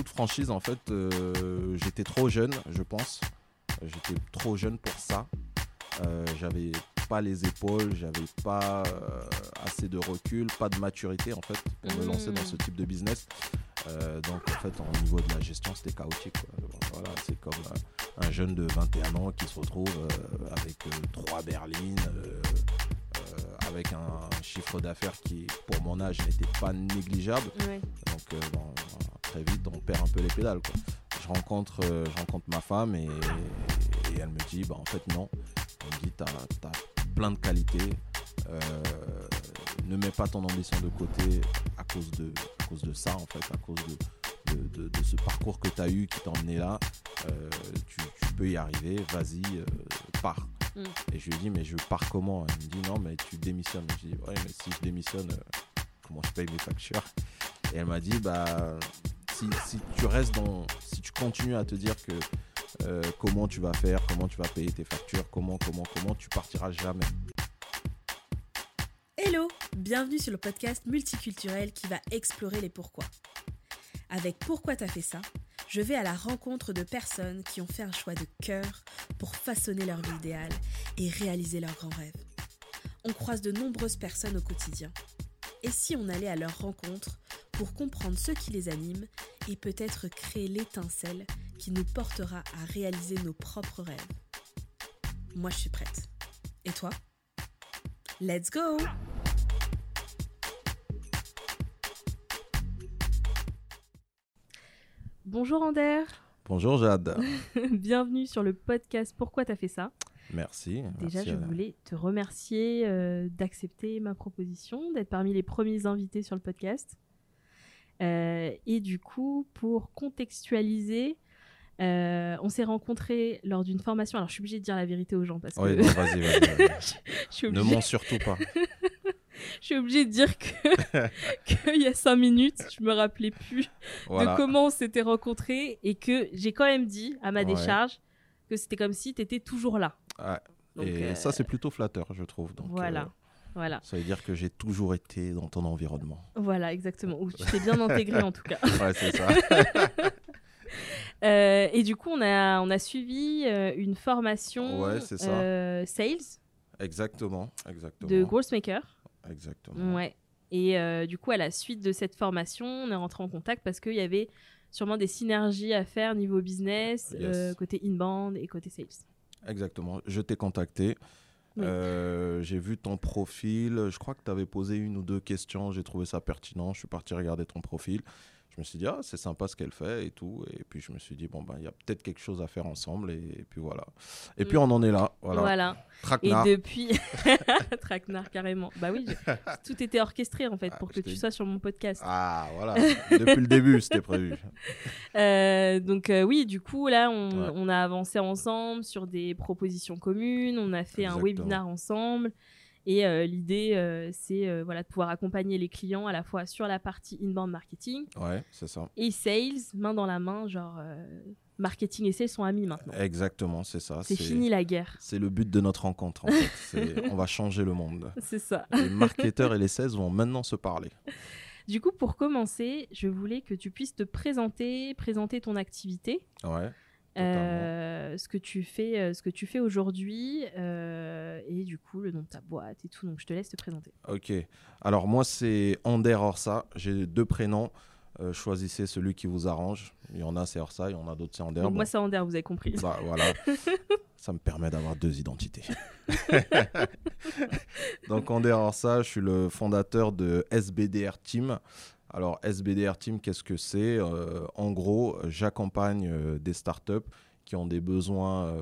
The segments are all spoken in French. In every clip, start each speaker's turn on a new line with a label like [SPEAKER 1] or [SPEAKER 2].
[SPEAKER 1] toute franchise, en fait, euh, j'étais trop jeune, je pense. J'étais trop jeune pour ça. Euh, j'avais pas les épaules, j'avais pas euh, assez de recul, pas de maturité en fait pour me lancer dans ce type de business. Donc en fait au niveau de la gestion c'était chaotique. Voilà, c'est comme un jeune de 21 ans qui se retrouve avec trois berlines, avec un chiffre d'affaires qui pour mon âge n'était pas négligeable. Donc euh, bon, très vite on perd un peu les pédales. Quoi. Je, rencontre, euh, je rencontre ma femme et, et elle me dit bah, en fait non. Elle me dit t'as as plein de qualités. euh, ne mets pas ton ambition de côté à cause de, à cause de ça en fait, à cause de, de, de- de ce parcours que tu as eu qui t'a emmené là. Euh, tu, tu peux y arriver, vas-y, pars.
[SPEAKER 2] Mm.
[SPEAKER 1] Et je lui dis mais je pars comment? Elle me dit non mais tu démissionnes. Je dis ouais mais si je démissionne, comment je paye mes factures? Et elle m'a dit bah si, tu restes dans, si tu continues à te dire que euh, comment tu vas faire, comment tu vas payer tes factures, comment, comment, comment, tu partiras jamais.
[SPEAKER 2] Hello, bienvenue sur le podcast multiculturel qui va explorer les pourquoi. Avec Pourquoi t'as fait ça, je vais à la rencontre de personnes qui ont fait un choix de cœur pour façonner leur vie idéale et réaliser leurs grands rêves. On croise de nombreuses personnes au quotidien. Et si on allait à leur rencontre pour comprendre ce qui les anime et peut-être créer l'étincelle qui nous portera à réaliser nos propres rêves Moi je suis prête. Et toi? Let's go Bonjour Ander,
[SPEAKER 1] Bonjour Jade.
[SPEAKER 2] bienvenue sur le podcast Pourquoi t'as fait ça?
[SPEAKER 1] Merci.
[SPEAKER 2] Déjà,
[SPEAKER 1] merci
[SPEAKER 2] je voulais te remercier euh, d'accepter ma proposition, d'être parmi les premiers invités sur le podcast. Euh, et du coup, pour contextualiser, euh, on s'est rencontrés lors d'une formation. Alors, je suis obligée de dire la vérité aux gens parce que
[SPEAKER 1] Oui, non, vas-y, vas-y, vas-y.
[SPEAKER 2] je, suis
[SPEAKER 1] ne mens surtout pas.
[SPEAKER 2] je suis obligée de dire que qu'il y a cinq minutes, je me rappelais plus
[SPEAKER 1] Voilà.
[SPEAKER 2] de comment on s'était rencontrés et que j'ai quand même dit à ma
[SPEAKER 1] Ouais.
[SPEAKER 2] décharge que c'était comme si tu étais toujours là.
[SPEAKER 1] Ouais.
[SPEAKER 2] Donc,
[SPEAKER 1] Et
[SPEAKER 2] euh,
[SPEAKER 1] ça, c'est plutôt flatteur, je trouve. Donc,
[SPEAKER 2] voilà.
[SPEAKER 1] euh,
[SPEAKER 2] Voilà,
[SPEAKER 1] ça veut dire que j'ai toujours été dans ton environnement.
[SPEAKER 2] voilà, exactement. Ou tu t'es bien intégré en tout cas.
[SPEAKER 1] Ouais, c'est ça.
[SPEAKER 2] Euh, et du coup, on a, on a suivi euh, une formation
[SPEAKER 1] Ouais, ça.
[SPEAKER 2] euh, sales
[SPEAKER 1] exactement. Exactement.
[SPEAKER 2] de Growthmaker.
[SPEAKER 1] Exactement.
[SPEAKER 2] Ouais. Et du coup, à la suite de cette formation, on est rentré en contact parce qu'il y avait sûrement des synergies à faire niveau business,
[SPEAKER 1] Yes.
[SPEAKER 2] côté inbound et côté sales.
[SPEAKER 1] Exactement. Je t'ai contacté. Euh, j'ai vu ton profil. Je crois que tu avais posé une ou deux questions. J'ai trouvé ça pertinent. Je suis parti regarder ton profil. Je me suis dit, ah, c'est sympa ce qu'elle fait et tout. Et puis, je me suis dit, bon, ben, il y a peut-être quelque chose à faire ensemble. Et, et puis, voilà. Et puis,
[SPEAKER 2] Mm.
[SPEAKER 1] on en est là. Voilà.
[SPEAKER 2] Voilà. Et
[SPEAKER 1] Traquenard.
[SPEAKER 2] depuis. Traquenard, carrément. Bah oui, tout était orchestré en fait
[SPEAKER 1] Ah,
[SPEAKER 2] pour que tu sois sur mon podcast.
[SPEAKER 1] Ah, voilà. Depuis le début, c'était prévu.
[SPEAKER 2] Euh, donc euh, oui, du coup là, on,
[SPEAKER 1] Ouais.
[SPEAKER 2] on a avancé ensemble sur des propositions communes, on a fait un webinar ensemble. Et euh, l'idée, euh, c'est euh, voilà, de pouvoir accompagner les clients à la fois sur la partie inbound marketing
[SPEAKER 1] Ouais, c'est ça.
[SPEAKER 2] et sales, main dans la main, genre marketing et sales sont amis maintenant.
[SPEAKER 1] Exactement, c'est ça.
[SPEAKER 2] C'est fini la guerre.
[SPEAKER 1] C'est le but de notre rencontre, en fait. On va changer le monde.
[SPEAKER 2] C'est ça.
[SPEAKER 1] Les marketeurs et les 16 vont maintenant se parler.
[SPEAKER 2] Du coup, pour commencer, je voulais que tu puisses te présenter, présenter ton activité.
[SPEAKER 1] Ouais.
[SPEAKER 2] Euh, ce que tu fais, euh, ce que tu fais aujourd'hui, euh, et du coup le nom de ta boîte et tout. Donc je te laisse te présenter.
[SPEAKER 1] Ok. Alors moi c'est Ander Orsa. J'ai deux prénoms. Euh, choisissez celui qui vous arrange. Il y en a c'est Orsa, il y en a d'autres c'est Ander.
[SPEAKER 2] Donc
[SPEAKER 1] Bon,
[SPEAKER 2] moi c'est Ander, vous avez compris.
[SPEAKER 1] bah, voilà. Ça me permet d'avoir deux identités. Donc Ander Orsa, je suis le fondateur de SBDR Team. Alors SBDR Team, qu'est-ce que c'est Euh, En gros, j'accompagne euh, des startups qui ont des besoins,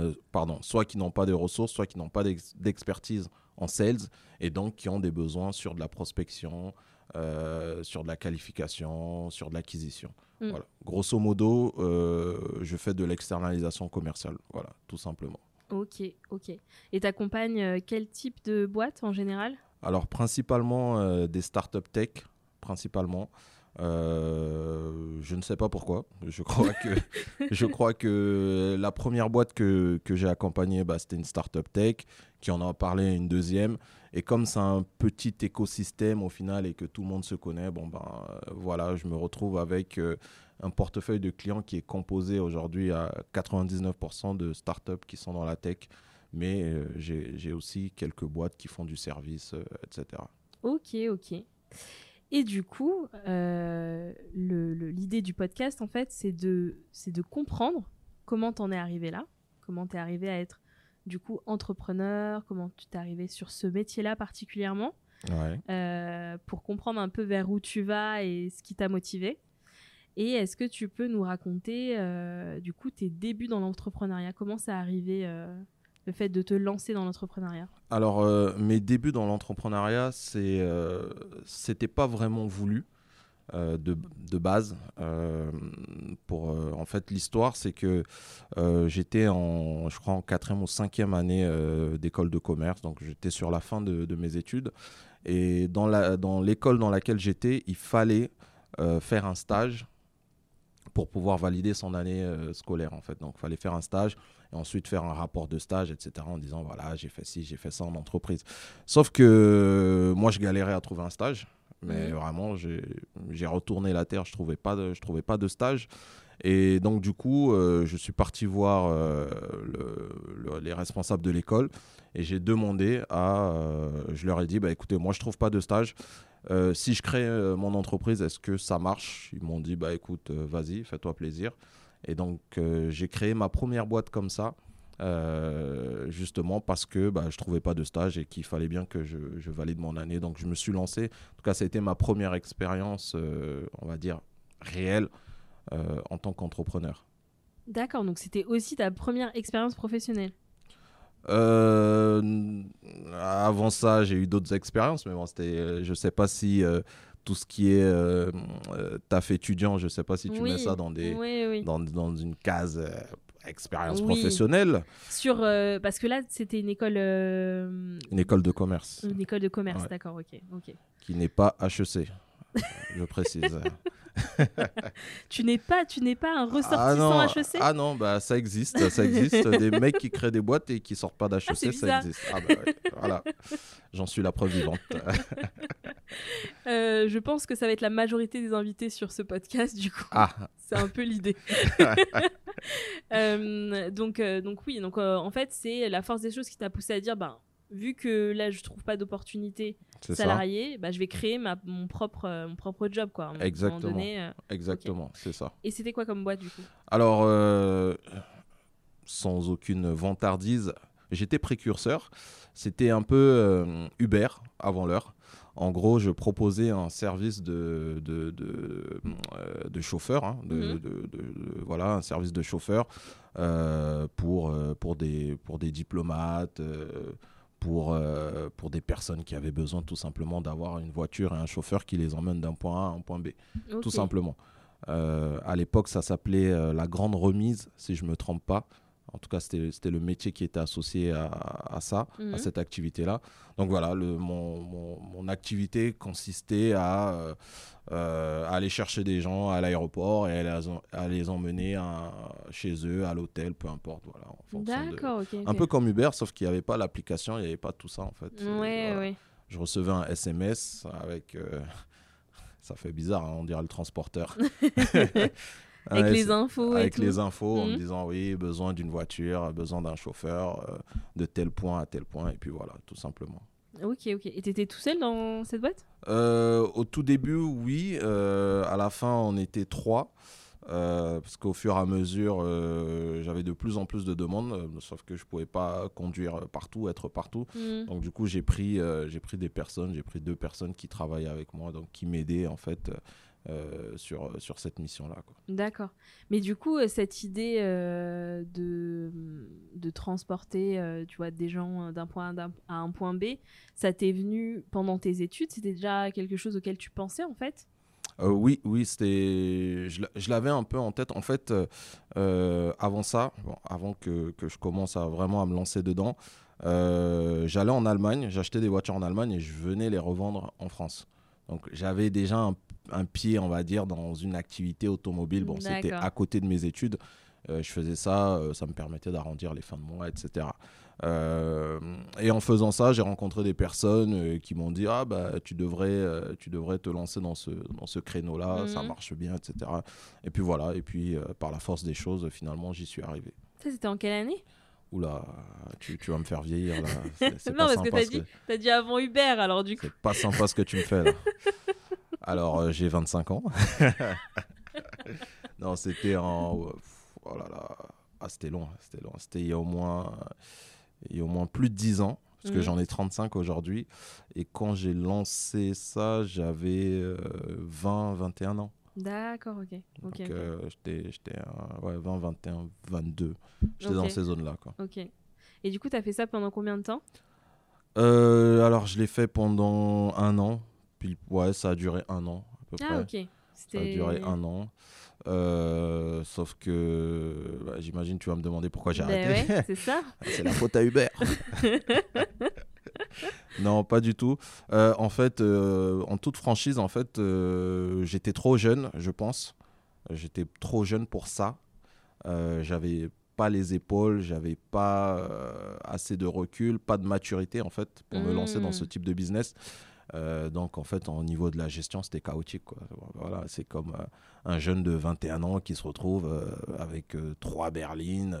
[SPEAKER 1] euh, pardon, soit qui n'ont pas de ressources, soit qui n'ont pas d'ex- d'expertise en sales, et donc qui ont des besoins sur de la prospection, sur de la qualification, sur de l'acquisition.
[SPEAKER 2] Mm.
[SPEAKER 1] Voilà. Grosso modo, je fais de l'externalisation commerciale. Voilà, tout simplement.
[SPEAKER 2] Ok, ok. Et t'accompagnes euh, quel type de boîte en général?
[SPEAKER 1] Alors, principalement euh, des startups tech, principalement. Euh, je ne sais pas pourquoi. Je crois que, je crois que la première boîte que, que j'ai accompagnée, bah, c'était une startup tech, qui en a parlé une deuxième. Et comme c'est un petit écosystème au final et que tout le monde se connaît, bon ben voilà, je me retrouve avec euh, un portefeuille de clients qui est composé aujourd'hui à 99% de startups qui sont dans la tech. Mais euh, j'ai aussi quelques boîtes qui font du service, etc.
[SPEAKER 2] Ok, ok. Et du coup, euh, l'idée du podcast, en fait, c'est de, de comprendre comment t'en es arrivé là, comment t'es arrivé à être, du coup, entrepreneur, comment tu t'es arrivé sur ce métier-là particulièrement, euh, pour comprendre un peu vers où tu vas et ce qui t'a motivé. Et est-ce que tu peux nous raconter, euh, du coup, tes débuts dans l'entrepreneuriat? Comment ça arrivé le fait de te lancer dans l'entrepreneuriat
[SPEAKER 1] Alors, euh, mes débuts dans l'entrepreneuriat, c'est, euh, pas vraiment voulu. Euh, de, de, base. pour, en fait, l'histoire, c'est que j'étais en, je crois, en quatrième ou cinquième année d'école de commerce, donc j'étais sur la fin de, mes études. Et dans l'école dans laquelle j'étais, il fallait faire un stage pour pouvoir valider son année scolaire, en fait. Donc, il fallait faire un stage et ensuite faire un rapport de stage, etc. en disant voilà, j'ai fait ci, j'ai fait ça en entreprise. Sauf que moi, je galérais à trouver un stage. Mais mhm. vraiment, j'ai retourné la terre, je ne trouvais, pas de, je trouvais pas de stage. Et donc, du coup, euh, je suis parti voir euh, les responsables de l'école et j'ai demandé à. Euh, je leur ai dit bah, écoutez, moi, je ne trouve pas de stage. si je crée mon entreprise, est-ce que ça marche? Ils m'ont dit bah, écoute, vas-y, fais-toi plaisir. Et donc, euh, j'ai créé ma première boîte comme ça, euh, justement parce que bah, je ne trouvais pas de stage et qu'il fallait bien que je, valide mon année. Donc, je me suis lancé. En tout cas, ça a été ma première expérience, euh, on va dire, réelle en tant qu'entrepreneur.
[SPEAKER 2] D'accord, donc c'était aussi ta première expérience professionnelle?
[SPEAKER 1] Avant ça, j'ai eu d'autres expériences, mais bon, c'était, je sais pas si tout ce qui est euh, euh, taf étudiant, je ne sais pas si tu mets ça dans, des, Dans, dans, une case euh, expérience professionnelle.
[SPEAKER 2] Sur, parce que là, c'était une école...
[SPEAKER 1] Une école de commerce.
[SPEAKER 2] Une école de commerce, d'accord, ok. ok.
[SPEAKER 1] Qui n'est pas HEC, je précise.
[SPEAKER 2] tu n'es pas, tu n'es pas un ressortissant
[SPEAKER 1] ah
[SPEAKER 2] HEC
[SPEAKER 1] Ah non, bah ça existe, ça existe. des mecs qui créent des boîtes et qui sortent pas d'HEC, ah, ça existe. Ah bah voilà, j'en suis la preuve vivante.
[SPEAKER 2] Euh, je pense que ça va être la majorité des invités sur ce podcast, du coup.
[SPEAKER 1] Ah.
[SPEAKER 2] C'est un peu l'idée. Euh, donc, euh, donc oui, donc en fait, c'est la force des choses qui t'a poussé à dire, ben, vu que là je trouve pas d'opportunité salariée, bah, je vais créer ma, mon, propre, euh, mon propre job. Quoi,
[SPEAKER 1] Exactement. Euh, Exactement, c'est ça.
[SPEAKER 2] Et c'était quoi comme boîte du coup?
[SPEAKER 1] Alors, euh, sans aucune vantardise, j'étais précurseur. C'était un peu Uber avant l'heure. En gros, je proposais un service de, de, de, de chauffeur, hein, mhm. de, voilà, un service de chauffeur pour, pour, des, pour des diplomates pour, euh, pour des personnes qui avaient besoin tout simplement d'avoir une voiture et un chauffeur qui les emmène d'un point A à un point B. Tout simplement. Euh, à l'époque, ça s'appelait euh, la grande remise, si je ne me trompe pas. En tout cas, c'était le métier qui était associé à, à ça, à mhm. cette activité-là. Donc voilà, le, mon, mon, mon, activité consistait à, euh, aller chercher des gens à l'aéroport et à, les emmener chez eux, à l'hôtel, peu importe.
[SPEAKER 2] Voilà, D'accord, ok.
[SPEAKER 1] Un peu comme Uber, sauf qu'il n'y avait pas l'application, il n'y avait pas tout ça en fait.
[SPEAKER 2] Ouais,
[SPEAKER 1] ouais. Je recevais un SMS avec. Euh, ça fait bizarre, hein, on dirait le transporteur.
[SPEAKER 2] Avec les infos.
[SPEAKER 1] Avec les infos, en me mhm. disant oui, besoin d'une voiture, besoin d'un chauffeur, euh, de tel point à tel point, et puis voilà, tout simplement.
[SPEAKER 2] Ok, ok. Et tu étais tout seul dans cette boîte?
[SPEAKER 1] Euh, Au tout début, oui. Euh, à la fin, on était trois. parce qu'au fur et à mesure, j'avais de plus en plus de demandes, sauf que je ne pouvais pas conduire partout, être partout. Mhm. Donc du coup, j'ai pris, j'ai pris des personnes, j'ai pris deux personnes qui travaillaient avec moi, donc qui m'aidaient en fait euh, sur, sur cette mission-là.
[SPEAKER 2] D'accord. Mais du coup, euh, cette idée euh, de, de transporter tu vois, des gens d'un point A à un point B, ça t'est venu pendant tes études? C'était déjà quelque chose auquel tu pensais en fait?
[SPEAKER 1] Oui, oui, c'était. Je, l'avais un peu en tête. En fait, avant ça, avant que, que, je commence à vraiment à me lancer dedans, j'allais en Allemagne, j'achetais des voitures en Allemagne et je venais les revendre en France. Donc j'avais déjà un, un pied, on va dire, dans une activité automobile. Bon, c'était à côté de mes études. Euh, je faisais ça, euh, ça me permettait d'arrondir les fins de mois, etc. Euh, et en faisant ça, j'ai rencontré des personnes qui m'ont dit ah bah tu devrais tu devrais te lancer dans ce dans ce créneau là, ça
[SPEAKER 2] Mhm.
[SPEAKER 1] marche bien, etc. Et puis voilà, et puis par la force des choses, finalement j'y suis arrivé.
[SPEAKER 2] Ça, c'était en quelle année?
[SPEAKER 1] Oula, tu, tu vas me faire vieillir là. C'est- c'est
[SPEAKER 2] Non,
[SPEAKER 1] pas
[SPEAKER 2] parce que t'as dit, avant Hubert, alors du coup.
[SPEAKER 1] C'est pas sympa ce que tu me fais là. Alors, euh, j'ai 25 ans. non, c'était en. Oh là là. Ah, c'était long. C'était long. C'était il y a au moins. Il y a au moins plus de 10 ans. Parce que
[SPEAKER 2] Mhm.
[SPEAKER 1] j'en ai 35 aujourd'hui. Et quand j'ai lancé ça, j'avais euh, 20, 21 ans.
[SPEAKER 2] D'accord, ok.
[SPEAKER 1] Donc,
[SPEAKER 2] ok.
[SPEAKER 1] euh, j'étais, ouais, 20, 21, 22. J'étais dans ces zones-là. Quoi.
[SPEAKER 2] ok. Et du coup, t'as fait ça pendant combien de temps?
[SPEAKER 1] Euh, alors, je l'ai fait pendant un an. Puis, ouais, ça a duré un an à peu
[SPEAKER 2] Ah,
[SPEAKER 1] près.
[SPEAKER 2] ok.
[SPEAKER 1] Ça a duré un an. Euh, sauf que bah, j'imagine tu vas me demander pourquoi j'ai
[SPEAKER 2] Ben
[SPEAKER 1] arrêté.
[SPEAKER 2] ouais, c'est ça.
[SPEAKER 1] C'est la faute à Hubert. non, pas du tout. Euh, en fait, euh, en toute franchise, en fait, euh, j'étais trop jeune, je pense. J'étais trop jeune pour ça. J'avais pas les épaules, j'avais pas assez de recul, pas de maturité en fait pour me lancer dans ce type de business. Euh, donc en fait, au niveau de la gestion, c'était chaotique. Quoi. Voilà, c'est comme euh, un jeune de 21 ans qui se retrouve euh, avec trois berlines,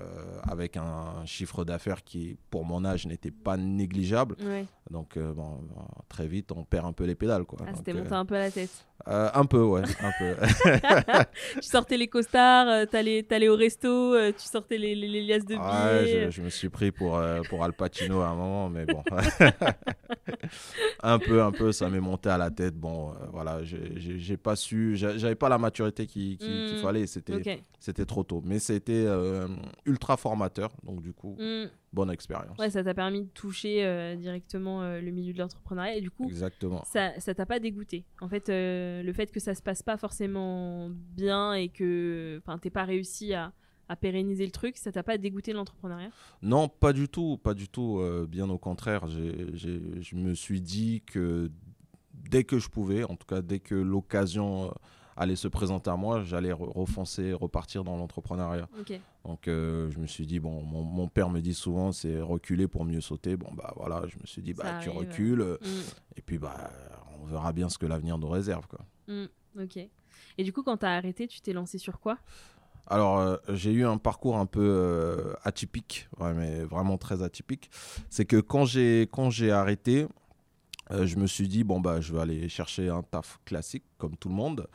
[SPEAKER 1] euh, avec un chiffre d'affaires qui, pour mon âge, n'était pas négligeable.
[SPEAKER 2] Ouais.
[SPEAKER 1] Donc euh, bon, très vite, on perd un peu les pédales. Quoi.
[SPEAKER 2] Ah, c'était
[SPEAKER 1] euh,
[SPEAKER 2] monté un peu à la tête.
[SPEAKER 1] Euh, un peu, ouais, un peu.
[SPEAKER 2] tu sortais les costards, euh, t'allais, t'allais au resto, euh, tu sortais les, les, les liasses de
[SPEAKER 1] Ouais,
[SPEAKER 2] billets.
[SPEAKER 1] je, je me suis pris pour, euh, pour Al Pacino à un moment, mais bon. un peu, un peu, ça m'est monté à la tête. Bon, euh, voilà, j'ai- pas su, j'a- j'avais pas la maturité qu'il qui, qu'il
[SPEAKER 2] Mm.
[SPEAKER 1] fallait, c'était trop tôt. Mais c'était ultra formateur, donc du coup,
[SPEAKER 2] Mm.
[SPEAKER 1] Bonne expérience.
[SPEAKER 2] Ouais, ça t'a permis de toucher euh, directement euh, le milieu de l'entrepreneuriat. Et du coup,
[SPEAKER 1] Exactement.
[SPEAKER 2] ça ça t'a pas dégoûté. En fait, euh, le fait que ça se passe pas forcément bien et que enfin, t'aies pas réussi à, à pérenniser le truc, ça t'a pas dégoûté de l'entrepreneuriat?
[SPEAKER 1] Non, pas du tout, pas du tout. bien au contraire, j'ai- j'ai- je me suis dit que dès que je pouvais, en tout cas dès que l'occasion allait se présenter à moi, j'allais re- refoncer, repartir dans l'entrepreneuriat. Donc euh, je me suis dit, bon, mon, mon père me dit souvent, c'est reculer pour mieux sauter. Bon, bah voilà, je me suis dit,
[SPEAKER 2] Ça
[SPEAKER 1] bah tu
[SPEAKER 2] arrive.
[SPEAKER 1] recules,
[SPEAKER 2] Mm.
[SPEAKER 1] et puis bah on verra bien ce que l'avenir nous réserve. Quoi.
[SPEAKER 2] Mm. Ok. Et du coup, quand t'as arrêté, tu t'es lancé sur quoi?
[SPEAKER 1] Alors, euh, j'ai eu un parcours un peu euh, atypique, ouais, mais vraiment très atypique. C'est que quand j'ai quand j'ai arrêté, euh, je me suis dit bon bah je vais aller chercher un taf classique comme tout le monde.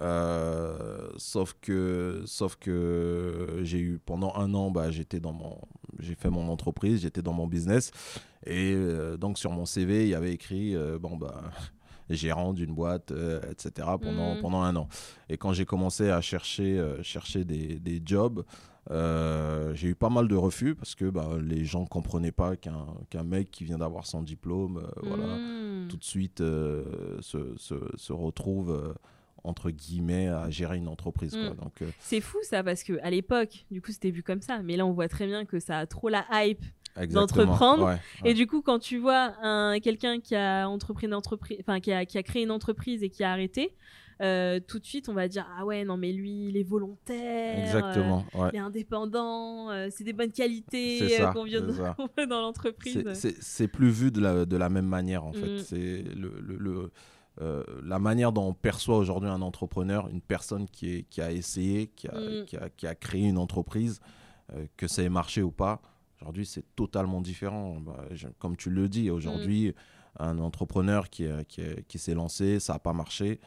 [SPEAKER 1] Euh, sauf que sauf que j'ai eu pendant un an bah j'étais dans mon j'ai fait mon entreprise, j'étais dans mon business et euh, donc sur mon CV il y avait écrit bon bah gérant d'une boîte, etc. pendant,
[SPEAKER 2] Mhm.
[SPEAKER 1] pendant un an. Et quand j'ai commencé à chercher, chercher des, des jobs, euh, j'ai eu pas mal de refus parce que bah, les gens comprenaient pas qu'un mec qui vient d'avoir son diplôme, euh, voilà,
[SPEAKER 2] Mm.
[SPEAKER 1] tout de suite euh, se, se, se retrouve entre guillemets à gérer une entreprise. quoi.
[SPEAKER 2] Mm.
[SPEAKER 1] Donc, euh,
[SPEAKER 2] C'est fou ça parce que à l'époque, du coup, c'était vu comme ça. Mais là, on voit très bien que ça a trop la hype. D'entreprendre.
[SPEAKER 1] Ouais,
[SPEAKER 2] Et du coup, quand tu vois un quelqu'un qui a entrepris une entreprise, enfin qui a, qui a créé une entreprise et qui a arrêté, euh, tout de suite, on va dire ah ouais non mais lui, il est volontaire.
[SPEAKER 1] Exactement. ouais.
[SPEAKER 2] euh, il est indépendant, euh, c'est des bonnes qualités
[SPEAKER 1] ça,
[SPEAKER 2] qu'on vient voit dans l'entreprise.
[SPEAKER 1] C'est- C'est c'est plus vu de la, de la même manière en fait.
[SPEAKER 2] Mm.
[SPEAKER 1] C'est le, le- le, euh, la manière dont on perçoit aujourd'hui un entrepreneur, une personne qui, est, qui a essayé, qui a,
[SPEAKER 2] Mm.
[SPEAKER 1] qui a, qui a créé une entreprise, euh, que ça ait marché ou pas. Aujourd'hui, c'est totalement différent. Bah, je- comme tu le dis, aujourd'hui, un entrepreneur qui s'est lancé, ça n'a pas marché.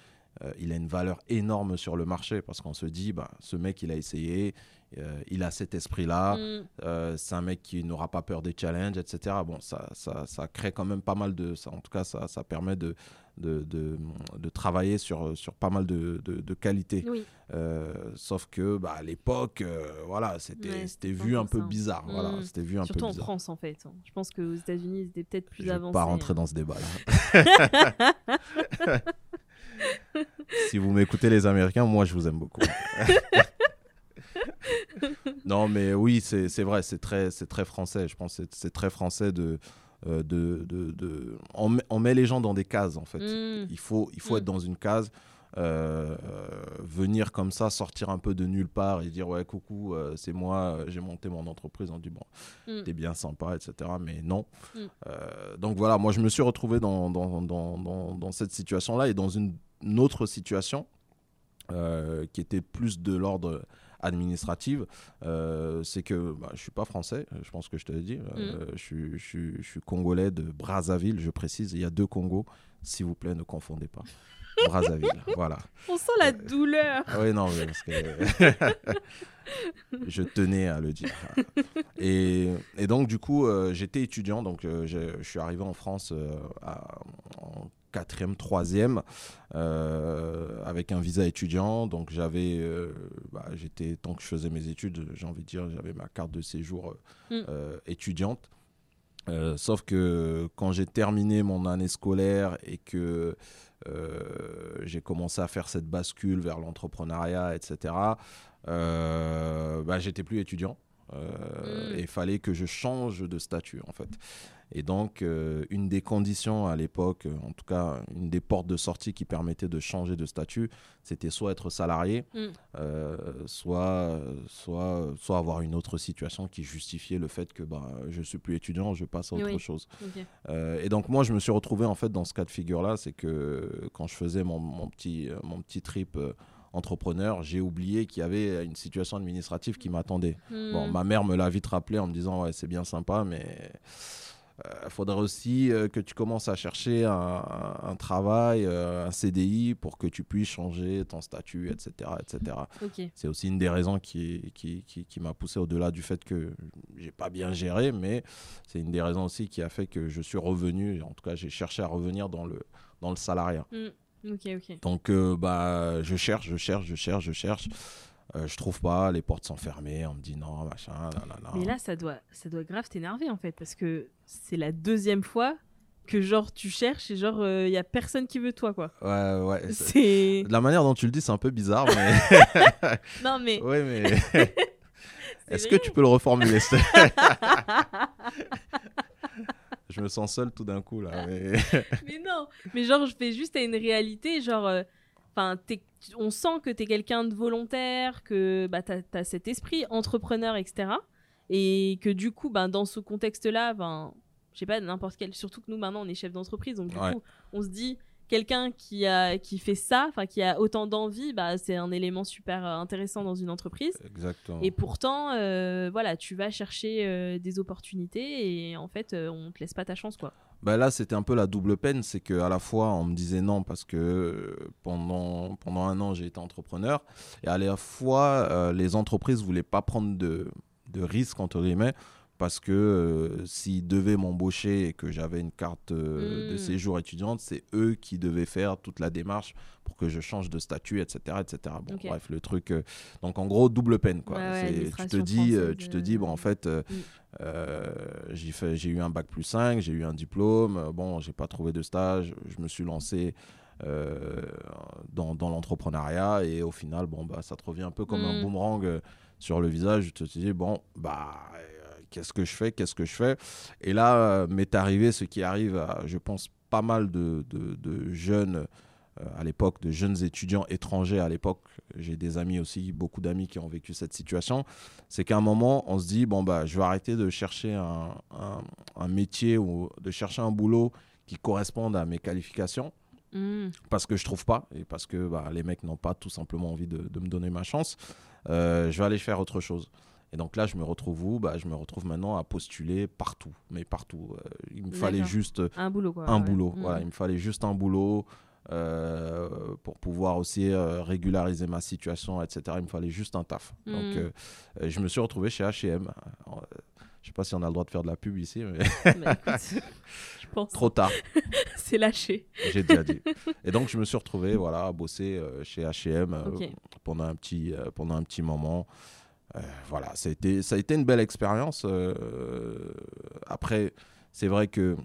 [SPEAKER 1] euh, il a une valeur énorme sur le marché parce qu'on se dit, bah, ce mec, il a essayé, euh, il a cet esprit-là,
[SPEAKER 2] Mm.
[SPEAKER 1] euh, c'est un mec qui n'aura pas peur des challenges, etc. Bon, ça, ça, ça crée quand même pas mal de... Ça, en tout cas, ça, ça permet de, de, de, de travailler sur, sur pas mal de, de, qualités.
[SPEAKER 2] Oui.
[SPEAKER 1] Euh, sauf que bah, à l'époque, voilà, c'était
[SPEAKER 2] Ouais,
[SPEAKER 1] c'était
[SPEAKER 2] c'était
[SPEAKER 1] vu un peu bizarre. Voilà,
[SPEAKER 2] Mm.
[SPEAKER 1] c'était vu un
[SPEAKER 2] Surtout
[SPEAKER 1] peu
[SPEAKER 2] en
[SPEAKER 1] bizarre.
[SPEAKER 2] France en fait. Je pense qu'aux États-Unis, ils étaient peut-être plus
[SPEAKER 1] Je vais
[SPEAKER 2] avancés.
[SPEAKER 1] pas rentrer dans ce débat-là. si vous m'écoutez les Américains, moi je vous aime beaucoup. non mais oui, c'est vrai, c'est très, très français. Je pense que c'est- très français de, de, de, de- on, met, on met les gens dans des cases en fait.
[SPEAKER 2] Mm.
[SPEAKER 1] Il faut, il faut
[SPEAKER 2] Mm.
[SPEAKER 1] être dans une case. euh, euh, venir comme ça, sortir un peu de nulle part et dire ouais coucou euh, c'est moi, euh, j'ai monté mon entreprise, on dit bon
[SPEAKER 2] Mm.
[SPEAKER 1] t'es bien sympa etc mais non.
[SPEAKER 2] Mm.
[SPEAKER 1] Euh, donc voilà moi je me suis retrouvé dans, dans, dans, dans, cette situation là et dans une, une autre situation euh, qui était plus de l'ordre administratif, euh, c'est que bah, je suis pas français, je pense que je te l'ai dit, euh, je, suis, je, suis, je suis congolais de Brazzaville, je précise, il y a deux Congos, s'il vous plaît, ne confondez pas. Brazzaville, voilà.
[SPEAKER 2] On sent la douleur.
[SPEAKER 1] Ah oui, non, mais parce que je tenais à le dire. Et, et donc, du coup, euh, j'étais étudiant, donc euh, je, suis arrivé en France euh, à- en quatrième, troisième, euh, avec un visa étudiant. Donc, j'avais, euh, bah, j'étais, tant que je faisais mes études, j'ai envie de dire, j'avais ma carte de séjour euh,
[SPEAKER 2] Mm.
[SPEAKER 1] étudiante. Sauf que quand j'ai terminé mon année scolaire et que j'ai commencé à faire cette bascule vers l'entrepreneuriat, etc., bah, j'étais plus étudiant. Euh,
[SPEAKER 2] Mm.
[SPEAKER 1] Et il fallait que je change de statut, en fait. Et donc, euh, une des conditions à l'époque, euh, en tout cas, une des portes de sortie qui permettait de changer de statut, c'était soit être salarié,
[SPEAKER 2] Mm.
[SPEAKER 1] euh, soit, soit, soit avoir une autre situation qui justifiait le fait que bah, je suis plus étudiant, je passe à autre
[SPEAKER 2] Oui.
[SPEAKER 1] chose. Euh, et donc moi, je me suis retrouvé en fait dans ce cas de figure-là, c'est que quand je faisais mon, mon petit, mon petit trip entrepreneur, j'ai oublié qu'il y avait une situation administrative qui m'attendait. Bon,
[SPEAKER 2] Mm.
[SPEAKER 1] ma mère me l'a vite rappelé en me disant ouais, c'est bien sympa, mais il faudrait aussi euh, que tu commences à chercher un, un- un travail, euh, un CDI pour que tu puisses changer ton statut, etc., etc. C'est aussi une des raisons qui, qui, qui, qui m'a poussé au-delà du fait que j'ai pas bien géré, mais c'est une des raisons aussi qui a fait que je suis revenu, en tout cas j'ai cherché à revenir dans le, dans le salariat.
[SPEAKER 2] Mm. Ok, ok.
[SPEAKER 1] Donc euh, bah, je cherche, je cherche, je cherche, je cherche. Euh, je trouve pas, les portes sont fermées, on me dit non, machin, nanana.
[SPEAKER 2] Mais là, ça doit, ça doit grave t'énerver en fait, parce que c'est la deuxième fois que genre tu cherches et genre il y a personne qui veut toi quoi.
[SPEAKER 1] Ouais, ouais. c'est- la manière dont tu le dis, c'est un peu bizarre, mais.
[SPEAKER 2] Non mais.
[SPEAKER 1] ouais, mais. Est-ce que tu peux le reformuler Je me sens seul tout d'un coup là. mais-
[SPEAKER 2] mais non. Mais genre je fais juste à une réalité, genre. euh, Enfin, t'es- on sent que t'es quelqu'un de volontaire, que bah, t'as as cet esprit entrepreneur, etc. Et que du coup, ben, dans ce contexte-là, ben, je sais pas, n'importe quel. Surtout que nous, maintenant, on est chef d'entreprise. Donc, du
[SPEAKER 1] Ouais.
[SPEAKER 2] coup, on se dit, quelqu'un qui, a, qui fait ça, enfin, qui a autant d'envie, bah, c'est un élément super euh, intéressant dans une entreprise.
[SPEAKER 1] Exactement.
[SPEAKER 2] Et pourtant, euh, voilà, tu vas chercher euh, des opportunités et en fait, euh, on te laisse pas ta chance, quoi.
[SPEAKER 1] Bah là, c'était un peu la double peine, c'est que à la fois on me disait non parce que pendant pendant un an j'ai été entrepreneur et à la fois les entreprises voulaient pas prendre de de risques entre guillemets parce que euh, s'ils devaient m'embaucher et que j'avais une carte euh, de
[SPEAKER 2] Mm.
[SPEAKER 1] séjour étudiante, c'est eux qui devaient faire toute la démarche pour que je change de statut, etc., etc. Bon, bref, le truc. euh, donc en gros, double peine quoi.
[SPEAKER 2] Ouais, ouais,
[SPEAKER 1] C'est- tu te dis, euh, tu te dis, bon en
[SPEAKER 2] euh,
[SPEAKER 1] fait. euh, euh, j'ai fait j'ai eu un bac plus 5 j'ai eu un diplôme euh, bon j'ai pas trouvé de stage je me suis lancé euh, dans, dans l'entrepreneuriat et au final bon bah ça te revient un peu comme un
[SPEAKER 2] Mm.
[SPEAKER 1] boomerang euh, sur le visage tu te dis bon bah euh, qu'est-ce que je fais qu'est-ce que je fais et là euh, m'est arrivé ce qui arrive à je pense pas mal de, de- de jeunes euh, à l'époque de jeunes étudiants étrangers à l'époque j'ai des amis aussi beaucoup d'amis qui ont vécu cette situation c'est qu'à un moment, on se dit, bon, bah, je vais arrêter de chercher un, un- un métier ou de chercher un boulot qui corresponde à mes qualifications
[SPEAKER 2] Mm.
[SPEAKER 1] parce que je trouve pas et parce que bah, les mecs n'ont pas tout simplement envie de, de me donner ma chance. Euh, je vais aller faire autre chose. Et donc là, je me retrouve où? Bah, Je me retrouve maintenant à postuler partout, mais partout. Euh, il me fallait juste
[SPEAKER 2] Un boulot, quoi.
[SPEAKER 1] un
[SPEAKER 2] ouais.
[SPEAKER 1] boulot.
[SPEAKER 2] Mm.
[SPEAKER 1] Voilà, il me fallait juste un boulot euh, pour pouvoir aussi euh, régulariser ma situation, etc. Il me fallait juste un taf.
[SPEAKER 2] Mm.
[SPEAKER 1] Donc, euh, je me suis retrouvé chez H&M. Je sais pas si on a le droit de faire de la pub ici, mais
[SPEAKER 2] écoute, je pense.
[SPEAKER 1] trop tard,
[SPEAKER 2] C'est lâché.
[SPEAKER 1] j'ai déjà dit. Et donc, je me suis retrouvé voilà, à bosser chez H&M pendant, un petit, pendant un petit moment. Euh, voilà, ça a, été, ça a été une belle expérience. euh, après, c'est vrai que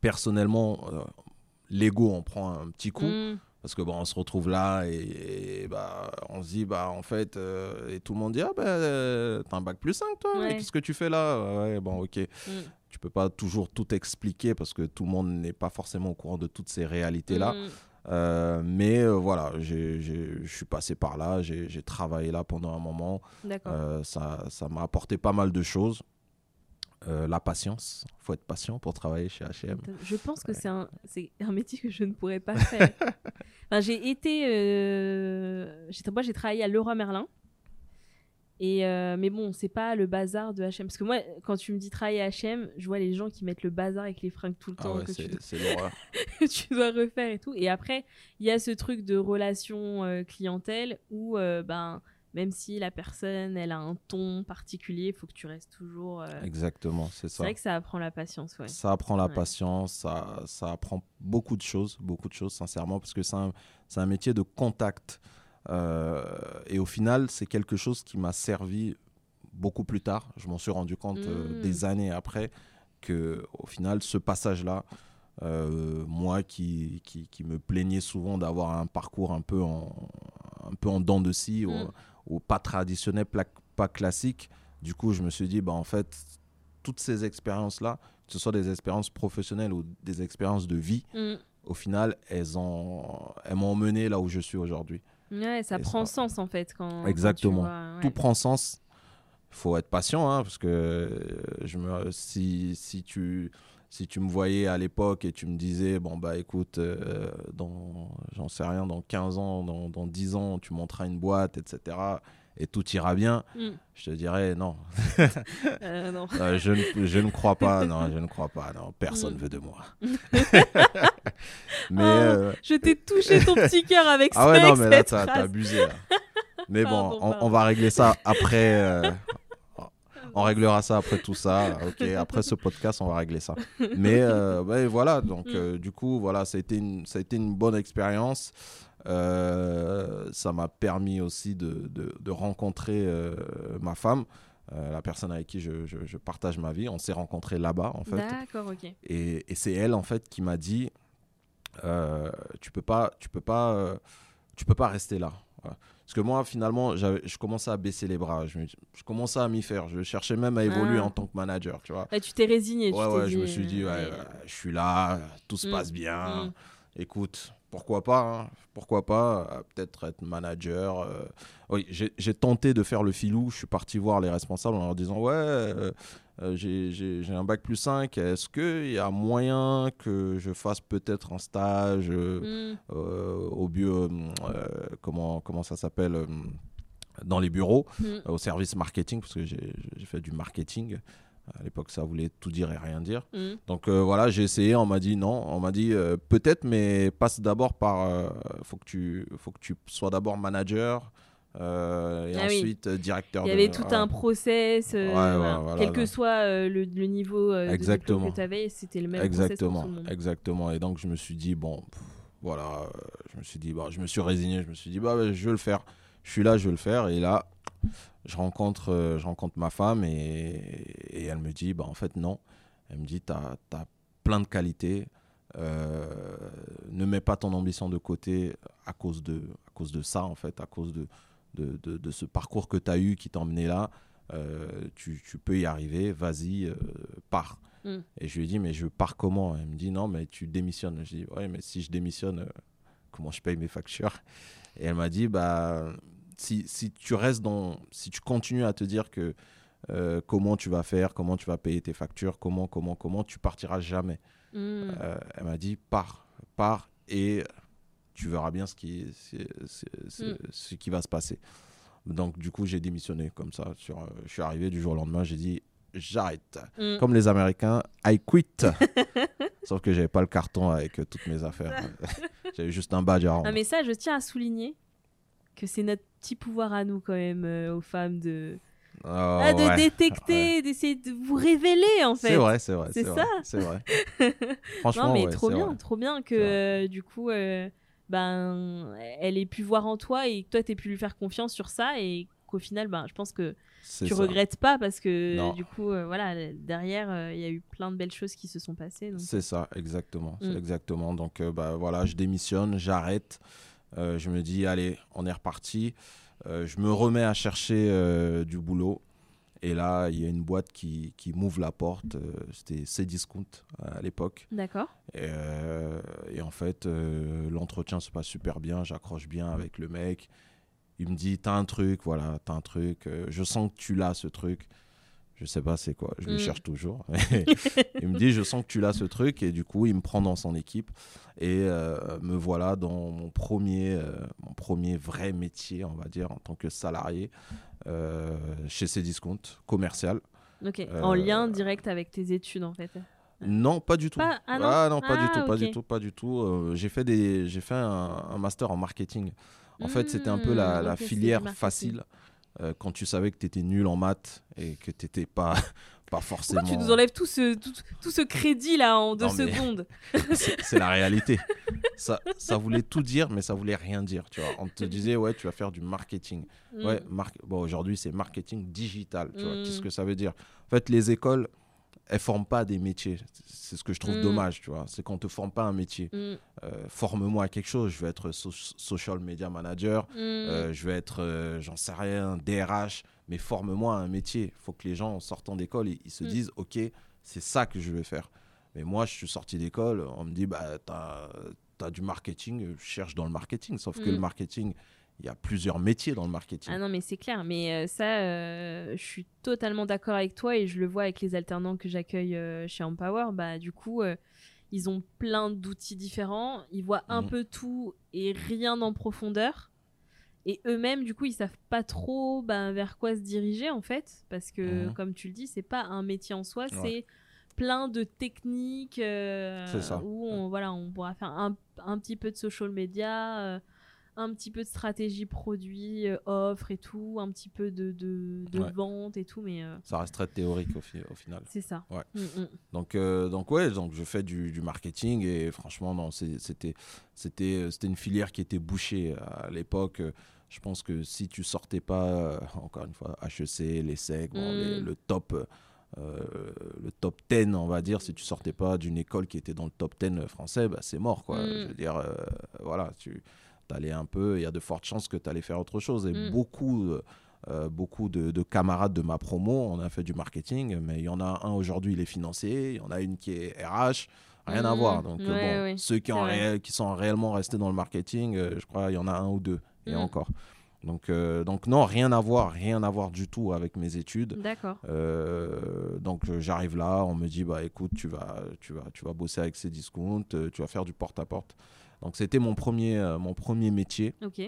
[SPEAKER 1] personnellement, euh, l'ego en prend un petit coup.
[SPEAKER 2] Mm.
[SPEAKER 1] Parce que bon, on se retrouve là et, et, bah, on se dit, bah, en fait, euh, et tout le monde dit, ah ben, euh, t'as un bac plus 5 toi,
[SPEAKER 2] Ouais.
[SPEAKER 1] qu'est-ce que tu fais là? Ouais, bon, ok.
[SPEAKER 2] Mm.
[SPEAKER 1] tu peux pas toujours tout expliquer parce que tout le monde n'est pas forcément au courant de toutes ces réalités-là.
[SPEAKER 2] Mm.
[SPEAKER 1] Euh, mais euh, voilà, je suis passé par là, j'ai travaillé là pendant un moment. Euh, ça ça m'a apporté pas mal de choses. Euh, la patience, faut être patient pour travailler chez H&M.
[SPEAKER 2] Je pense que c'est un, métier que je ne pourrais pas faire. Enfin, j'ai été. moi, j'ai travaillé à Leroy Merlin. Et euh, mais bon, c'est pas le bazar de HM. Parce que moi, quand tu me dis travailler à HM, je vois les gens qui mettent le bazar avec les fringues tout le
[SPEAKER 1] Ah
[SPEAKER 2] temps
[SPEAKER 1] ouais,
[SPEAKER 2] que, tu
[SPEAKER 1] c'est
[SPEAKER 2] dois,
[SPEAKER 1] c'est
[SPEAKER 2] tu dois refaire et tout. Et après, il y a ce truc de relation euh, clientèle où, euh, ben, même si la personne, elle a un ton particulier, il faut que tu restes toujours.
[SPEAKER 1] Exactement, c'est
[SPEAKER 2] C'est
[SPEAKER 1] ça.
[SPEAKER 2] vrai que ça apprend la patience, ouais.
[SPEAKER 1] Ça apprend la
[SPEAKER 2] Ouais.
[SPEAKER 1] patience, ça, ça apprend beaucoup de choses, beaucoup de choses, sincèrement, parce que c'est un, c'est un métier de contact. Euh, et au final, c'est quelque chose qui m'a servi beaucoup plus tard. Je m'en suis rendu compte euh,
[SPEAKER 2] Mm.
[SPEAKER 1] des années après que, au final, ce passage-là, euh, moi qui, qui, qui me plaignais souvent d'avoir un parcours un peu en, un peu en dents de scie,
[SPEAKER 2] Mm.
[SPEAKER 1] ou, ou pas traditionnel, pas classique, du coup, je me suis dit, bah, en fait, toutes ces expériences-là, que ce soit des expériences professionnelles ou des expériences de vie,
[SPEAKER 2] Mm.
[SPEAKER 1] au final, elles ont- elles m'ont mené là où je suis aujourd'hui.
[SPEAKER 2] Ouais, ça
[SPEAKER 1] Et
[SPEAKER 2] prend
[SPEAKER 1] ça-
[SPEAKER 2] sens en fait quand.
[SPEAKER 1] Exactement.
[SPEAKER 2] vois, ouais.
[SPEAKER 1] Tout prend sens. Il faut être patient, hein, parce que euh, je me, si, si, tu, si tu me voyais à l'époque et tu me disais, bon, bah écoute, euh, dans, j'en sais rien, dans 15 ans, dans, dans 10 ans, tu monteras une boîte, etc., et tout ira bien,
[SPEAKER 2] Mm.
[SPEAKER 1] je te dirais, non,
[SPEAKER 2] Euh, non.
[SPEAKER 1] Euh, je, ne, je ne crois pas, non, je ne crois pas, non, personne
[SPEAKER 2] Mm.
[SPEAKER 1] veut de moi. mais.
[SPEAKER 2] Oh,
[SPEAKER 1] euh,
[SPEAKER 2] Je t'ai touché ton petit cœur avec
[SPEAKER 1] ah ouais,
[SPEAKER 2] ça,
[SPEAKER 1] non, mais là, t'as abusé. là. Mais bon,
[SPEAKER 2] Pardon,
[SPEAKER 1] on, va régler ça après. euh, on réglera ça après tout ça. Ok, après ce podcast, on va régler ça. Mais euh, ouais, voilà, donc
[SPEAKER 2] Mm.
[SPEAKER 1] du coup, voilà, ça a été une, ça a été une bonne expérience. Ça m'a permis aussi de, de- de rencontrer ma femme, euh, la personne avec qui je, je- je partage ma vie. On s'est rencontrés là-bas, en fait.
[SPEAKER 2] D'accord, ok.
[SPEAKER 1] Et, et c'est elle en fait qui m'a dit euh, tu peux pas tu peux pas euh, tu peux pas rester là Voilà. parce que moi finalement je commençais à baisser les bras je, je commençais à m'y faire je cherchais même à évoluer
[SPEAKER 2] Ah.
[SPEAKER 1] en tant que manager tu vois
[SPEAKER 2] Ouais, tu t'es résigné. tu
[SPEAKER 1] ouais ouais je me suis dit ouais,
[SPEAKER 2] ouais,
[SPEAKER 1] ouais, je suis là tout se
[SPEAKER 2] Mm.
[SPEAKER 1] passe bien
[SPEAKER 2] Mm.
[SPEAKER 1] écoute pourquoi pas hein, pourquoi pas euh, peut-être être manager euh. oui j'ai tenté de faire le filou je suis parti voir les responsables en leur disant ouais euh, j'ai- un bac plus 5 est-ce qu'il y a moyen que je fasse peut-être un stage euh,
[SPEAKER 2] Mm.
[SPEAKER 1] euh, au bio comment comment ça s'appelle dans les bureaux
[SPEAKER 2] Mm.
[SPEAKER 1] au service marketing parce que j'ai fait du marketing à l'époque ça voulait tout dire et rien dire
[SPEAKER 2] Mm.
[SPEAKER 1] donc voilà, j'ai essayé, on m'a dit non, on m'a dit peut-être, mais passe d'abord par, faut que tu, faut que tu sois d'abord manager euh, et
[SPEAKER 2] Ah oui.
[SPEAKER 1] ensuite euh, directeur.
[SPEAKER 2] Il y
[SPEAKER 1] de-
[SPEAKER 2] avait tout
[SPEAKER 1] voilà.
[SPEAKER 2] un process, euh,
[SPEAKER 1] Ouais, ouais,
[SPEAKER 2] voilà.
[SPEAKER 1] voilà,
[SPEAKER 2] quel que soit euh, le, le niveau de que tu avais, c'était le même process pour
[SPEAKER 1] Exactement,
[SPEAKER 2] tout le monde.
[SPEAKER 1] exactement. Et donc je me suis dit bon, pff, voilà, je me suis dit bah, je me suis résigné, je me suis dit bah ouais, je vais le faire. Je suis là, je vais le faire. Et là, je rencontre, je rencontre ma femme et, et elle me dit bah en fait non. Elle me dit t'as as plein de qualités. ne mets pas ton ambition de côté à cause de, à cause de ça en fait, à cause de, de, de- de ce parcours que tu as eu qui t'a emmené là. Euh, tu, tu peux y arriver, vas-y, euh, pars.
[SPEAKER 2] Mm.
[SPEAKER 1] Et je lui ai dit, mais je pars comment? Elle me dit, non, mais tu démissionnes. Je dis, ouais, mais si je démissionne, euh, comment je paye mes factures? Et elle m'a dit, bah, si, si tu restes dans. Si tu continues à te dire que comment tu vas faire, comment tu vas payer tes factures, comment, comment, comment, tu partiras jamais.
[SPEAKER 2] Mm.
[SPEAKER 1] Euh, elle m'a dit, pars, pars et tu verras bien ce qui,
[SPEAKER 2] Mm.
[SPEAKER 1] ce qui va se passer. Donc, du coup, j'ai démissionné comme ça. Sur, euh, je suis arrivé du jour au lendemain, j'ai dit, j'arrête.
[SPEAKER 2] Mm.
[SPEAKER 1] Comme les Américains, I quit. Sauf que j'avais pas le carton avec euh, toutes mes affaires. j'avais juste un badge à rendre.
[SPEAKER 2] Ah, mais ça, je tiens à souligner que c'est notre petit pouvoir à nous, quand même, euh, aux femmes, de,
[SPEAKER 1] Oh,
[SPEAKER 2] ah, de
[SPEAKER 1] ouais.
[SPEAKER 2] détecter, d'essayer de vous révéler, en fait.
[SPEAKER 1] C'est vrai, c'est vrai.
[SPEAKER 2] C'est ça.
[SPEAKER 1] C'est vrai. Franchement,
[SPEAKER 2] non, mais
[SPEAKER 1] ouais,
[SPEAKER 2] trop
[SPEAKER 1] c'est
[SPEAKER 2] bien,
[SPEAKER 1] vrai.
[SPEAKER 2] trop bien que euh, du coup, euh, ben, elle ait pu voir en toi et que toi, t'aies pu lui faire confiance sur ça et qu'au final, ben, je pense que tu
[SPEAKER 1] ça.
[SPEAKER 2] regrettes pas parce que
[SPEAKER 1] Non.
[SPEAKER 2] du coup, euh, voilà, derrière, euh, il y a eu plein de belles choses qui se sont passées.
[SPEAKER 1] C'est ça, exactement.
[SPEAKER 2] Mm.
[SPEAKER 1] exactement. Donc, euh, bah, voilà, je démissionne, j'arrête. Euh, je me dis, allez, on est reparti. Je me remets à chercher du boulot. Et là, il y a une boîte qui, qui m'ouvre la porte. euh, C'était Cdiscount à l'époque.
[SPEAKER 2] D'accord.
[SPEAKER 1] Et, euh, et en fait, euh, l'entretien se passe super bien. J'accroche bien avec le mec. Il me dit T'as un truc, voilà, t'as un truc. je sens que tu l'as, ce truc. Je sais pas c'est quoi, je le
[SPEAKER 2] Mm.
[SPEAKER 1] cherche toujours. il me dit Je sens que tu l'as, ce truc. Et du coup, il me prend dans son équipe. Et euh, me voilà dans mon premier, euh, mon premier vrai métier, on va dire, en tant que salarié euh, chez Cdiscount, commercial.
[SPEAKER 2] Ok. En lien direct avec tes études, en fait.
[SPEAKER 1] Non, pas du tout.
[SPEAKER 2] Pas- ah non
[SPEAKER 1] pas du
[SPEAKER 2] Ah,
[SPEAKER 1] tout, pas du tout, pas du tout. Euh, j'ai fait des, j'ai fait un, un master en marketing. En fait, c'était un peu la,
[SPEAKER 2] Hmm,
[SPEAKER 1] la filière facile euh, quand tu savais que tu étais nul en maths et que tu n'étais pas, pas forcément.
[SPEAKER 2] Pourquoi tu nous enlèves tout ce, tout, tout ce crédit là en deux
[SPEAKER 1] Non,
[SPEAKER 2] secondes
[SPEAKER 1] C'est la réalité. Ça, ça voulait tout dire, mais ça voulait rien dire. Tu vois, on te disait ouais, tu vas faire du marketing. Ouais,
[SPEAKER 2] Mm.
[SPEAKER 1] mar- bon, aujourd'hui c'est marketing digital.
[SPEAKER 2] Mm.
[SPEAKER 1] qu'est-ce que ça veut dire? En fait, les écoles, elles forment pas des métiers. C'est ce que je trouve
[SPEAKER 2] Mm.
[SPEAKER 1] dommage. Tu vois, c'est qu'on te forme pas un métier.
[SPEAKER 2] Mm.
[SPEAKER 1] Euh, Forme-moi à quelque chose. Je vais être so- social media manager.
[SPEAKER 2] Mm.
[SPEAKER 1] Euh, je vais être, euh, j'en sais rien, DRH, mais forme-moi un métier. Il faut que les gens, en sortant d'école, ils, ils se disent, OK, c'est ça que je vais faire. Mais moi, je suis sorti d'école, on me dit, bah, t'as as du marketing, je cherche dans le marketing. Sauf que le marketing, il y a plusieurs métiers dans le marketing.
[SPEAKER 2] Ah non, mais c'est clair. Mais euh, ça, euh, je suis totalement d'accord avec toi et je le vois avec les alternants que j'accueille euh, chez Empower. Bah, du coup, euh, ils ont plein d'outils différents. Ils voient un
[SPEAKER 1] Mhm.
[SPEAKER 2] peu tout et rien en profondeur. Et eux-mêmes, du coup, ils savent pas trop bah, vers quoi se diriger en fait. Parce que,
[SPEAKER 1] Mhm.
[SPEAKER 2] comme tu le dis, c'est pas un métier en soi,
[SPEAKER 1] Ouais.
[SPEAKER 2] c'est plein de techniques
[SPEAKER 1] ça.
[SPEAKER 2] où on, voilà, on pourra faire un, un petit peu de social media. Un petit peu de stratégie produit, euh, offre et tout, un petit peu de, de, de
[SPEAKER 1] Ouais.
[SPEAKER 2] vente et tout, mais euh,
[SPEAKER 1] Ça reste très théorique au, fi- au final.
[SPEAKER 2] c'est ça.
[SPEAKER 1] Ouais.
[SPEAKER 2] Mm, mm.
[SPEAKER 1] Donc, euh, donc ouais, donc je fais du, du marketing et franchement, non, c'était, c'était, c'était une filière qui était bouchée à l'époque. Je pense que si tu sortais pas, encore une fois, HEC, bon, les-
[SPEAKER 2] Mm.
[SPEAKER 1] le top, euh, le top 10, on va dire, si tu sortais pas d'une école qui était dans le top 10 français, bah, c'est mort, quoi.
[SPEAKER 2] Mm.
[SPEAKER 1] Je veux dire, euh, voilà, tu allais un peu, il y a de fortes chances que tu allais faire autre chose. Et
[SPEAKER 2] Mm.
[SPEAKER 1] beaucoup, euh, euh, beaucoup de, de camarades de ma promo, on a fait du marketing, mais il y en a un aujourd'hui, il est financier, il y en a une qui est RH, rien à
[SPEAKER 2] Mm.
[SPEAKER 1] voir. Donc,
[SPEAKER 2] Ouais,
[SPEAKER 1] bon,
[SPEAKER 2] ouais,
[SPEAKER 1] ceux qui,
[SPEAKER 2] vrai.
[SPEAKER 1] réel- qui sont réellement restés dans le marketing, euh, je crois il y en a un ou deux, et
[SPEAKER 2] Mm.
[SPEAKER 1] encore. Donc, euh, donc, non, rien à voir, rien à voir du tout avec mes études.
[SPEAKER 2] D'accord.
[SPEAKER 1] Euh, donc euh, j'arrive là, on me dit bah écoute tu vas tu vas tu vas bosser avec ces discounts, tu vas faire du porte à porte. Donc c'était mon premier euh, mon premier métier,
[SPEAKER 2] Ok.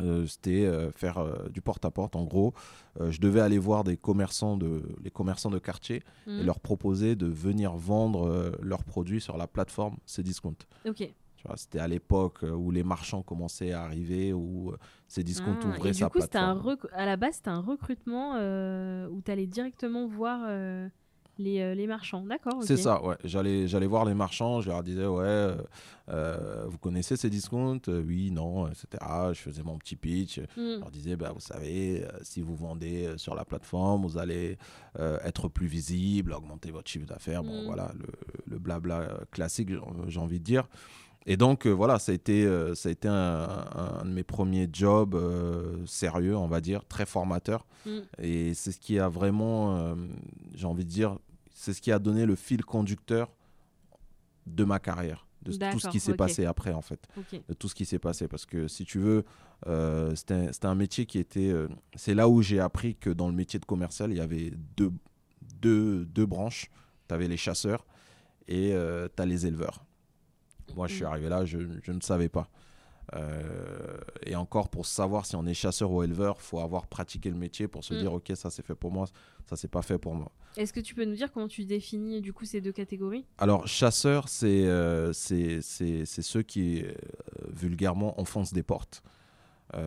[SPEAKER 1] Euh, c'était euh, faire euh, du porte à porte. En gros, je devais aller voir des commerçants de les commerçants de quartier et leur proposer de venir vendre leurs produits sur la plateforme Cdiscount.
[SPEAKER 2] Ok.
[SPEAKER 1] Tu vois, c'était à l'époque où les marchands commençaient à arriver, où Cdiscount
[SPEAKER 2] Ah,
[SPEAKER 1] ouvrait
[SPEAKER 2] et du
[SPEAKER 1] sa
[SPEAKER 2] coup, un à la base, c'était un recrutement où tu allais directement voir les, euh, les marchands. D'accord.
[SPEAKER 1] C'est ça, ouais. J'allais, j'allais voir les marchands, je leur disais, ouais, euh, euh, vous connaissez ces discounts? Oui, non, etc. Je faisais mon petit pitch. Je
[SPEAKER 2] Mm.
[SPEAKER 1] leur disais, bah, vous savez, si vous vendez sur la plateforme, vous allez euh, être plus visible, augmenter votre chiffre d'affaires. Bon,
[SPEAKER 2] Mm.
[SPEAKER 1] voilà, le, le blabla classique, j'ai- envie de dire. Et donc, euh, voilà, ça a été, euh, ça a été un, un- un de mes premiers jobs euh, sérieux, on va dire, très formateur.
[SPEAKER 2] Mm.
[SPEAKER 1] Et c'est ce qui a vraiment, j'ai envie de dire, c'est ce qui a donné le fil conducteur de ma carrière, de tout ce qui s'est passé après, en fait, de tout ce qui s'est passé. Parce que si tu veux, euh, c'était un- métier qui était. euh, c'est là où j'ai appris que dans le métier de commercial, il y avait deux, deux, deux branches. Tu avais les chasseurs et tu as les éleveurs. Moi, je suis
[SPEAKER 2] Mm.
[SPEAKER 1] arrivé là, je, je ne savais pas. Euh, et encore, pour savoir si on est chasseur ou éleveur, faut avoir pratiqué le métier pour se
[SPEAKER 2] Mm.
[SPEAKER 1] dire, ok, ça c'est fait pour moi, ça c'est pas fait pour moi.
[SPEAKER 2] Est-ce que tu peux nous dire comment tu définis du coup ces deux catégories?
[SPEAKER 1] Alors, chasseur, c'est euh, c'est ceux qui, euh, vulgairement, enfoncent des portes.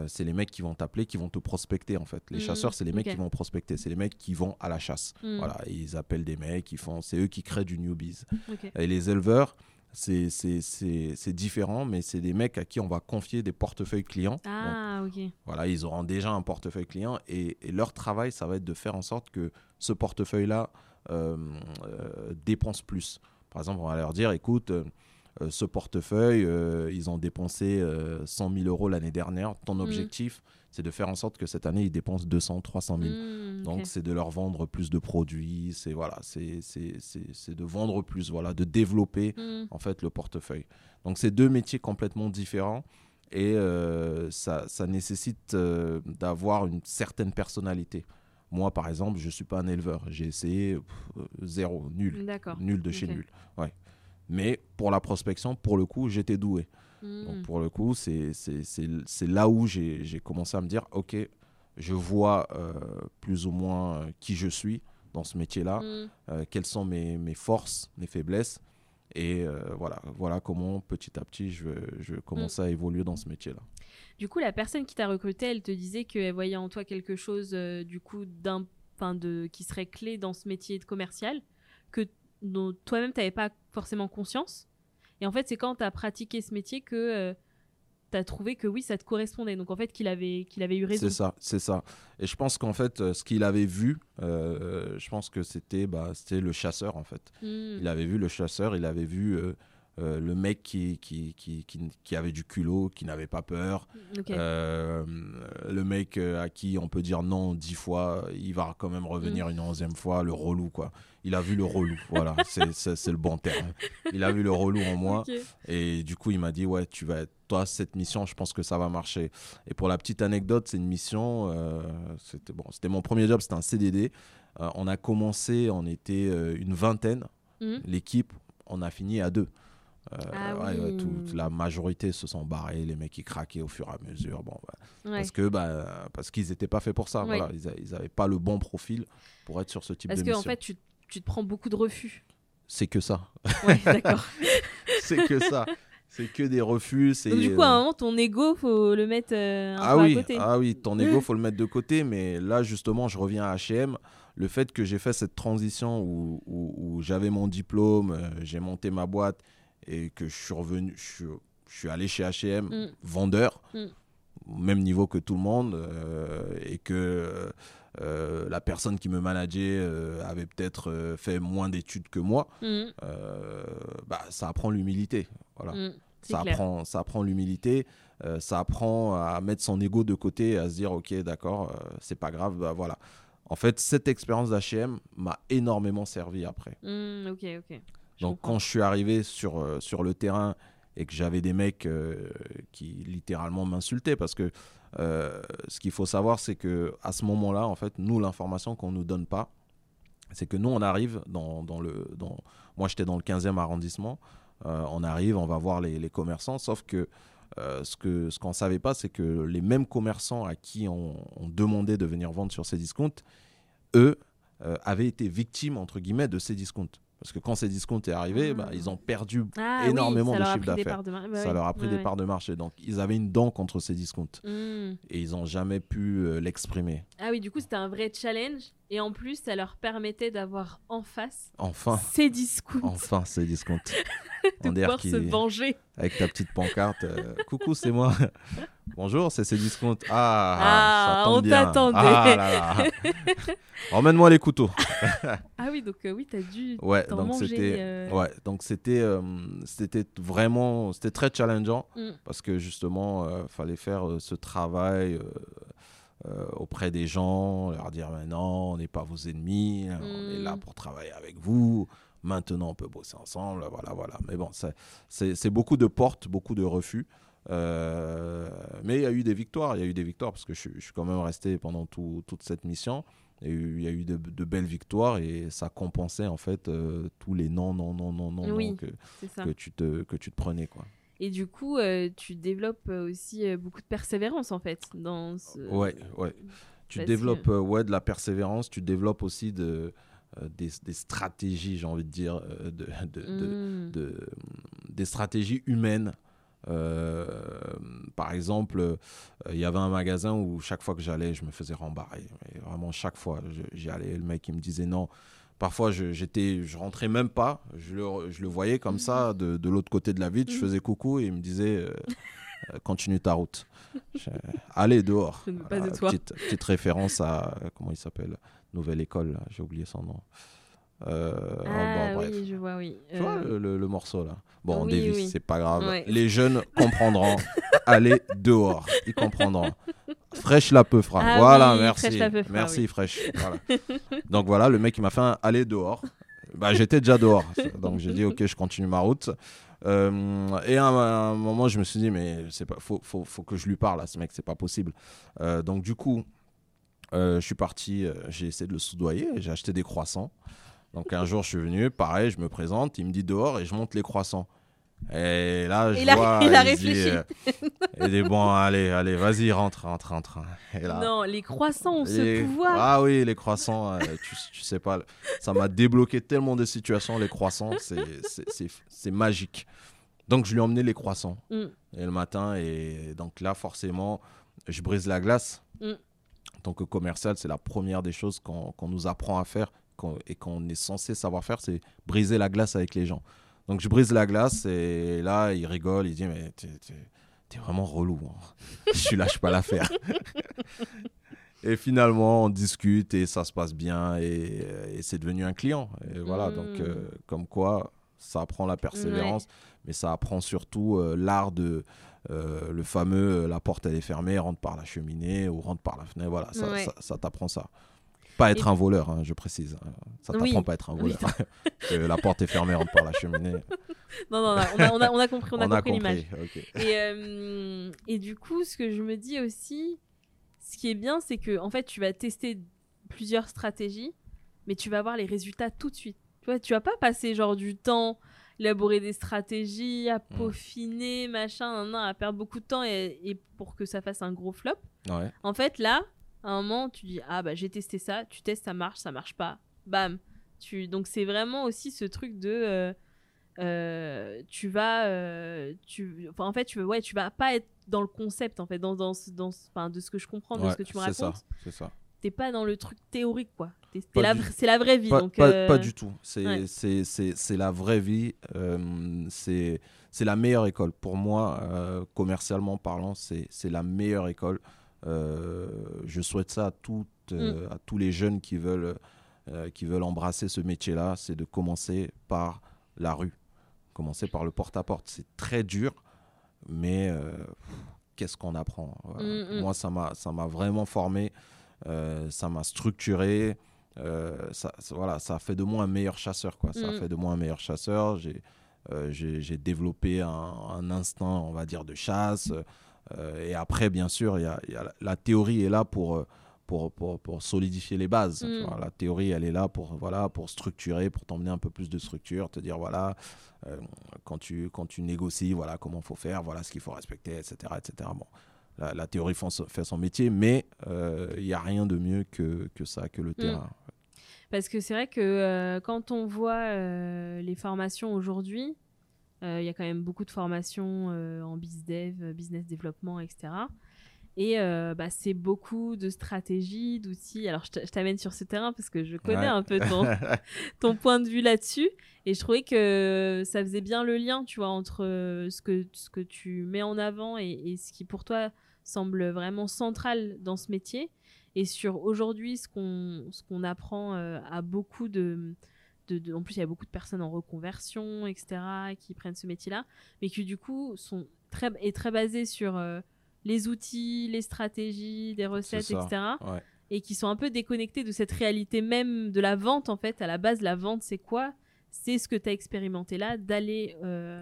[SPEAKER 1] C'est les mecs qui vont t'appeler, qui vont te prospecter en fait. Les
[SPEAKER 2] Mm,
[SPEAKER 1] chasseurs, c'est les mecs qui vont prospecter, c'est les mecs qui vont à la chasse.
[SPEAKER 2] Mm.
[SPEAKER 1] Voilà, ils appellent des mecs, ils font, c'est eux qui créent du newbies.
[SPEAKER 2] Ok.
[SPEAKER 1] Et les éleveurs, c'est c'est- c'est- c'est différent, mais c'est des mecs à qui on va confier des portefeuilles clients. Donc,
[SPEAKER 2] Ah, ok.
[SPEAKER 1] voilà, ils auront déjà un portefeuille client et, et leur travail, ça va être de faire en sorte que ce portefeuille-là euh, euh, dépense plus. Par exemple, on va leur dire, écoute, euh, ce portefeuille, ils ont dépensé euh, 100 000 euros l'année dernière. Ton
[SPEAKER 2] Mhm.
[SPEAKER 1] objectif, c'est de faire en sorte que cette année, ils dépensent 200, 300 000.
[SPEAKER 2] Mmh,
[SPEAKER 1] Donc, c'est de leur vendre plus de produits, c'est voilà, c'est c'est- c'est- c'est de vendre plus, voilà, de développer
[SPEAKER 2] Mmh.
[SPEAKER 1] en fait le portefeuille. Donc, c'est deux métiers complètement différents et euh, ça, ça nécessite euh, d'avoir une certaine personnalité. Moi, par exemple, je suis pas un éleveur. J'ai essayé pff, euh, zéro, nul,
[SPEAKER 2] D'accord.
[SPEAKER 1] nul de chez nul. Ouais. Mais pour la prospection, pour le coup, j'étais doué.
[SPEAKER 2] Mmh.
[SPEAKER 1] Donc pour le coup, c'est là où j'ai commencé à me dire, ok, je vois euh, plus ou moins euh, qui je suis dans ce métier-là,
[SPEAKER 2] Mmh.
[SPEAKER 1] euh, quelles sont mes, mes forces, mes faiblesses, et euh, voilà, voilà comment petit à petit je, je commençais à évoluer dans ce métier-là.
[SPEAKER 2] Du coup, la personne qui t'a recruté, elle te disait qu'elle voyait en toi quelque chose du coup d'un, de, qui serait clé dans ce métier de commercial, que dont toi-même t'avais pas forcément conscience. Et en fait, c'est quand t'as pratiqué ce métier que tu t'as trouvé que oui, ça te correspondait. Donc en fait, qu'il avait, qu'il avait eu raison.
[SPEAKER 1] C'est ça, c'est ça. Et je pense qu'en fait, euh, ce qu'il avait vu, euh, je pense que c'était bah, c'était le chasseur en fait.
[SPEAKER 2] Mmh.
[SPEAKER 1] Il avait vu le chasseur, il avait vu euh, euh, le mec qui, qui, qui, qui, qui avait du culot, qui n'avait pas peur. Euh, le mec euh, à qui on peut dire non dix fois, il va quand même revenir
[SPEAKER 2] Mm.
[SPEAKER 1] une onzième fois, le relou quoi. Il a vu le relou, voilà, c'est- le bon terme. Il a vu le relou en moi et du coup il m'a dit ouais tu vas toi cette mission je pense que ça va marcher. Et pour la petite anecdote c'est une mission, euh, c'était bon c'était mon premier job c'était un CDD. Euh, on a commencé on était euh, une vingtaine
[SPEAKER 2] Mhm.
[SPEAKER 1] l'équipe on a fini à deux.
[SPEAKER 2] Ah
[SPEAKER 1] ouais, ouais,
[SPEAKER 2] oui.
[SPEAKER 1] tout- la majorité se sont barrés, les mecs qui craquaient au fur et à mesure. Bon, bah,
[SPEAKER 2] Ouais.
[SPEAKER 1] parce que bah, parce qu'ils n'étaient pas faits pour ça.
[SPEAKER 2] Ouais.
[SPEAKER 1] Voilà, ils n'avaient pas le bon profil pour être sur ce type
[SPEAKER 2] Parce
[SPEAKER 1] de
[SPEAKER 2] que
[SPEAKER 1] mission.
[SPEAKER 2] fait, tu, tu te prends beaucoup de refus.
[SPEAKER 1] C'est que ça.
[SPEAKER 2] Ouais, d'accord.
[SPEAKER 1] c'est que ça. C'est que des refus.
[SPEAKER 2] Donc du coup, à
[SPEAKER 1] euh,
[SPEAKER 2] un moment, ton ego, faut le mettre euh, un
[SPEAKER 1] ah
[SPEAKER 2] peu
[SPEAKER 1] oui,
[SPEAKER 2] à côté.
[SPEAKER 1] ah oui, ton ego faut le mettre de côté, mais là justement, je reviens à H&M. Le fait que j'ai fait cette transition où, où- où j'avais mon diplôme, euh, j'ai monté ma boîte et que je suis revenu, je suis, je suis allé chez H&M,
[SPEAKER 2] Mm.
[SPEAKER 1] vendeur,
[SPEAKER 2] Mm.
[SPEAKER 1] au même niveau que tout le monde, euh, et que euh, la personne qui me manageait euh, avait peut-être euh, fait moins d'études que moi, euh, bah, ça apprend l'humilité. Voilà.
[SPEAKER 2] C'est
[SPEAKER 1] ça
[SPEAKER 2] clair.
[SPEAKER 1] apprend, ça apprend l'humilité, ça apprend à mettre son ego de côté, à se dire ok d'accord, c'est pas grave, bah, voilà. En fait, cette expérience d'H&M m'a énormément servi après.
[SPEAKER 2] Je
[SPEAKER 1] Donc
[SPEAKER 2] comprends.
[SPEAKER 1] quand je suis arrivé sur, sur le terrain et que j'avais des mecs qui littéralement m'insultaient parce que euh, ce qu'il faut savoir c'est que à ce moment-là en fait nous l'information qu'on nous donne pas c'est que nous on arrive dans, le dans moi j'étais dans le 15e arrondissement euh, on arrive on va voir les, commerçants sauf que euh, ce que ce qu'on savait pas c'est que les mêmes commerçants à qui on, on demandait de venir vendre sur ces discounts eux avaient été victimes entre guillemets de ces discounts parce que quand ces discounts est arrivé
[SPEAKER 2] Ah.
[SPEAKER 1] bah, ils ont perdu
[SPEAKER 2] Ah
[SPEAKER 1] énormément
[SPEAKER 2] oui,
[SPEAKER 1] de
[SPEAKER 2] leur a
[SPEAKER 1] chiffre
[SPEAKER 2] pris des
[SPEAKER 1] d'affaires.
[SPEAKER 2] parts de mar- bah
[SPEAKER 1] ça leur a pris
[SPEAKER 2] ouais,
[SPEAKER 1] des
[SPEAKER 2] ouais.
[SPEAKER 1] parts de marché donc ils avaient une dent contre ces discounts
[SPEAKER 2] Mhm.
[SPEAKER 1] et ils n'ont jamais pu euh, l'exprimer
[SPEAKER 2] Ah oui, du coup, c'était un vrai challenge. Et en plus, ça leur permettait d'avoir en face
[SPEAKER 1] enfin
[SPEAKER 2] ces discounts,
[SPEAKER 1] enfin ces discounts
[SPEAKER 2] de
[SPEAKER 1] On
[SPEAKER 2] pouvoir se venger.
[SPEAKER 1] avec ta petite pancarte euh, coucou c'est moi bonjour c'est ces discounts ah,
[SPEAKER 2] Ah,
[SPEAKER 1] ça tombe
[SPEAKER 2] on t'attendait.
[SPEAKER 1] ah emmène-moi les couteaux
[SPEAKER 2] Ah oui, donc euh, oui, t'as dû
[SPEAKER 1] ouais
[SPEAKER 2] t'en
[SPEAKER 1] donc
[SPEAKER 2] manger.
[SPEAKER 1] c'était
[SPEAKER 2] euh,
[SPEAKER 1] ouais donc c'était euh, c'était vraiment c'était très challengeant
[SPEAKER 2] Mm.
[SPEAKER 1] parce que justement fallait faire ce travail auprès des gens leur dire mais non on n'est pas vos ennemis on est
[SPEAKER 2] Mm.
[SPEAKER 1] là pour travailler avec vous maintenant on peut bosser ensemble voilà voilà mais bon c'est beaucoup de portes beaucoup de refus Euh, mais il y a eu des victoires il y a eu des victoires parce que je, suis- je suis quand même resté pendant tout- toute cette mission et il y a eu de, de belles victoires et ça compensait en fait euh, tous les non non non non non,
[SPEAKER 2] Oui.
[SPEAKER 1] non que, que tu te que tu te prenais quoi
[SPEAKER 2] Et du coup, euh, tu développes aussi beaucoup de persévérance en fait dans ce...
[SPEAKER 1] Ouais, ouais. Tu
[SPEAKER 2] parce
[SPEAKER 1] développes ouais, de la persévérance, tu développes aussi de, euh, des, des stratégies, j'ai envie de dire, euh, de, de-
[SPEAKER 2] Mhm.
[SPEAKER 1] de- des stratégies humaines. Euh, par exemple, euh, il y avait un magasin où chaque fois que j'allais, je me faisais rembarrer. Et vraiment, chaque fois, j'y allais, le mec il me disait non. Parfois, je, j'étais, je rentrais même pas. Je le, je le voyais comme ça de, de l'autre côté de la ville. Je faisais coucou et il me disait euh, continue ta route. Je- allez dehors.
[SPEAKER 2] Je ne veux pas de toi.
[SPEAKER 1] Petite, petite référence à comment il s'appelle Nouvelle école. là, J'ai oublié son nom. Euh, oh,
[SPEAKER 2] Ah
[SPEAKER 1] bon, bref.
[SPEAKER 2] oui, je vois, oui.
[SPEAKER 1] Tu vois
[SPEAKER 2] Euh,
[SPEAKER 1] le, le- le morceau là? Bon, on
[SPEAKER 2] oui, oui.
[SPEAKER 1] c'est pas grave.
[SPEAKER 2] Ouais.
[SPEAKER 1] Les jeunes comprendront. Allez dehors, ils comprendront. Fraîche la peu.
[SPEAKER 2] Ah
[SPEAKER 1] voilà,
[SPEAKER 2] oui,
[SPEAKER 1] merci.
[SPEAKER 2] fraîche
[SPEAKER 1] merci, fraîche. Voilà. Donc voilà, le mec il m'a fait un aller dehors. Bah, j'étais déjà dehors. Donc j'ai dit, ok, je continue ma route. Euh, et à un, moment, je me suis dit, mais c'est pas, faut, faut, faut que je lui parle à ce mec, c'est pas possible. Euh, donc du coup, euh, je suis parti, j'ai essayé de le soudoyer, j'ai acheté des croissants. Donc un jour, je suis venu, pareil, je me présente, il me dit dehors et je monte les croissants. Et là, je
[SPEAKER 2] Il a-
[SPEAKER 1] vois,
[SPEAKER 2] il a
[SPEAKER 1] se dit,
[SPEAKER 2] réfléchi.
[SPEAKER 1] euh, il dit bon, allez, allez, vas-y, rentre, rentre, rentre. Et là,
[SPEAKER 2] Non, les croissants ont
[SPEAKER 1] les-
[SPEAKER 2] ce pouvoir.
[SPEAKER 1] Ah oui, les croissants, euh, tu, tu sais pas, ça m'a débloqué tellement de situations, les croissants, c'est- magique. Donc je lui ai emmené les croissants
[SPEAKER 2] Mm.
[SPEAKER 1] et le matin, et donc là, forcément, je brise la glace.
[SPEAKER 2] Mm.
[SPEAKER 1] En tant que commercial, c'est la première des choses qu'on qu'on nous apprend à faire et qu'on est censé savoir faire, c'est briser la glace avec les gens. Donc je brise la glace et là, il rigole, il dit mais t'es- vraiment relou. hein. je lâche pas l'affaire. et finalement, on discute et ça se passe bien et, et c'est devenu un client. Et voilà,
[SPEAKER 2] Mm.
[SPEAKER 1] donc euh, comme quoi, ça apprend la persévérance, mais ça apprend surtout euh, l'art de euh, le fameux la porte elle est fermée, rentre par la cheminée ou rentre par la fenêtre. Voilà, ça,
[SPEAKER 2] Ouais.
[SPEAKER 1] ça, ça t'apprend ça. Pas être
[SPEAKER 2] Et-
[SPEAKER 1] un voleur, hein, je précise. Ça
[SPEAKER 2] Oui.
[SPEAKER 1] t'apprend pas à être un
[SPEAKER 2] Oui,
[SPEAKER 1] voleur. La porte est fermée, rentre par la cheminée.
[SPEAKER 2] Non, non, non, on a, on a- on a compris, on a compris l'image. Et, euh, et du coup, ce que je me dis aussi, ce qui est bien, c'est que en fait, tu vas tester plusieurs stratégies, mais tu vas voir les résultats tout de suite. Tu vois, tu vas pas passer genre du temps, élaborer des stratégies, à peaufiner, machin, nan, nan, à perdre beaucoup de temps et, et pour que ça fasse un gros flop.
[SPEAKER 1] Ouais.
[SPEAKER 2] En fait, là, à un moment, tu dis ah bah j'ai testé ça, tu testes, ça marche, ça marche pas, bam. Tu donc c'est vraiment aussi ce truc de euh, euh, tu vas euh, tu enfin, en fait tu ouais tu vas pas être dans le concept en fait dans dans dans enfin de ce que je comprends de
[SPEAKER 1] Ouais,
[SPEAKER 2] ce que tu me
[SPEAKER 1] c'est ça,
[SPEAKER 2] racontes
[SPEAKER 1] c'est ça.
[SPEAKER 2] t'es pas dans le truc théorique quoi la c'est la vraie vie
[SPEAKER 1] Pas,
[SPEAKER 2] donc
[SPEAKER 1] pas-
[SPEAKER 2] euh,
[SPEAKER 1] pas du tout. C'est
[SPEAKER 2] ouais.
[SPEAKER 1] la vraie vie. euh, c'est la meilleure école. Pour moi, euh, commercialement parlant, c'est c'est la meilleure école. Euh, je souhaite ça à, toutes, euh,
[SPEAKER 2] Mm.
[SPEAKER 1] à tous les jeunes qui veulent, euh, qui veulent embrasser ce métier-là. C'est de commencer par la rue. Commencer par le porte-à-porte. C'est très dur, mais qu'est-ce qu'on apprend Voilà.
[SPEAKER 2] Mm, mm.
[SPEAKER 1] Moi, ça m'a vraiment formé. ça m'a structuré. Euh, ça, ça- voilà, ça a fait de moi un meilleur chasseur. Quoi. Ça a
[SPEAKER 2] Mm.
[SPEAKER 1] fait de moi un meilleur chasseur. J'ai euh, développé un, un instinct, on va dire, de chasse. Euh, et après, bien sûr, y a, y a la, la théorie est là pour, euh, pour, pour, pour solidifier les bases. tu
[SPEAKER 2] Mm.
[SPEAKER 1] vois. La théorie, elle est là pour, voilà, pour structurer, pour t'emmener un peu plus de structure, te dire, voilà, euh, quand, tu, quand tu négocies, voilà comment il faut faire, voilà ce qu'il faut respecter, etc. etc. Bon, la, la théorie fait son métier, mais euh, il n'y a rien de mieux que, que ça, que le terrain.
[SPEAKER 2] Parce que c'est vrai que euh, quand on voit euh, les formations aujourd'hui, euh, il y a quand même beaucoup de formations euh, en bizdev, euh, business développement, etc. Et euh, bah, c'est beaucoup de stratégies, d'outils. Alors je t'amène sur ce terrain parce que je connais
[SPEAKER 1] Ouais.
[SPEAKER 2] un peu ton, ton point de vue là-dessus. Et je trouvais que ça faisait bien le lien, tu vois, entre euh, ce que, ce que tu mets en avant et, et ce qui pour toi semble vraiment central dans ce métier. Et sur aujourd'hui, ce qu'on ce qu'on apprend euh, à beaucoup de, de, de- En plus, il y a beaucoup de personnes en reconversion, etc., qui prennent ce métier-là, mais qui du coup sont très, est très basé sur euh, les outils, les stratégies, des recettes,
[SPEAKER 1] ça.
[SPEAKER 2] etc
[SPEAKER 1] Ouais.
[SPEAKER 2] et qui sont un peu déconnectés de cette réalité même de la vente en fait à la base la vente c'est quoi? C'est ce que tu as expérimenté là d'aller euh,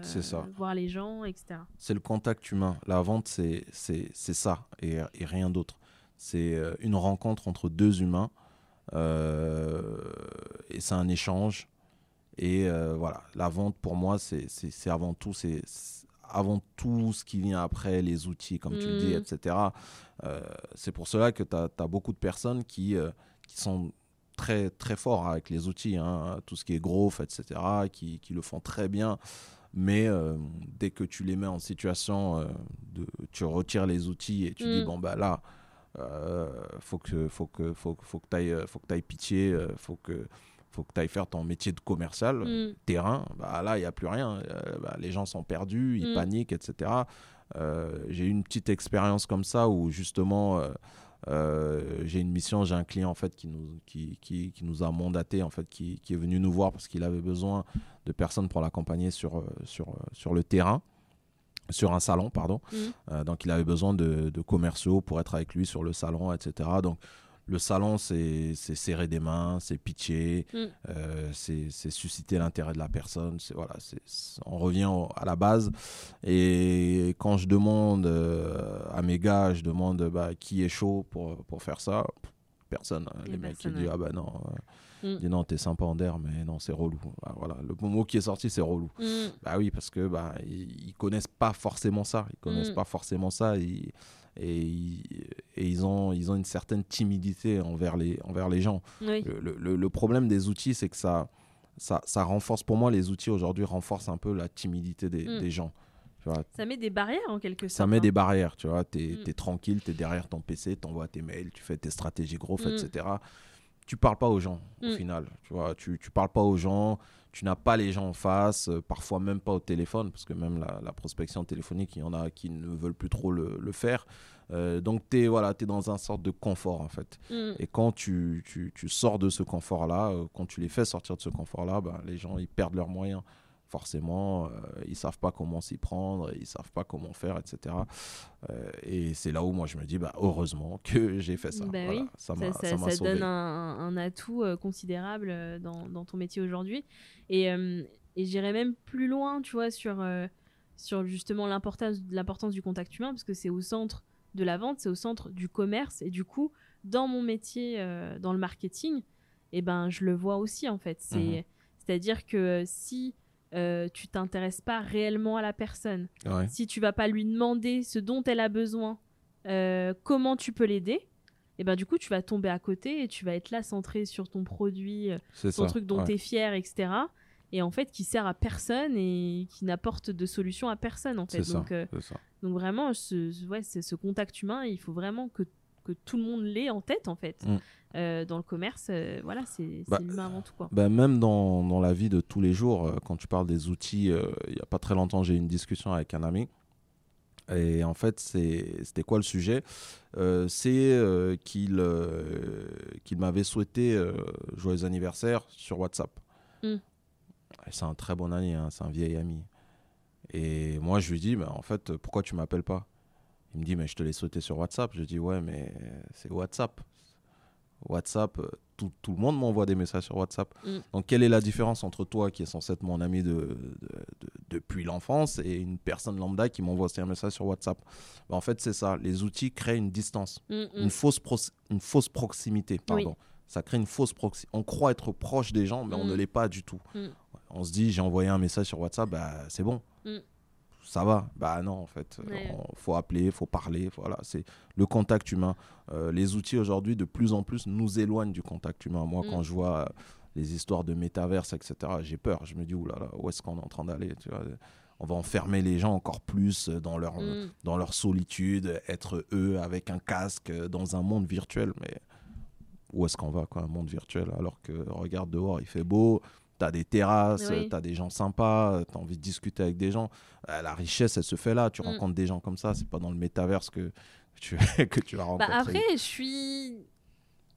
[SPEAKER 2] voir les gens etc
[SPEAKER 1] c'est le contact humain. La vente, c'est ça et, et rien d'autre. C'est euh, une rencontre entre deux humains et c'est un échange. Et euh, voilà, la vente pour moi, c'est avant tout, c'est avant tout ce qui vient après, les outils, comme tu le dis,
[SPEAKER 2] Mm.
[SPEAKER 1] etc. Euh, c'est pour cela que tu as, beaucoup de personnes qui, euh, qui sont très, très forts avec les outils, hein, tout ce qui est growth, etc., qui, qui le font très bien. Mais euh, dès que tu les mets en situation, euh, de, tu retires les outils et tu dis,
[SPEAKER 2] Mm.
[SPEAKER 1] bon, bah là, euh, faut que faut que faut, faut que tu ailles faut que tu pitié euh, faut que faut que tu ailles faire ton métier de commercial
[SPEAKER 2] Mm.
[SPEAKER 1] terrain bah là il y a plus rien Euh, bah, les gens sont perdus ils
[SPEAKER 2] Mm.
[SPEAKER 1] paniquent etc Euh, j'ai eu une petite expérience comme ça où justement euh, euh, j'ai une mission, j'ai un client en fait qui nous, qui, qui, qui nous a mandaté, en fait, qui, qui, est venu nous voir parce qu'il avait besoin de personnes pour l'accompagner sur, euh, sur, euh, sur le terrain sur un salon, pardon.
[SPEAKER 2] Mhm.
[SPEAKER 1] donc, il avait besoin de, de, commerciaux pour être avec lui sur le salon, etc. Donc, le salon, c'est serrer des mains, c'est pitcher,
[SPEAKER 2] Mm.
[SPEAKER 1] euh, c'est susciter l'intérêt de la personne. Voilà, on revient à la base. Et quand je demande euh, à mes gars, je demande bah, qui est chaud pour, pour faire ça, personne. hein. Les mecs qui disent ah bah non, euh,
[SPEAKER 2] Mm.
[SPEAKER 1] dis non, t'es sympa en der, mais non, c'est relou. Bah, voilà, le mot qui est sorti, c'est relou.
[SPEAKER 2] Mm.
[SPEAKER 1] Bah oui, parce que bah, ils, ils connaissent pas forcément ça. Ils connaissent
[SPEAKER 2] Mm.
[SPEAKER 1] pas forcément ça. Ils- et, ils- et ils, ont, ils ont une certaine timidité envers les, envers les gens.
[SPEAKER 2] Oui.
[SPEAKER 1] Le, le- le problème des outils, c'est que ça, ça, ça renforce, pour moi, les outils aujourd'hui renforcent un peu la timidité des,
[SPEAKER 2] Mm.
[SPEAKER 1] des gens. Tu vois,
[SPEAKER 2] Ça met des barrières en quelque sorte.
[SPEAKER 1] ça met
[SPEAKER 2] hein.
[SPEAKER 1] des barrières, tu vois? Tu es,
[SPEAKER 2] Mm.
[SPEAKER 1] tranquille, tu es derrière ton PC, tu envoies tes mails, tu fais tes stratégies growth,
[SPEAKER 2] Mm.
[SPEAKER 1] etc. Tu parles pas aux gens, au
[SPEAKER 2] Mm.
[SPEAKER 1] final. Tu vois, tu, tu parles pas aux gens, tu n'as pas les gens en face, euh, parfois même pas au téléphone, parce que même la, la prospection téléphonique, il y en a qui ne veulent plus trop le, le faire. Euh, donc, tu es, voilà, es dans un sorte de confort, en fait.
[SPEAKER 2] Mm.
[SPEAKER 1] Et quand tu, tu, tu sors de ce confort-là, euh, quand tu les fais sortir de ce confort-là, ben, les gens, ils perdent leurs moyens. Forcément, euh, ils savent pas comment s'y prendre, ils savent pas comment faire, etc. Euh, et c'est là où moi je me dis, bah, heureusement que j'ai fait ça.
[SPEAKER 2] Bah
[SPEAKER 1] Voilà,
[SPEAKER 2] oui,
[SPEAKER 1] ça
[SPEAKER 2] Ça,
[SPEAKER 1] sauvé.
[SPEAKER 2] donne un, un atout euh, considérable euh, dans, dans ton métier aujourd'hui. Et, et j'irais même plus loin, tu vois, sur, sur justement l'importance du contact humain, parce que c'est au centre de la vente, c'est au centre du commerce. Et du coup, dans mon métier, dans le marketing, eh ben, je le vois aussi, en fait.
[SPEAKER 1] Mhm.
[SPEAKER 2] C'est-à-dire que si euh, tu t'intéresses pas réellement à la personne,
[SPEAKER 1] Ouais,
[SPEAKER 2] si tu vas pas lui demander ce dont elle a besoin, euh, comment tu peux l'aider, et ben du coup tu vas tomber à côté et tu vas être là centré sur ton produit, euh, ton
[SPEAKER 1] ça.
[SPEAKER 2] truc dont
[SPEAKER 1] ouais.
[SPEAKER 2] tu es fier, etc. Et en fait qui sert à personne et qui n'apporte de solution à personne en fait.
[SPEAKER 1] Ça.
[SPEAKER 2] Donc, euh, vraiment ce, ouais, ce contact humain, il faut vraiment que, que tout le monde l'ait en tête en fait.
[SPEAKER 1] Mm.
[SPEAKER 2] Euh, dans le commerce, euh, voilà, c'est
[SPEAKER 1] Bah,
[SPEAKER 2] l'humain avant tout quoi.
[SPEAKER 1] Ben, même dans, dans la vie de tous les jours, euh, quand tu parles des outils, il n'y a pas très longtemps, j'ai eu une discussion avec un ami. Et en fait, c'était quoi le sujet? C'est qu'il qu'il m'avait souhaité joyeux anniversaire sur WhatsApp.
[SPEAKER 2] Mm.
[SPEAKER 1] C'est un très bon ami, hein, c'est un vieil ami. Et moi, je lui dis, bah, en fait, pourquoi tu m'appelles pas? Il me dit, mais je te l'ai souhaité sur WhatsApp. Je dis, ouais, mais c'est WhatsApp. WhatsApp, euh, tout, tout le monde m'envoie des messages sur WhatsApp.
[SPEAKER 2] Mm.
[SPEAKER 1] Donc, quelle est la différence entre toi, qui est censé être mon ami de, de- de- depuis l'enfance, et une personne lambda qui m'envoie aussi un message sur WhatsApp? Bah, En fait, c'est ça. Les outils créent une distance,
[SPEAKER 2] Mm, mm.
[SPEAKER 1] une, fausse pro- une fausse proximité. Pardon. Ça crée une fausse proximité. On croit être proche des gens, mais on ne l'est pas du tout. On se dit, j'ai envoyé un message sur WhatsApp, bah, c'est bon.
[SPEAKER 2] Mm.
[SPEAKER 1] Ça va Bah non, en fait. Il
[SPEAKER 2] Ouais.
[SPEAKER 1] faut appeler, faut parler. Voilà, c'est le contact humain. Euh, les outils aujourd'hui, de plus en plus, nous éloignent du contact humain. Moi,
[SPEAKER 2] Mm.
[SPEAKER 1] quand je vois euh, les histoires de métaverse, etc., j'ai peur. Je me dis, oulala, où est-ce qu'on est en train d'aller tu vois? On va enfermer les gens encore plus dans leur,
[SPEAKER 2] Mm.
[SPEAKER 1] dans leur solitude, être eux avec un casque euh, dans un monde virtuel. Mais où est-ce qu'on va, quoi, un monde virtuel? Alors que, regarde dehors, il fait beau, tu as des terrasses,
[SPEAKER 2] Oui.
[SPEAKER 1] tu as des gens sympas, tu as envie de discuter avec des gens. Euh, la richesse, elle se fait là. Tu
[SPEAKER 2] Mm.
[SPEAKER 1] rencontres des gens comme ça, c'est pas dans le métaverse que tu, que tu vas
[SPEAKER 2] Bah
[SPEAKER 1] rencontrer.
[SPEAKER 2] après, je suis,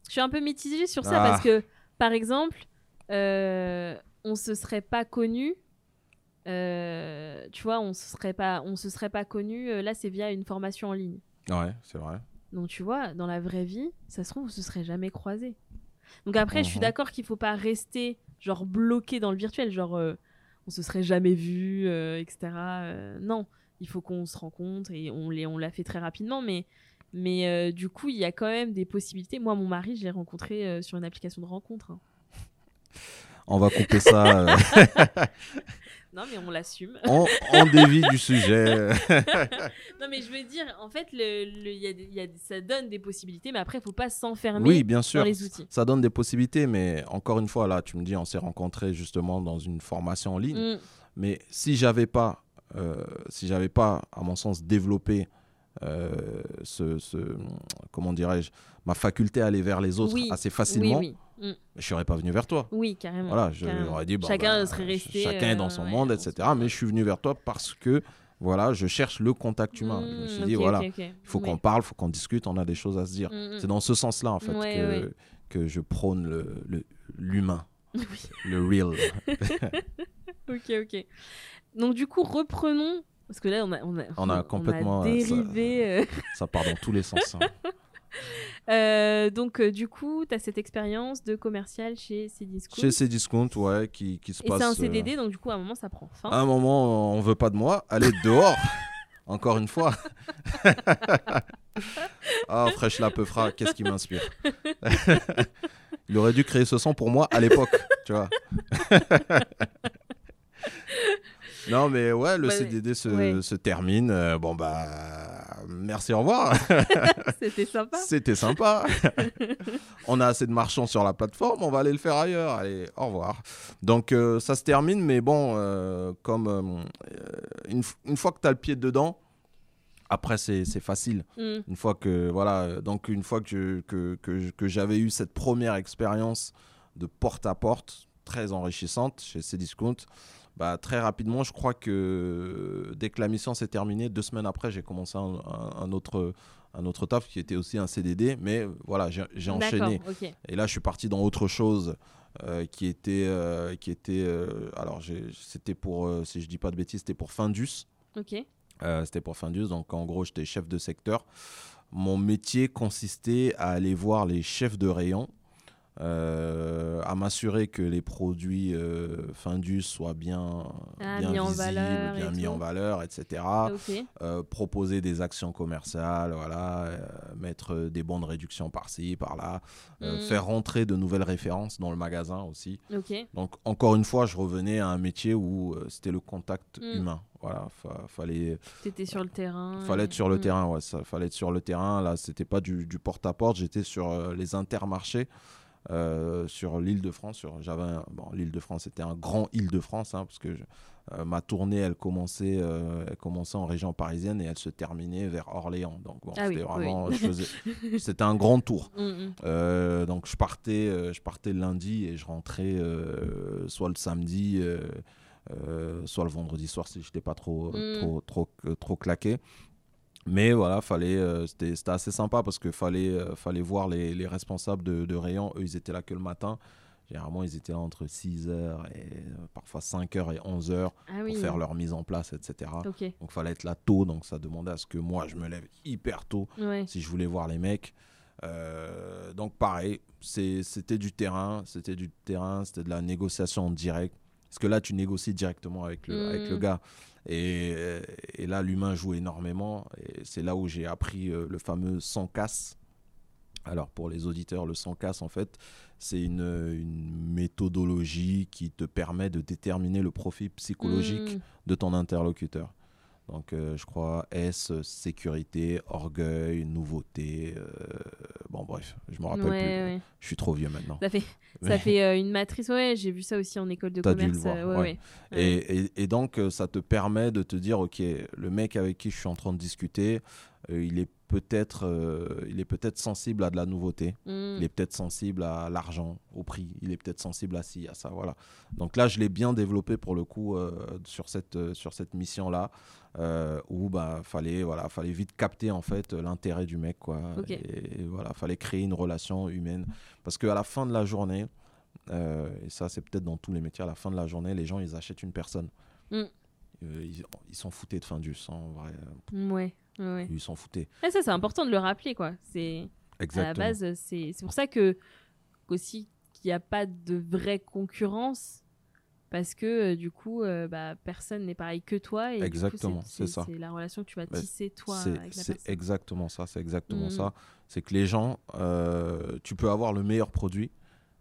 [SPEAKER 2] je suis un peu mitigée sur ça
[SPEAKER 1] Ah.
[SPEAKER 2] parce que, par exemple, euh, on se serait pas connu. euh, tu vois, on se serait pas, on se serait pas connu. euh, là, c'est via une formation en ligne.
[SPEAKER 1] Ouais, c'est vrai.
[SPEAKER 2] Donc tu vois, dans la vraie vie, ça se trouve, on se serait jamais croisé. Donc après, je suis
[SPEAKER 1] Mhm.
[SPEAKER 2] d'accord qu'il faut pas rester genre bloqué dans le virtuel, genre euh, on se serait jamais vu, euh, etc. Euh, non, il faut qu'on se rencontre et on l'est- on l'a fait très rapidement, mais mais du coup, il y a quand même des possibilités. Moi, mon mari, je l'ai rencontré sur une application de rencontre. hein.
[SPEAKER 1] On va couper ça.
[SPEAKER 2] Non, mais on l'assume.
[SPEAKER 1] on, on dévie du sujet.
[SPEAKER 2] non, mais je veux dire, en fait, le, le- il y a des- il y a des- ça donne des possibilités, mais après, il faut pas s'enfermer
[SPEAKER 1] oui, bien sûr.
[SPEAKER 2] dans les outils.
[SPEAKER 1] Ça donne des possibilités, mais encore une fois, là, tu me dis, on s'est rencontrés justement dans une formation en ligne.
[SPEAKER 2] Mm.
[SPEAKER 1] Mais si j'avais pas, euh, si j'avais pas, à mon sens, développé euh, ce, ce- comment dirais-je, ma faculté à aller vers les autres
[SPEAKER 2] Oui,
[SPEAKER 1] assez facilement,
[SPEAKER 2] oui. Mm.
[SPEAKER 1] je serais pas venu vers toi.
[SPEAKER 2] Oui, carrément.
[SPEAKER 1] Voilà, je
[SPEAKER 2] carrément.
[SPEAKER 1] j'aurais dit, bon,
[SPEAKER 2] Chacun
[SPEAKER 1] bah,
[SPEAKER 2] serait resté.
[SPEAKER 1] Chacun est dans
[SPEAKER 2] euh,
[SPEAKER 1] son
[SPEAKER 2] ouais,
[SPEAKER 1] monde, etc. Mais je suis venu vers toi parce que voilà, je cherche le contact humain. je me suis
[SPEAKER 2] Mmh,
[SPEAKER 1] dit, voilà, il faut
[SPEAKER 2] Oui.
[SPEAKER 1] qu'on parle, il faut qu'on discute, on a des choses à se dire.
[SPEAKER 2] Mm, mm.
[SPEAKER 1] C'est dans ce sens-là, en fait,
[SPEAKER 2] Ouais,
[SPEAKER 1] que,
[SPEAKER 2] ouais.
[SPEAKER 1] que je prône le- le- l'humain,
[SPEAKER 2] Oui.
[SPEAKER 1] le real.
[SPEAKER 2] Ok, ok. Donc du coup, reprenons. Parce que là, on a, on a,
[SPEAKER 1] On a complètement, euh, ça-
[SPEAKER 2] dérivé. euh.
[SPEAKER 1] Ça part dans tous les sens. hein.
[SPEAKER 2] Euh, donc euh, du coup, tu as cette expérience de commercial chez Cdiscount.
[SPEAKER 1] Chez ces discounts, ouais, qui, qui se
[SPEAKER 2] Et
[SPEAKER 1] passe.
[SPEAKER 2] c'est un
[SPEAKER 1] euh,
[SPEAKER 2] CDD, donc du coup, à un moment, ça prend fin.
[SPEAKER 1] À un moment, on veut pas de moi, allez dehors. Encore une fois. ah, Fresh la Peufra, qu'est-ce qui m'inspire? Il aurait dû créer ce son pour moi à l'époque, tu vois. non, mais ouais, le
[SPEAKER 2] Bah,
[SPEAKER 1] CDD se,
[SPEAKER 2] ouais.
[SPEAKER 1] se termine. Bon, bah, merci, au revoir.
[SPEAKER 2] C'était sympa.
[SPEAKER 1] C'était sympa. on a assez de marchands sur la plateforme, on va aller le faire ailleurs. Allez, au revoir. Donc euh, ça se termine, mais bon, euh, comme euh, une, fois que tu as le pied dedans, après c'est facile.
[SPEAKER 2] Mm.
[SPEAKER 1] Une fois que voilà, donc une fois que je- que, que, que j'avais eu cette première expérience de porte à porte très enrichissante chez Cdiscount, bah, très rapidement, je crois que dès que la mission s'est terminée, deux semaines après, j'ai commencé un, un- un autre un autre taf qui était aussi un CDD, mais voilà, j'ai enchaîné. Et là, je suis parti dans autre chose euh, qui était, euh, qui était euh, alors c'était pour, si je dis pas de bêtises, c'était pour Findus.
[SPEAKER 2] Ok.
[SPEAKER 1] C'était pour Findus, donc en gros, j'étais chef de secteur. Mon métier consistait à aller voir les chefs de rayon, euh, à m'assurer que les produits euh, Findus soient bien,
[SPEAKER 2] Ah,
[SPEAKER 1] bien
[SPEAKER 2] mis en
[SPEAKER 1] visibles,
[SPEAKER 2] valeur et
[SPEAKER 1] bien mis
[SPEAKER 2] tout.
[SPEAKER 1] en valeur, etc. Euh, proposer des actions commerciales, voilà, euh, mettre des bons de réduction par-ci, par-là, euh,
[SPEAKER 2] Mm.
[SPEAKER 1] faire rentrer de nouvelles références dans le magasin aussi. Donc encore une fois, je revenais à un métier où c'était le contact
[SPEAKER 2] Mm.
[SPEAKER 1] humain. Voilà, fa- fallait,
[SPEAKER 2] T'étais sur le terrain.
[SPEAKER 1] fallait
[SPEAKER 2] et-
[SPEAKER 1] être sur le
[SPEAKER 2] Mm.
[SPEAKER 1] terrain. Ouais, ça, fallait être sur le terrain. Là, c'était pas du, du porte-à-porte. J'étais sur les intermarchés. Euh, sur l'île de France, sur j'avais un- bon l'île de France c'était un grand île de France hein, parce que je- euh, ma tournée elle commençait euh, elle commençait en région parisienne et elle se terminait vers Orléans donc bon
[SPEAKER 2] Ah
[SPEAKER 1] c'était
[SPEAKER 2] oui,
[SPEAKER 1] vraiment
[SPEAKER 2] oui.
[SPEAKER 1] je faisais- c'était un grand tour
[SPEAKER 2] Mm, mm.
[SPEAKER 1] donc je partais, je partais le lundi et je rentrais soit le samedi, euh, soit le vendredi soir si je n'étais pas trop,
[SPEAKER 2] Mm.
[SPEAKER 1] trop, trop, trop claqué. Mais voilà, fallait, euh, c'était, c'était assez sympa parce qu'il fallait, euh, fallait voir les, les responsables de, de rayon. Eux, ils étaient là que le matin. Généralement, ils étaient là entre 6h et euh, parfois 5h et 11h
[SPEAKER 2] Ah
[SPEAKER 1] pour faire leur mise en place, etc.
[SPEAKER 2] Ok.
[SPEAKER 1] Donc, fallait être là tôt. Donc, ça demandait à ce que moi, je me lève hyper tôt
[SPEAKER 2] Ouais.
[SPEAKER 1] si je voulais voir les mecs. Euh, donc pareil, c'est- c'était du terrain, c'était du terrain, c'était de la négociation en direct. Parce que là, tu négocies directement avec le, avec le gars. Et, et là, l'humain joue énormément. Et c'est là où j'ai appris euh, le fameux sans casse. Alors pour les auditeurs, le sans casse, en fait, c'est une, une méthodologie qui te permet de déterminer le profil psychologique
[SPEAKER 2] Mm.
[SPEAKER 1] de ton interlocuteur. Donc, euh, je crois S, sécurité, orgueil, nouveauté. euh, bon, bref, je me rappelle
[SPEAKER 2] Ouais,
[SPEAKER 1] plus.
[SPEAKER 2] ouais.
[SPEAKER 1] Je suis trop vieux maintenant.
[SPEAKER 2] Ça fait, ça
[SPEAKER 1] Mais-
[SPEAKER 2] fait euh, une matrice. Ouais, j'ai vu ça aussi en école de
[SPEAKER 1] T'as dû le
[SPEAKER 2] commerce.
[SPEAKER 1] voir,
[SPEAKER 2] ouais.
[SPEAKER 1] Et, et- et donc, ça te permet de te dire, OK, le mec avec qui je suis en train de discuter, euh, il est peut-être euh, il est peut-être sensible à de la nouveauté.
[SPEAKER 2] Mm.
[SPEAKER 1] Il est peut-être sensible à l'argent, au prix. Il est peut-être sensible à ci, à ça. Voilà. Donc là, je l'ai bien développé pour le coup euh, sur cette, sur cette mission-là, euh, où bah fallait voilà, fallait vite capter en fait l'intérêt du mec, quoi. Et, voilà, fallait créer une relation humaine, parce qu'à la fin de la journée, et ça c'est peut-être dans tous les métiers, à la fin de la journée, les gens ils achètent une personne.
[SPEAKER 2] Mm.
[SPEAKER 1] Ils s'en foutaient de fin du sang, en vrai.
[SPEAKER 2] Ouais, ouais.
[SPEAKER 1] Ils s'en foutaient.
[SPEAKER 2] Et ça, c'est important de le rappeler, quoi. C'est à la base, c'est pour ça que qu'aussi qu'il n'y a pas de vraie concurrence. Parce que euh, du coup, euh, bah, personne n'est pareil que toi. Et
[SPEAKER 1] Exactement, c'est ça.
[SPEAKER 2] C'est la relation que tu vas tisser, toi,
[SPEAKER 1] C'est exactement ça, c'est exactement
[SPEAKER 2] Mm.
[SPEAKER 1] ça. C'est que les gens, euh, tu peux avoir le meilleur produit,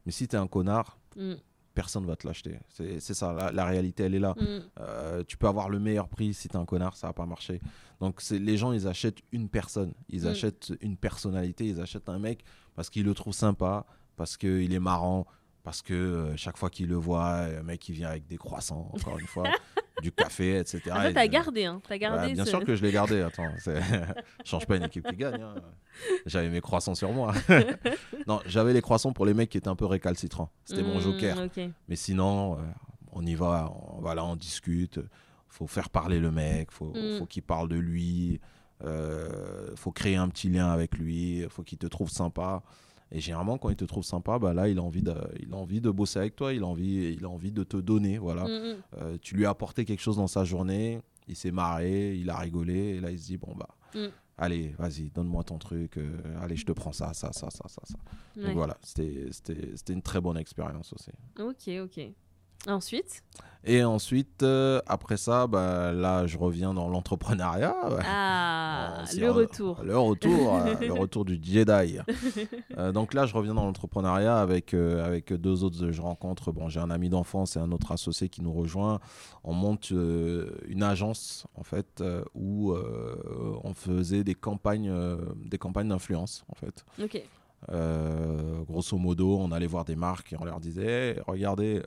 [SPEAKER 1] mais si tu es un connard,
[SPEAKER 2] Mm,
[SPEAKER 1] personne va te l'acheter. C'est ça, la, la réalité, elle est là.
[SPEAKER 2] mm,
[SPEAKER 1] Euh, tu peux avoir le meilleur prix, si tu es un connard, ça va pas marcher. Donc les gens, ils achètent une personne, ils
[SPEAKER 2] Mm.
[SPEAKER 1] achètent une personnalité, ils achètent un mec parce qu'ils le trouvent sympa, parce qu'il est marrant, parce que euh, chaque fois qu'ils le voient, le mec, il vient avec des croissants, encore une fois, du café, etc.
[SPEAKER 2] Ah, ça,
[SPEAKER 1] Et-
[SPEAKER 2] t'as gardé, hein. T'as gardé
[SPEAKER 1] bien
[SPEAKER 2] ce-
[SPEAKER 1] sûr que je l'ai gardé. Attends, c'est- change pas une équipe qui gagne. hein. J'avais mes croissants sur moi. non, j'avais les croissants pour les mecs qui étaient un peu récalcitrants. C'était mon
[SPEAKER 2] Mm,
[SPEAKER 1] joker.
[SPEAKER 2] ok.
[SPEAKER 1] Mais sinon, euh, on y va, on va là, on discute. faut faire parler le mec, faut,
[SPEAKER 2] Mm.
[SPEAKER 1] faut qu'il parle de lui, euh, faut créer un petit lien avec lui, faut qu'il te trouve sympa. Et généralement, quand il te trouve sympa, bah là, il a envie de, il a envie de bosser avec toi, il a envie, il a envie de te donner, voilà.
[SPEAKER 2] Mm, mm.
[SPEAKER 1] Euh, tu lui as apporté quelque chose dans sa journée, il s'est marré, il a rigolé, et là il se dit bon bah,
[SPEAKER 2] Mm.
[SPEAKER 1] allez, vas-y, donne-moi ton truc, euh, allez, je te prends ça, ça, ça, ça, ça, ça.
[SPEAKER 2] Ouais.
[SPEAKER 1] Donc voilà, c'était, une très bonne expérience aussi.
[SPEAKER 2] Ok, ok. Ensuite
[SPEAKER 1] Et ensuite, euh, après ça, bah, là, je reviens dans l'entrepreneuriat.
[SPEAKER 2] Ah,
[SPEAKER 1] Euh,
[SPEAKER 2] le
[SPEAKER 1] un-
[SPEAKER 2] retour.
[SPEAKER 1] Le retour, euh, le retour du Jedi. Donc là, je reviens dans l'entrepreneuriat avec, avec deux autres. Je rencontre, bon, j'ai un ami d'enfance et un autre associé qui nous rejoint. On monte une agence, en fait, où on faisait des campagnes, des campagnes d'influence, en fait.
[SPEAKER 2] Ok.
[SPEAKER 1] Euh, grosso modo, on allait voir des marques et on leur disait Hey, regardez,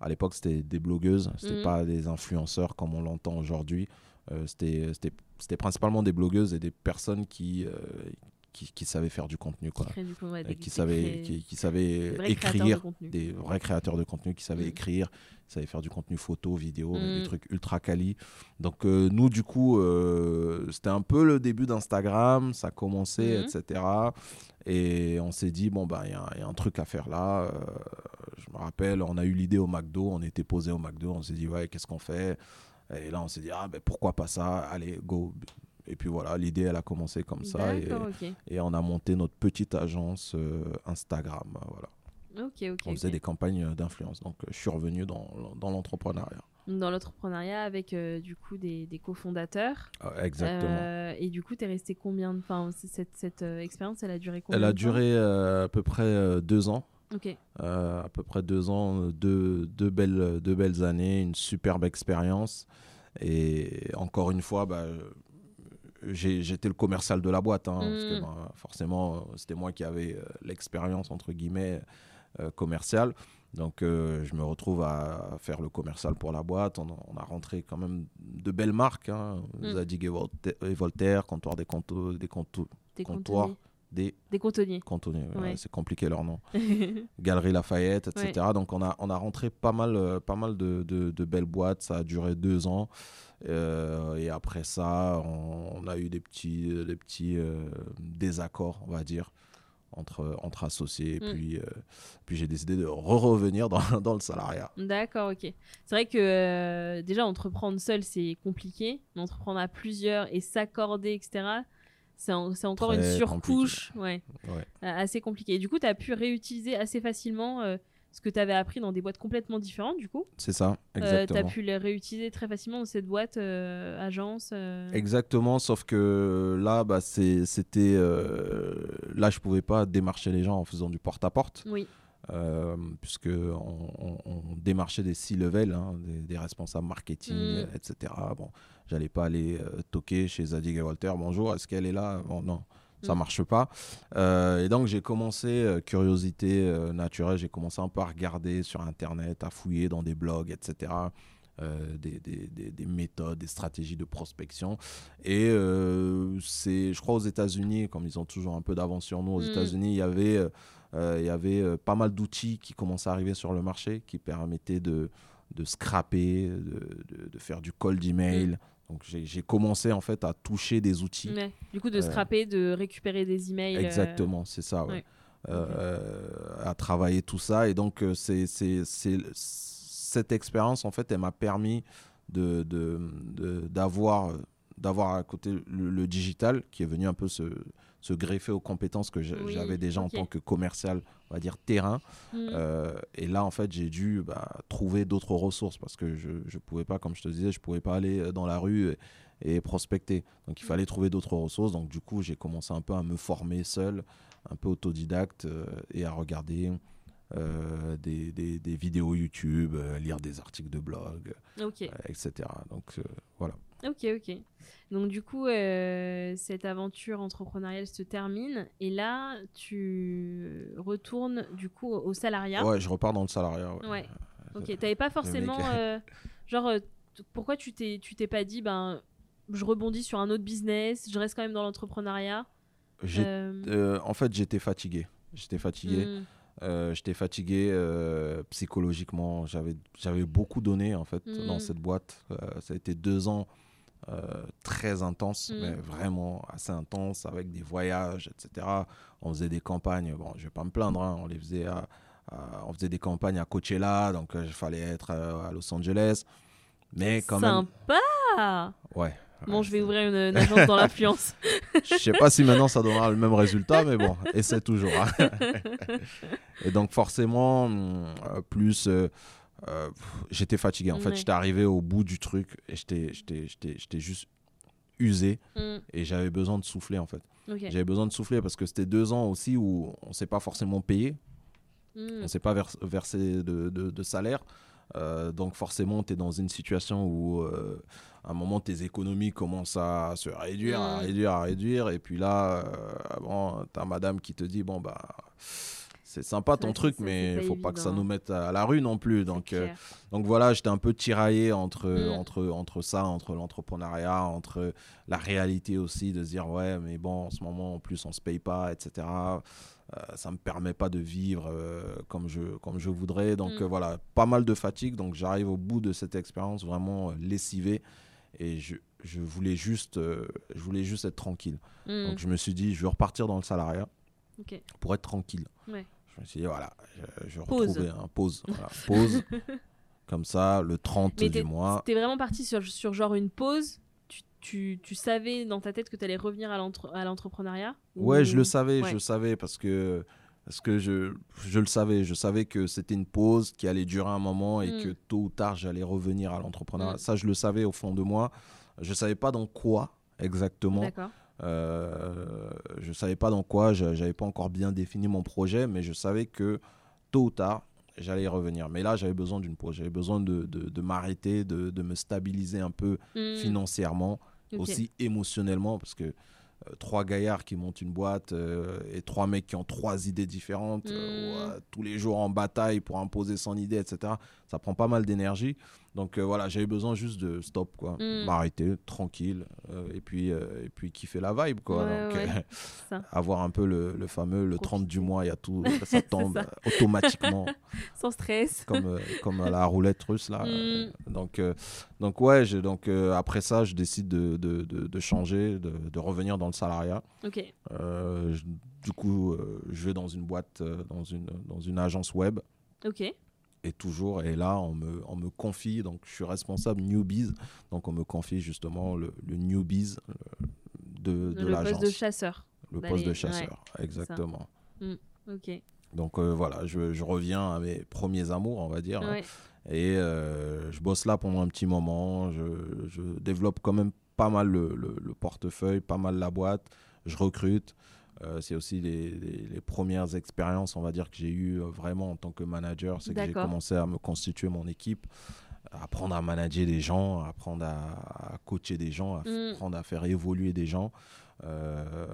[SPEAKER 1] à l'époque c'était des blogueuses, c'était
[SPEAKER 2] Mhm.
[SPEAKER 1] pas des influenceurs comme on l'entend aujourd'hui. Euh, c'était principalement des blogueuses et des personnes qui, euh, qui, qui savaient faire du contenu, quoi.
[SPEAKER 2] Créer du coup, ouais,
[SPEAKER 1] Et
[SPEAKER 2] des-
[SPEAKER 1] qui savaient, qui, qui
[SPEAKER 2] de
[SPEAKER 1] écrire, des vrais créateurs de contenu qui savaient
[SPEAKER 2] Mhm.
[SPEAKER 1] écrire, qui savaient faire du contenu photo, vidéo, des trucs ultra quali. Donc euh, nous, du coup, euh, c'était un peu le début d'Instagram, ça commençait,
[SPEAKER 2] Mhm.
[SPEAKER 1] etc. Et on s'est dit, bon, il y, a un- il y a un truc à faire là. Euh, je me rappelle, on a eu l'idée au McDo, on était posé au McDo, on s'est dit, ouais, qu'est-ce qu'on fait? Et là, on s'est dit, ah, ben pourquoi pas ça? Allez, go. Et puis voilà, l'idée, elle a commencé comme ça. Et, on a monté notre petite agence euh, Instagram. euh, Voilà. On faisait des campagnes d'influence. Donc, euh, je suis revenu dans, dans l'entrepreneuriat.
[SPEAKER 2] Dans l'entrepreneuriat avec euh, du coup des, des cofondateurs.
[SPEAKER 1] Ah, exactement.
[SPEAKER 2] Euh, et du coup, tu es resté combien de c- cette, cette euh, expérience, elle a duré combien
[SPEAKER 1] Elle a
[SPEAKER 2] temps
[SPEAKER 1] duré euh, à peu près euh, deux ans. Euh, à peu près deux ans, euh, deux, deux, belles, deux belles années, une superbe expérience. Et encore une fois, bah, euh, j'étais le commercial de la boîte. hein, parce que,
[SPEAKER 2] Mm.
[SPEAKER 1] bah, forcément, euh, c'était moi qui avais euh, l'expérience, entre guillemets, euh, commerciale. Donc, euh, je me retrouve à faire le commercial pour la boîte. On, a- on a rentré quand même de belles marques. Hein,
[SPEAKER 2] Mm.
[SPEAKER 1] Zadig et Voltaire, Comptoir des, conto- des, conto-
[SPEAKER 2] Des
[SPEAKER 1] Comptoir.
[SPEAKER 2] contenus.
[SPEAKER 1] des
[SPEAKER 2] Des contenus.
[SPEAKER 1] cantonniers. ouais,
[SPEAKER 2] Ouais.
[SPEAKER 1] c'est compliqué leur nom. Galerie Lafayette, etc. Donc on a, on a rentré pas mal, pas mal de, de- de belles boîtes. Ça a duré deux ans. Euh, et après ça, on, on a eu des petits, des petits euh, désaccords, on va dire, entre, entre associés. Et
[SPEAKER 2] Mm.
[SPEAKER 1] puis, euh, puis j'ai décidé de re-revenir dans, dans le salariat.
[SPEAKER 2] D'accord, ok. C'est vrai que déjà, entreprendre seul, c'est compliqué. Mais entreprendre à plusieurs et s'accorder, etc., c'est en- c'est encore une surcouche ouais,
[SPEAKER 1] Ouais.
[SPEAKER 2] assez compliquée. Et du coup, tu as pu réutiliser assez facilement ce que tu avais appris dans des boîtes complètement différentes, du coup.
[SPEAKER 1] C'est ça,
[SPEAKER 2] tu
[SPEAKER 1] exactement.
[SPEAKER 2] as pu les réutiliser très facilement dans cette boîte, euh, agence. euh,
[SPEAKER 1] Exactement, sauf que là, bah, c'était. euh, là, je pouvais pas démarcher les gens en faisant du porte-à-porte.
[SPEAKER 2] Oui,
[SPEAKER 1] euh, puisque on, on- on démarchait des C-level, hein, des, des responsables marketing,
[SPEAKER 2] Mm.
[SPEAKER 1] euh, etc. Bon, j'allais pas aller euh, toquer chez Zadig et Walter. Bonjour, est-ce qu'elle est là? Bon, non, ça
[SPEAKER 2] Mm.
[SPEAKER 1] marche pas. Euh, et donc j'ai commencé euh, curiosité euh, naturelle. J'ai commencé un peu à regarder sur Internet, à fouiller dans des blogs, etc. des, des- des- des méthodes, des stratégies de prospection. Et c'est, je crois, aux États-Unis, comme ils ont toujours un peu d'avance sur nous, aux
[SPEAKER 2] Mm.
[SPEAKER 1] États-Unis, il y avait il y avait pas mal d'outils qui commençaient à arriver sur le marché qui permettaient de, de scraper, de, de- de faire du cold email. Donc j'ai commencé en fait à toucher des outils.
[SPEAKER 2] Ouais. Du coup, de
[SPEAKER 1] Euh,
[SPEAKER 2] scraper, de récupérer des emails. euh,
[SPEAKER 1] Exactement, c'est ça. ouais.
[SPEAKER 2] ouais.
[SPEAKER 1] Euh, à travailler tout ça. Et donc, euh, c'est, cette expérience, en fait, elle m'a permis de- d'avoir, d'avoir à côté le, le digital qui est venu un peu se, se greffer aux compétences que
[SPEAKER 2] Oui,
[SPEAKER 1] j'avais déjà en tant que commercial, on va dire terrain.
[SPEAKER 2] Mm.
[SPEAKER 1] Euh, et là, en fait, j'ai dû bah, trouver d'autres ressources parce que je ne pouvais pas, comme je te disais, je pouvais pas aller euh, dans la rue et, et prospecter. Donc, il fallait trouver d'autres ressources. Donc, du coup, j'ai commencé un peu à me former seul, un peu autodidacte euh, et à regarder euh, des, des- des vidéos YouTube, lire des articles de blog, etc. Donc, voilà.
[SPEAKER 2] Ok, ok. Donc du coup, euh, cette aventure entrepreneuriale se termine et là, tu retournes du coup au salariat.
[SPEAKER 1] Ouais, je repars dans le salariat. ouais.
[SPEAKER 2] Ouais. Ok. T'avais pas forcément, euh, genre, euh, pourquoi tu t'es, tu t'es pas dit, ben, je rebondis sur un autre business, je reste quand même dans l'entrepreneuriat. Euh,
[SPEAKER 1] euh, en fait, j'étais fatigué. J'étais fatigué.
[SPEAKER 2] hmm,
[SPEAKER 1] Euh, J'étais fatigué euh, psychologiquement. J'avais beaucoup donné en fait
[SPEAKER 2] Mhm.
[SPEAKER 1] dans cette boîte. Euh, ça a été deux ans euh, très intenses,
[SPEAKER 2] Mhm.
[SPEAKER 1] mais vraiment assez intenses avec des voyages, etc. On faisait des campagnes. Bon, je vais pas me plaindre. hein, on les faisait à- à- on faisait des campagnes à Coachella, donc euh, il fallait être euh, à Los Angeles. Mais quand même,
[SPEAKER 2] Sympa
[SPEAKER 1] ouais.
[SPEAKER 2] Bon, je vais ouvrir une, une agence dans l'influence.
[SPEAKER 1] Je sais pas si maintenant ça donnera le même résultat, mais bon, essaie toujours. hein. et donc forcément, hum, euh, plus euh, euh, j'étais fatigué. En fait, j'étais arrivé au bout du truc et j'étais, juste usé
[SPEAKER 2] Mm,
[SPEAKER 1] et j'avais besoin de souffler en fait. J'avais besoin de souffler parce que c'était deux ans aussi où on s'est pas forcément payé,
[SPEAKER 2] Mm,
[SPEAKER 1] on s'est pas vers- versé de, de- de salaire. Euh, donc forcément, tu es dans une situation où euh, à un moment, tes économies commencent à se réduire, à
[SPEAKER 2] Mm.
[SPEAKER 1] réduire, à réduire. Et puis là, euh, bon, tu as madame qui te dit, bon, bah, c'est sympa ton
[SPEAKER 2] Ouais,
[SPEAKER 1] truc, mais il faut pas que ça nous mette à la rue non plus. Donc, euh, donc voilà, j'étais un peu tiraillé entre,
[SPEAKER 2] Mm.
[SPEAKER 1] entre, entre ça, entre l'entrepreneuriat, entre la réalité aussi, de se dire, ouais, mais bon, en ce moment, en plus, on se paye pas, etc. Euh, ça me permet pas de vivre euh, comme, je, comme je voudrais. Donc
[SPEAKER 2] Mm.
[SPEAKER 1] euh, voilà, pas mal de fatigue. Donc j'arrive au bout de cette expérience vraiment euh, lessivé. Et je, je, voulais juste, euh, je voulais juste être tranquille.
[SPEAKER 2] Mm,
[SPEAKER 1] Donc je me suis dit, je vais repartir dans le salariat pour être tranquille.
[SPEAKER 2] Ouais.
[SPEAKER 1] Je me suis dit, voilà, je, je vais
[SPEAKER 2] Pause.
[SPEAKER 1] retrouver un pause. voilà, pause. Comme ça, le 30
[SPEAKER 2] Mais
[SPEAKER 1] du mois.
[SPEAKER 2] t'es vraiment parti sur, sur genre une pause tu, tu, tu savais dans ta tête que tu allais revenir à l'entre- à l'entrepreneuriat
[SPEAKER 1] Ouais,
[SPEAKER 2] Ou-
[SPEAKER 1] je le savais,
[SPEAKER 2] Ouais.
[SPEAKER 1] je le savais parce que, parce que je, je le savais. Je savais que c'était une pause qui allait durer un moment et
[SPEAKER 2] Mm.
[SPEAKER 1] que tôt ou tard, j'allais revenir à l'entrepreneuriat.
[SPEAKER 2] Mm.
[SPEAKER 1] Ça, je le savais au fond de moi. Je savais pas dans quoi exactement.
[SPEAKER 2] D'accord.
[SPEAKER 1] Euh, je savais pas dans quoi. je- J'avais pas encore bien défini mon projet, mais je savais que tôt ou tard, j'allais y revenir. Mais là, j'avais besoin d'une pause. J'avais besoin de, de, de m'arrêter, de, de me stabiliser un peu
[SPEAKER 2] Mm,
[SPEAKER 1] financièrement aussi émotionnellement parce que euh, trois gaillards qui montent une boîte euh, et trois mecs qui ont trois idées différentes euh,
[SPEAKER 2] Mm.
[SPEAKER 1] ouais, tous les jours en bataille pour imposer son idée etc ça prend pas mal d'énergie donc euh, voilà j'avais besoin juste de stop quoi
[SPEAKER 2] Mm.
[SPEAKER 1] m'arrêter tranquille euh, et puis euh, et puis kiffer la vibe quoi
[SPEAKER 2] Ouais,
[SPEAKER 1] donc
[SPEAKER 2] ouais,
[SPEAKER 1] euh, avoir un peu le, le fameux le 30 du mois il y a tout ça tombe
[SPEAKER 2] ça.
[SPEAKER 1] automatiquement
[SPEAKER 2] Sans stress.
[SPEAKER 1] comme, comme à la roulette russe là.
[SPEAKER 2] Mm.
[SPEAKER 1] Euh, Donc, donc ouais, donc, après ça, je décide de, de, de- de changer, de, revenir dans le salariat.
[SPEAKER 2] Ok.
[SPEAKER 1] Je- du coup, je vais dans une boîte, dans, une, dans une agence web.
[SPEAKER 2] Ok.
[SPEAKER 1] Et toujours, et là, on me, on me confie, donc je suis responsable Newbies, donc on me confie justement le, le Newbies de, de
[SPEAKER 2] le
[SPEAKER 1] l'agence.
[SPEAKER 2] poste de chasseur.
[SPEAKER 1] le poste de
[SPEAKER 2] ouais,
[SPEAKER 1] chasseur, exactement.
[SPEAKER 2] Ok.
[SPEAKER 1] Donc euh, voilà, je, je reviens à mes premiers amours, on va dire.
[SPEAKER 2] Ouais.
[SPEAKER 1] Et euh, je bosse là pendant un petit moment. Je, je développe quand même pas mal le, le- le portefeuille, pas mal la boîte. Je recrute. Euh, c'est aussi les, les- les premières expériences, on va dire, que j'ai eues euh, vraiment en tant que manager. C'est que j'ai commencé à me constituer mon équipe, à apprendre à manager des gens, à apprendre à, à coacher des gens, à
[SPEAKER 2] Mm.
[SPEAKER 1] apprendre à faire évoluer des gens. Euh,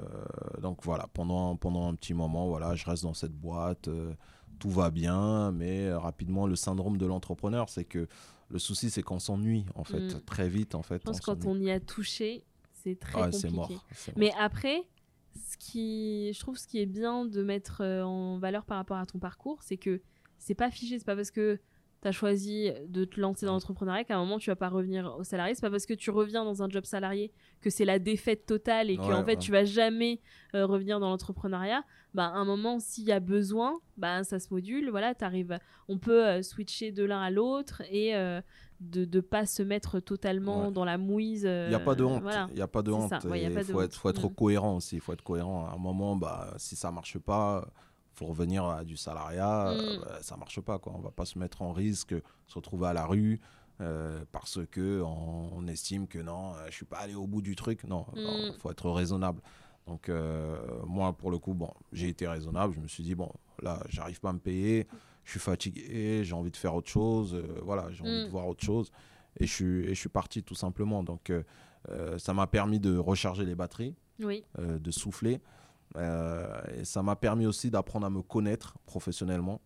[SPEAKER 1] donc voilà, pendant, pendant un petit moment, voilà, je reste dans cette boîte. euh, tout va bien, mais rapidement, le syndrome de l'entrepreneur, c'est que le souci, c'est qu'on s'ennuie, en fait,
[SPEAKER 2] Mm.
[SPEAKER 1] très vite, en fait.
[SPEAKER 2] Je pense
[SPEAKER 1] on
[SPEAKER 2] que quand on y a touché, c'est très
[SPEAKER 1] Ah,
[SPEAKER 2] compliqué.
[SPEAKER 1] c'est mort.
[SPEAKER 2] Mais après, ce qui, je trouve ce qui est bien de mettre euh, en valeur par rapport à ton parcours, c'est que c'est pas figé. C'est pas parce que tu as choisi de te lancer dans l'entrepreneuriat qu'à un moment tu vas pas revenir au salarié. C'est pas parce que tu reviens dans un job salarié que c'est la défaite totale et que
[SPEAKER 1] Ouais,
[SPEAKER 2] en fait
[SPEAKER 1] ouais.
[SPEAKER 2] tu vas jamais euh, revenir dans l'entrepreneuriat. Bah, à un moment, s'il y a besoin, bah, ça se module. Voilà, t'arrives. On peut euh, switcher de l'un à l'autre et euh, de ne pas se mettre totalement
[SPEAKER 1] Ouais.
[SPEAKER 2] dans la mouise.
[SPEAKER 1] Il n'y a pas de honte. Il n'y a pas de honte.
[SPEAKER 2] de
[SPEAKER 1] faut,
[SPEAKER 2] honte.
[SPEAKER 1] être, faut être
[SPEAKER 2] Mm.
[SPEAKER 1] cohérent aussi. Il faut être cohérent. À un moment, bah, si ça marche pas, faut revenir à du salariat.
[SPEAKER 2] Mm.
[SPEAKER 1] euh, bah, ça marche pas. Quoi. On va pas se mettre en risque, se retrouver à la rue. euh, parce que on, on estime que non, euh, je suis pas allé au bout du truc. Non, il
[SPEAKER 2] Mm.
[SPEAKER 1] faut être raisonnable. Donc euh, moi, pour le coup, bon, j'ai été raisonnable. Je me suis dit bon, là, j'arrive pas à me payer. Je suis fatigué. J'ai envie de faire autre chose. voilà, j'ai envie de voir autre chose. Et je suis, et je suis parti tout simplement. Donc ça m'a permis de recharger les batteries,
[SPEAKER 2] Oui.
[SPEAKER 1] de souffler. Euh, et ça m'a permis aussi d'apprendre à me connaître professionnellement.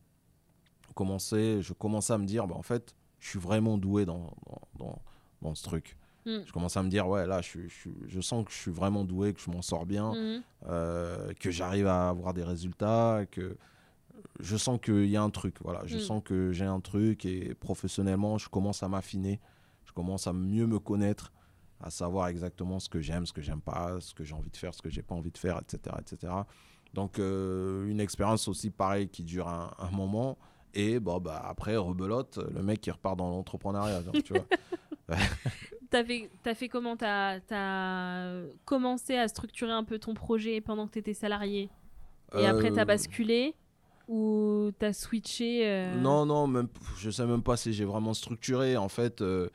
[SPEAKER 1] Commencer, je commençais à me dire, bah, en fait, je suis vraiment doué dans, dans, dans, dans ce truc.
[SPEAKER 2] Mm.
[SPEAKER 1] Je commençais à me dire, ouais, là, je, je, sens que je suis vraiment doué, que je m'en sors bien,
[SPEAKER 2] Mhm.
[SPEAKER 1] euh, que j'arrive à avoir des résultats, que je sens qu'il y a un truc. Voilà, je
[SPEAKER 2] Mm.
[SPEAKER 1] sens que j'ai un truc et professionnellement, je commence à m'affiner. Je commence à mieux me connaître, à savoir exactement ce que j'aime, ce que j'aime pas, ce que j'ai envie de faire, ce que j'ai pas envie de faire, etc., etc. Donc euh, une expérience aussi pareille qui dure un, un moment. Et bon, bah, après, rebelote, le mec qui repart dans l'entrepreneuriat. tu vois.
[SPEAKER 2] T'as fait, t'as fait comment? T'as as commencé à structurer un peu ton projet pendant que t'étais salarié? Et après t'as
[SPEAKER 1] Euh,
[SPEAKER 2] basculé? Ou t'as switché euh,
[SPEAKER 1] Non, non, même, je sais même pas si j'ai vraiment structuré. En fait, euh,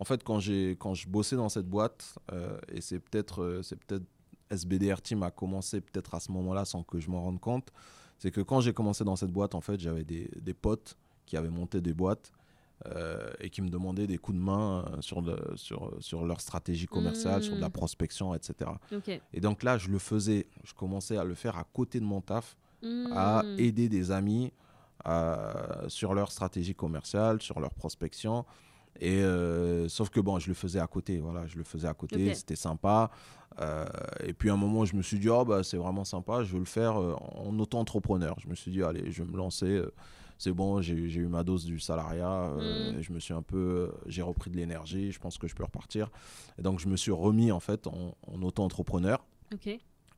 [SPEAKER 1] en fait quand, j'ai, quand je bossais dans cette boîte, euh, et c'est peut-être, euh, c'est peut-être SBDR Team a commencé peut-être à ce moment-là sans que je m'en rende compte, c'est que quand j'ai commencé dans cette boîte, en fait, j'avais des, des potes qui avaient monté des boîtes euh, et qui me demandaient des coups de main sur, le, sur, sur leur stratégie commerciale, sur de la
[SPEAKER 2] Mm.
[SPEAKER 1] prospection, etc. Et donc là, je le faisais, je commençais à le faire à côté de mon taf à
[SPEAKER 2] Hmm.
[SPEAKER 1] aider des amis sur leur stratégie commerciale, sur leur prospection. Et euh, sauf que bon, je le faisais à côté, voilà, je le faisais à côté, c'était sympa. Euh, et puis à un moment, je me suis dit, oh, bah, c'est vraiment sympa, je veux le faire euh, en auto-entrepreneur. Je me suis dit, allez, je vais me lancer. c'est bon, j'ai eu ma dose du salariat.
[SPEAKER 2] Mm.
[SPEAKER 1] Je me suis un peu, j'ai repris de l'énergie. Je pense que je peux repartir. Et donc, je me suis remis en fait en, en auto-entrepreneur.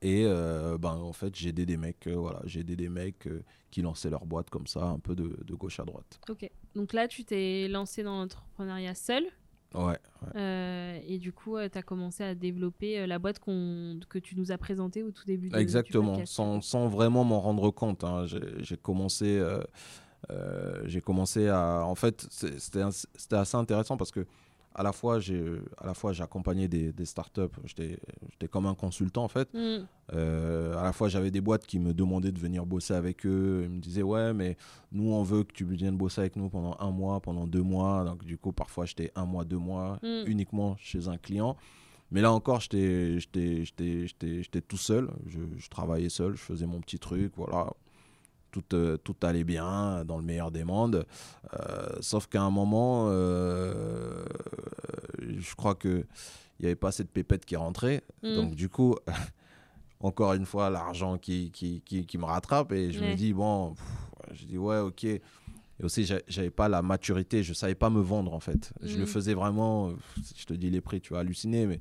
[SPEAKER 1] Et euh, ben, en fait, j'ai aidé des mecs, euh, voilà, j'ai aidé des mecs euh, qui lançaient leur boîte comme ça, un peu de, de gauche à droite.
[SPEAKER 2] Ok. Donc là, tu t'es lancé dans l'entrepreneuriat seul.
[SPEAKER 1] Ouais, ouais.
[SPEAKER 2] et du coup, tu as commencé à développer la boîte qu'on que tu nous as présentée au tout début du
[SPEAKER 1] exactement, sans, sans vraiment m'en rendre compte. hein. J'ai commencé, j'ai commencé à, en fait, c'était assez intéressant parce que à la fois, j'ai, à la fois, j'accompagnais des, des startups. J'étais, j'étais comme un consultant en fait.
[SPEAKER 2] Hmm.
[SPEAKER 1] Euh, à la fois, j'avais des boîtes qui me demandaient de venir bosser avec eux. Ils me disaient, ouais, mais nous, on veut que tu viennes bosser avec nous pendant un mois, pendant deux mois. Donc, du coup, parfois, j'étais un mois, deux mois,
[SPEAKER 2] Mm.
[SPEAKER 1] uniquement chez un client. Mais là encore, j'étais j'étais- j'étais- j'étais- j'étais tout seul. Je, je travaillais seul, je faisais mon petit truc. Voilà. Tout, euh, tout allait bien, dans le meilleur des mondes. Euh, sauf qu'à un moment, euh, je crois qu'il n'y avait pas assez de pépettes qui rentraient.
[SPEAKER 2] Mm.
[SPEAKER 1] Donc, du coup, encore une fois, l'argent qui, qui, qui, qui me rattrape. Et je
[SPEAKER 2] Ouais.
[SPEAKER 1] me dis, bon, pff, je dis, ouais, ok. Et aussi, j'a- j'avais pas la maturité, je savais pas me vendre en fait. Je le
[SPEAKER 2] Mm.
[SPEAKER 1] faisais vraiment, je te dis les prix, tu vas halluciner, mais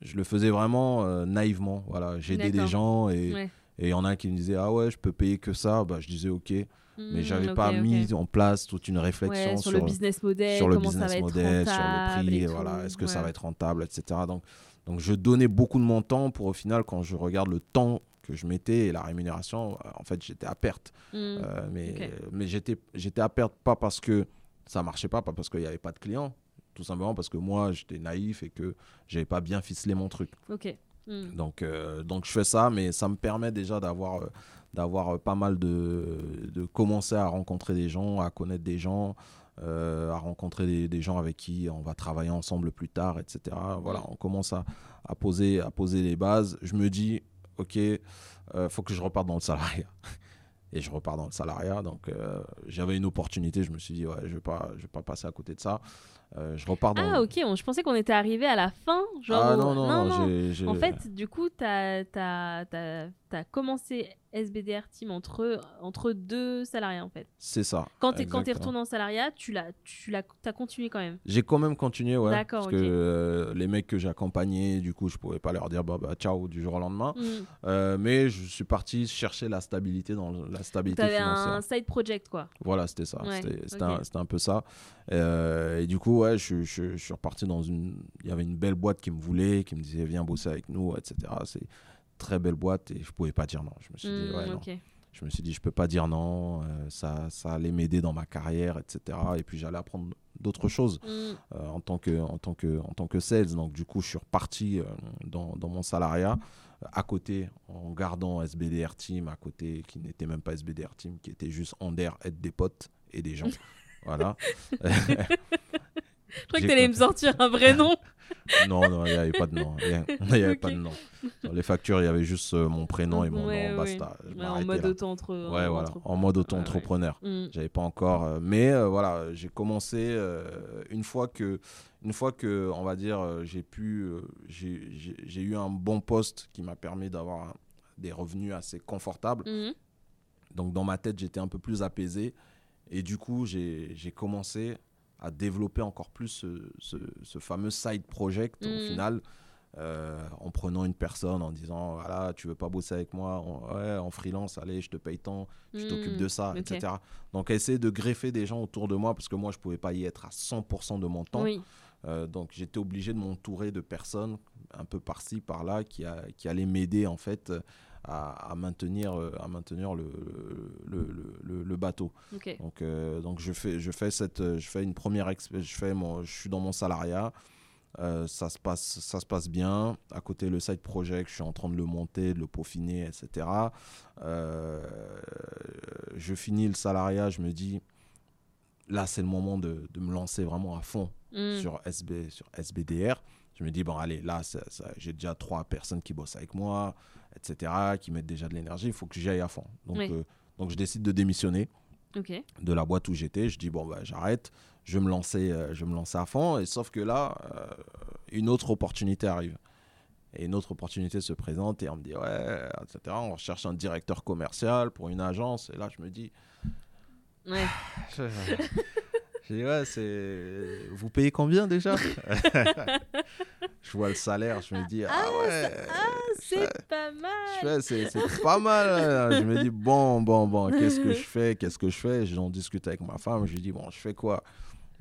[SPEAKER 1] je le faisais vraiment euh, naïvement. Voilà, j'aidais des gens et
[SPEAKER 2] Ouais.
[SPEAKER 1] Et il y en a un qui me disait, ah ouais, je peux payer que ça. Bah, je disais, ok. Mais
[SPEAKER 2] Hmm,
[SPEAKER 1] j'avais
[SPEAKER 2] ok,
[SPEAKER 1] pas mis en place toute une réflexion
[SPEAKER 2] Ouais, sur, le business model,
[SPEAKER 1] sur le
[SPEAKER 2] ça
[SPEAKER 1] business
[SPEAKER 2] être
[SPEAKER 1] model, sur le prix,
[SPEAKER 2] et
[SPEAKER 1] voilà, est-ce que ça va être rentable, etc. Donc, donc je donnais beaucoup de mon temps pour au final, quand je regarde le temps que je mettais et la rémunération, euh, en fait, j'étais à perte.
[SPEAKER 2] Hmm.
[SPEAKER 1] Euh, mais mais j'étais, j'étais à perte pas parce que ça marchait pas, pas parce qu'il n'y avait pas de clients, tout simplement parce que moi, j'étais naïf et que j'avais pas bien ficelé mon truc.
[SPEAKER 2] Ok. Hmm.
[SPEAKER 1] Donc, euh, donc je fais ça, mais ça me permet déjà d'avoir, euh, d'avoir euh, pas mal de, de commencer à rencontrer des gens, à connaître des gens, euh, à rencontrer des, des gens avec qui on va travailler ensemble plus tard, etc. Voilà, on commence à, à poser, à poser les bases. Je me dis, ok, euh, faut que je reparte dans le salariat. Et je repars dans le salariat. Donc, j'avais une opportunité. Je me suis dit, ouais, je vais pas, je vais pas passer à côté de ça. Euh, je repars dans.
[SPEAKER 2] Ah, ok, je pensais qu'on était arrivé à la fin. Genre,
[SPEAKER 1] Ah
[SPEAKER 2] au-
[SPEAKER 1] non, non, non, j'ai- j'ai-
[SPEAKER 2] En fait, du coup, tu as, commencé SBDR Team entre, entre deux salariés, en fait.
[SPEAKER 1] c'est ça.
[SPEAKER 2] Quand tu es,
[SPEAKER 1] exactement.
[SPEAKER 2] retourné en salariat, tu l'as, tu l'as, as continué quand même.
[SPEAKER 1] J'ai quand même continué, ouais.
[SPEAKER 2] D'accord,
[SPEAKER 1] Parce que euh, les mecs que j'ai accompagnés, du coup, je pouvais pas leur dire bah, bah, ciao du jour au lendemain.
[SPEAKER 2] Hmm.
[SPEAKER 1] Euh, mais je suis parti chercher la stabilité dans la
[SPEAKER 2] Tu
[SPEAKER 1] stabilité
[SPEAKER 2] avais
[SPEAKER 1] financière.
[SPEAKER 2] un side project, quoi.
[SPEAKER 1] Voilà, c'était ça.
[SPEAKER 2] Ouais,
[SPEAKER 1] C'était un, peu ça. Euh, et du coup, ouais, je, je- je suis reparti dans une. Il y avait une belle boîte qui me voulait, qui me disait viens bosser avec nous, etc. C'est très belle boîte et je pouvais pas dire non. Je me suis dit,
[SPEAKER 2] Hmm,
[SPEAKER 1] non. Je me suis dit, je peux pas dire non. euh, ça, ça allait m'aider dans ma carrière, etc. Et puis j'allais apprendre d'autres choses
[SPEAKER 2] Hmm.
[SPEAKER 1] euh, en, tant que, en, tant que, en tant que sales. Donc, du coup, je suis reparti euh, dans, dans mon salariat à côté, en gardant SBDR Team, à côté, qui n'était même pas SBDR Team, qui était juste Ander, être des potes et des gens. voilà.
[SPEAKER 2] Je crois que tu allais me sortir un vrai nom.
[SPEAKER 1] Non, non, il n'y avait pas de nom. Il n'y avait pas de nom. Les factures, il y avait juste euh, mon prénom et mon
[SPEAKER 2] Ouais,
[SPEAKER 1] nom.
[SPEAKER 2] ouais.
[SPEAKER 1] Basta. Je
[SPEAKER 2] Ouais, en mode
[SPEAKER 1] là.
[SPEAKER 2] auto entre
[SPEAKER 1] Ouais, voilà. En mode auto-entrepreneur. J'avais pas encore. euh, mais euh, voilà, j'ai commencé euh, une fois que, une fois que, on va dire, j'ai pu, euh, j'ai- eu un bon poste qui m'a permis d'avoir des revenus assez confortables.
[SPEAKER 2] Hmm.
[SPEAKER 1] Donc dans ma tête, j'étais un peu plus apaisé. Et du coup, j'ai commencé à développer encore plus ce, ce, fameux side project au
[SPEAKER 2] Mm.
[SPEAKER 1] final. euh, en prenant une personne, en disant voilà, tu veux pas bosser avec moi, en, ouais, en freelance, allez, je te paye tant, je t'occupe
[SPEAKER 2] Mm.
[SPEAKER 1] de ça, etc. Donc, essayer de greffer des gens autour de moi parce que moi, je pouvais pas y être à 100% de mon temps.
[SPEAKER 2] Oui.
[SPEAKER 1] Euh, donc j'étais obligé de m'entourer de personnes un peu par-ci, par-là, qui, a- qui allaient m'aider en fait à, à maintenir, euh, à maintenir le, le, le- le- le bateau. Donc, euh, donc je, fais, je, fais cette, euh, je fais une première je, fais mon, je suis dans mon salariat. Euh, ça, se passe, ça se passe bien. À côté, le side project, je suis en train de le monter, de le peaufiner, etc. Euh, je finis le salariat, je me dis, là, c'est le moment de, de me lancer vraiment à fond
[SPEAKER 2] Mm.
[SPEAKER 1] sur, SB, sur SBDR. Je me dis, bon, allez, là, j'ai déjà trois personnes qui bossent avec moi, etc., qui mettent déjà de l'énergie. Il faut que j'y aille à fond. Donc,
[SPEAKER 2] Oui.
[SPEAKER 1] euh, donc, je décide de démissionner
[SPEAKER 2] Ok.
[SPEAKER 1] de la boîte où j'étais. Je dis, bon, bah, j'arrête. Je vais me lancer, euh, je vais me lancer à fond. Et sauf que là, euh, une autre opportunité arrive. Et une autre opportunité se présente et on me dit, ouais, etc. On recherche un directeur commercial pour une agence. Et là, je me dis,
[SPEAKER 2] Ouais.
[SPEAKER 1] je dis, ouais, c'est. Vous payez combien déjà? Je vois le salaire, je me dis, ah,
[SPEAKER 2] Ah,
[SPEAKER 1] ouais.
[SPEAKER 2] C'est pas
[SPEAKER 1] je
[SPEAKER 2] mal.
[SPEAKER 1] fais, c'est, pas mal. Je me dis, bon, bon, bon, qu'est-ce que je fais? Qu'est-ce que je fais? J'en discute avec ma femme. Je lui dis, bon, je fais quoi?